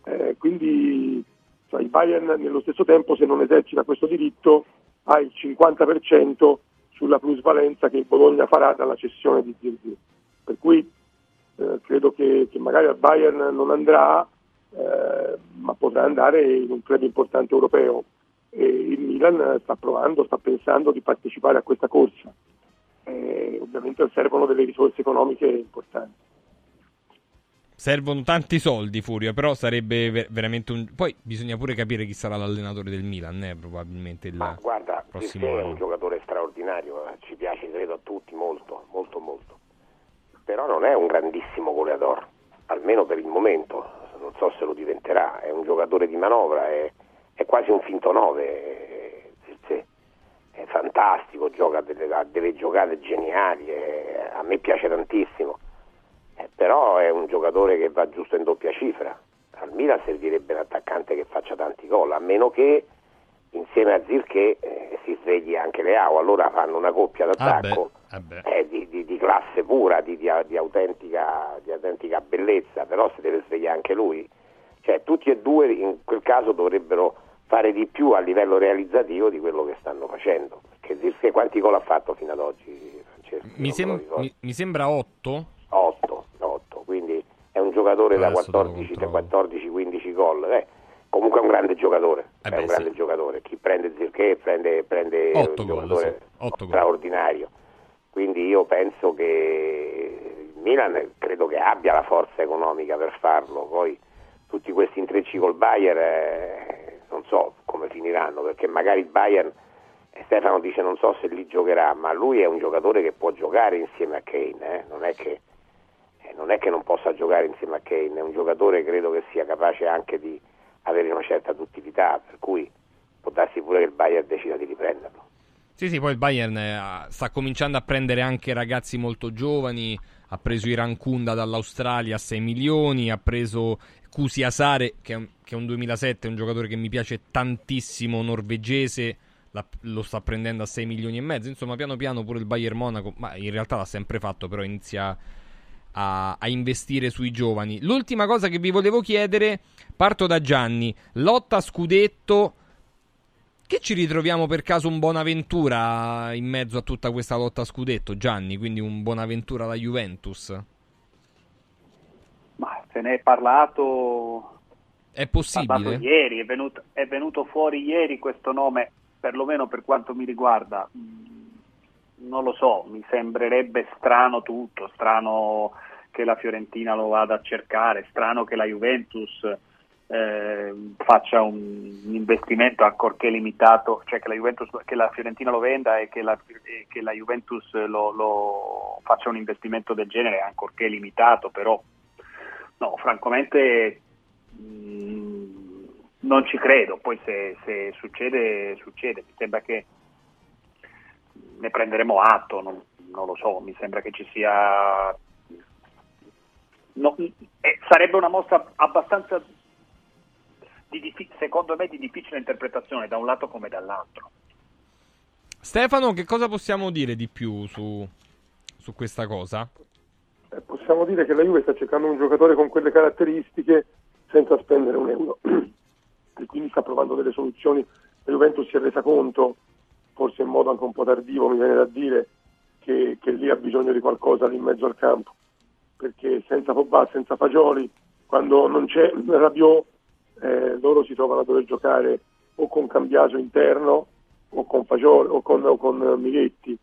Eh, quindi cioè, il Bayern nello stesso tempo se non esercita questo diritto ha il 50% sulla plusvalenza che il Bologna farà dalla cessione di Zirzi. Per cui eh, credo che, che magari al Bayern non andrà, eh, ma potrà andare in un club importante europeo. E il Milan sta provando, sta pensando di partecipare a questa corsa. Eh, ovviamente servono delle risorse economiche importanti. Servono tanti soldi, Furia, però sarebbe ver- veramente un... Poi bisogna pure capire chi sarà l'allenatore del Milan, eh, probabilmente il Ma guarda, prossimo è un giocatore straordinario, eh, ci piace credo a tutti molto, molto molto. Però non è un grandissimo goleador, almeno per il momento, non so se lo diventerà, è un giocatore di manovra, è, è quasi un finto 9, è fantastico, gioca delle, ha delle giocate geniali, è- a me piace tantissimo, Eh, però è un giocatore che va giusto in doppia cifra. Al Milan servirebbe un attaccante che faccia tanti gol, a meno che insieme a Zirche eh, si svegli anche Leao, allora fanno una coppia d'attacco Ah beh, eh, di, di- di classe pura, di, di- autentica, di autentica bellezza, però si deve svegliare anche lui. Cioè tutti e due in quel caso dovrebbero fare di più a livello realizzativo di quello che stanno facendo. Perché Zirche quanti gol ha fatto fino ad oggi, Francesco? Mi, sem- mi- mi sembra 8. 8, 8, quindi è un giocatore da Adesso te lo 14, da controllo. 14-15 gol. Eh, comunque è un grande giocatore, Eh è beh, un grande sì. giocatore. Chi prende Zirche prende, prende Otto un gol, giocatore sì. Straordinario. Quindi io penso che il Milan credo che abbia la forza economica per farlo, poi tutti questi intrecci col Bayern eh, non so come finiranno, perché magari il Bayern eh, Stefano dice non so se lì giocherà, ma lui è un giocatore che può giocare insieme a Kane, eh, non è che eh, non è che non possa giocare insieme a Kane, è un giocatore credo che sia capace anche di avere una certa duttilità, per cui può darsi pure che il Bayern decida di riprenderlo. Sì, sì, poi il Bayern eh, sta cominciando a prendere anche ragazzi molto giovani. Ha preso Irankunda dall'Australia a 6 milioni. Ha preso Kusi Asare, che è, un, che è un 2007, è un giocatore che mi piace tantissimo, norvegese. la- lo sta prendendo a 6 milioni e mezzo. Insomma, piano piano pure il Bayern Monaco, ma in realtà l'ha sempre fatto, però inizia a, a investire sui giovani. L'ultima cosa che vi volevo chiedere, parto da Gianni. Lotta scudetto. Che ci ritroviamo per caso un Bonaventura in mezzo a tutta questa lotta scudetto, Gianni? Quindi un Bonaventura alla Juventus? Ma se ne è parlato, È parlato possibile? ieri, è venuto, è venuto fuori ieri questo nome, perlomeno per quanto mi riguarda. Mm, Non lo so, mi sembrerebbe strano tutto, strano che la Fiorentina lo vada a cercare, strano che la Juventus eh, faccia un, un investimento ancorché limitato, cioè che la, Juventus, che la Fiorentina lo venda e che la, e che la Juventus lo, lo faccia un investimento del genere ancorché limitato, però no, francamente mh, non ci credo, poi se, se succede, succede, mi sembra che ne prenderemo atto, non, non lo so, mi sembra che ci sia... no, eh, sarebbe una mossa abbastanza, di secondo me, di difficile interpretazione da un lato come dall'altro. Stefano, che cosa possiamo dire di più su, su questa cosa? Eh, possiamo dire che la Juve sta cercando un giocatore con quelle caratteristiche senza spendere un euro e quindi sta provando delle soluzioni. La Juventus si è resa conto, forse in modo anche un po' tardivo mi viene da dire, che, che lì ha bisogno di qualcosa lì in mezzo al campo, perché senza Pogba, senza Fagioli, quando non c'è Rabiot, eh, loro si trovano a dover giocare o con Cambiaso interno o con Fagioli o con, o con Miletti.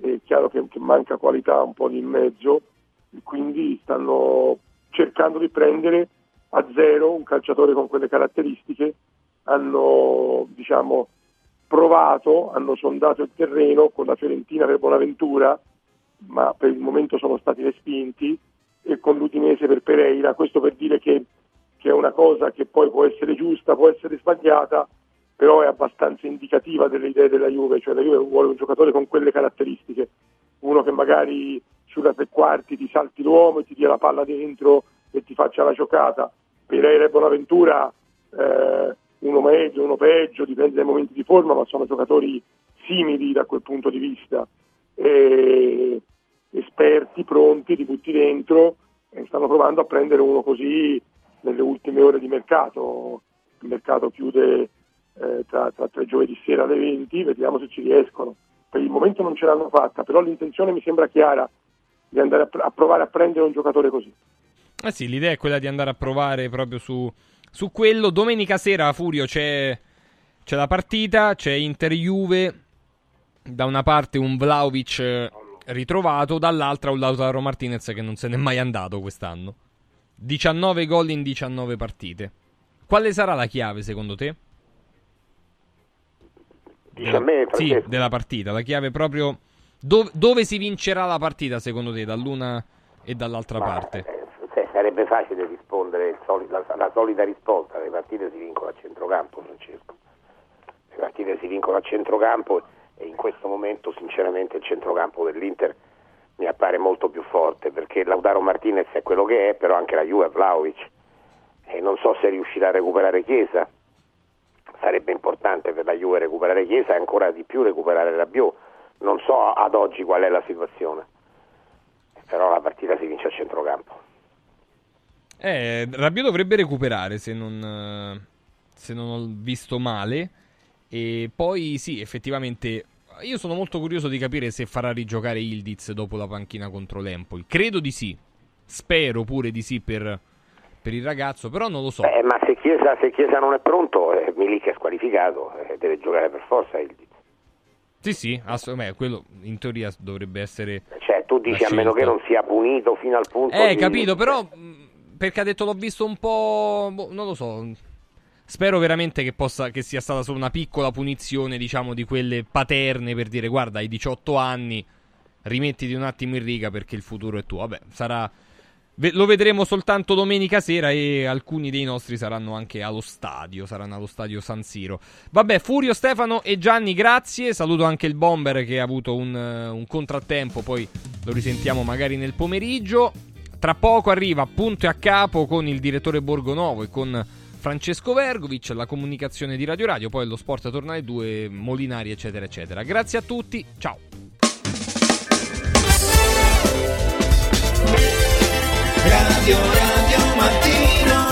È chiaro che, che manca qualità un po' lì in mezzo, quindi stanno cercando di prendere a zero un calciatore con quelle caratteristiche, hanno diciamo, provato, hanno sondato il terreno con la Fiorentina per Bonaventura, ma per il momento sono stati respinti, e con l'Udinese per Pereira, questo per dire che, che è una cosa che poi può essere giusta, può essere sbagliata, però è abbastanza indicativa delle idee della Juve, cioè la Juve vuole un giocatore con quelle caratteristiche, uno che magari sulla tre quarti ti salti l'uomo e ti dia la palla dentro e ti faccia la giocata. Pereira e Bonaventura, eh, uno meglio, uno peggio, dipende dai momenti di forma, ma sono giocatori simili da quel punto di vista. E, esperti, pronti, li butti dentro e stanno provando a prendere uno così nelle ultime ore di mercato. Il mercato chiude eh, tra, tra, tra giovedì sera alle 20, vediamo se ci riescono. Per il momento non ce l'hanno fatta, però l'intenzione mi sembra chiara di andare a, a provare a prendere un giocatore così. Eh sì, l'idea è quella di andare a provare proprio su, su quello. Domenica sera a Furio c'è, c'è la partita, c'è Inter-Juve, da una parte un Vlaovic eh, ritrovato, dall'altra un Lautaro Martinez che non se n'è mai andato quest'anno. 19 gol in 19 partite. Quale sarà la chiave secondo te? Dice a me, Sì, della partita. La chiave proprio... Dove, dove si vincerà la partita secondo te? Dall'una e dall'altra parte? Eh, sarebbe facile rispondere soli- la, la solita risposta, le partite si vincono a centrocampo, Francesco. Le partite si vincono a centrocampo e in questo momento sinceramente il centrocampo dell'Inter mi appare molto più forte perché Lautaro Martinez è quello che è, però anche la Juve Vlaovic e non so se riuscirà a recuperare Chiesa. Sarebbe importante per la Juve recuperare Chiesa e ancora di più recuperare Rabiot. Non so ad oggi qual è la situazione, però la partita si vince a centrocampo. Eh, Rabiot dovrebbe recuperare se non, eh, se non ho visto male. E poi sì, effettivamente io sono molto curioso di capire se farà rigiocare Ildiz dopo la panchina contro l'Empoli. Credo di sì. Spero pure di sì per, per il ragazzo, però non lo so. Eh, ma se Chiesa, se Chiesa non è pronto, eh, Milik è squalificato, eh, deve giocare per forza Ildiz. Sì, sì, ass- beh, quello in teoria dovrebbe essere. Cioè, tu dici a meno che non sia punito fino al punto Eh, di... capito, però mh, perché ha detto l'ho visto un po'. boh, non lo so. Spero veramente che, possa, che sia stata solo una piccola punizione, diciamo, di quelle paterne per dire guarda, hai 18 anni, rimettiti un attimo in riga perché il futuro è tuo. Vabbè, sarà. Lo vedremo soltanto domenica sera e alcuni dei nostri saranno anche allo stadio, saranno allo stadio San Siro. Vabbè, Furio, Stefano e Gianni, grazie. Saluto anche il Bomber che ha avuto un, un contrattempo, poi lo risentiamo magari nel pomeriggio. Tra poco arriva punto e a capo con il direttore Borgonovo e con Francesco Vergovic, la comunicazione di Radio Radio, poi lo sport torna alle due, Molinari, eccetera, eccetera. Grazie a tutti, ciao. Radio Radio Mattino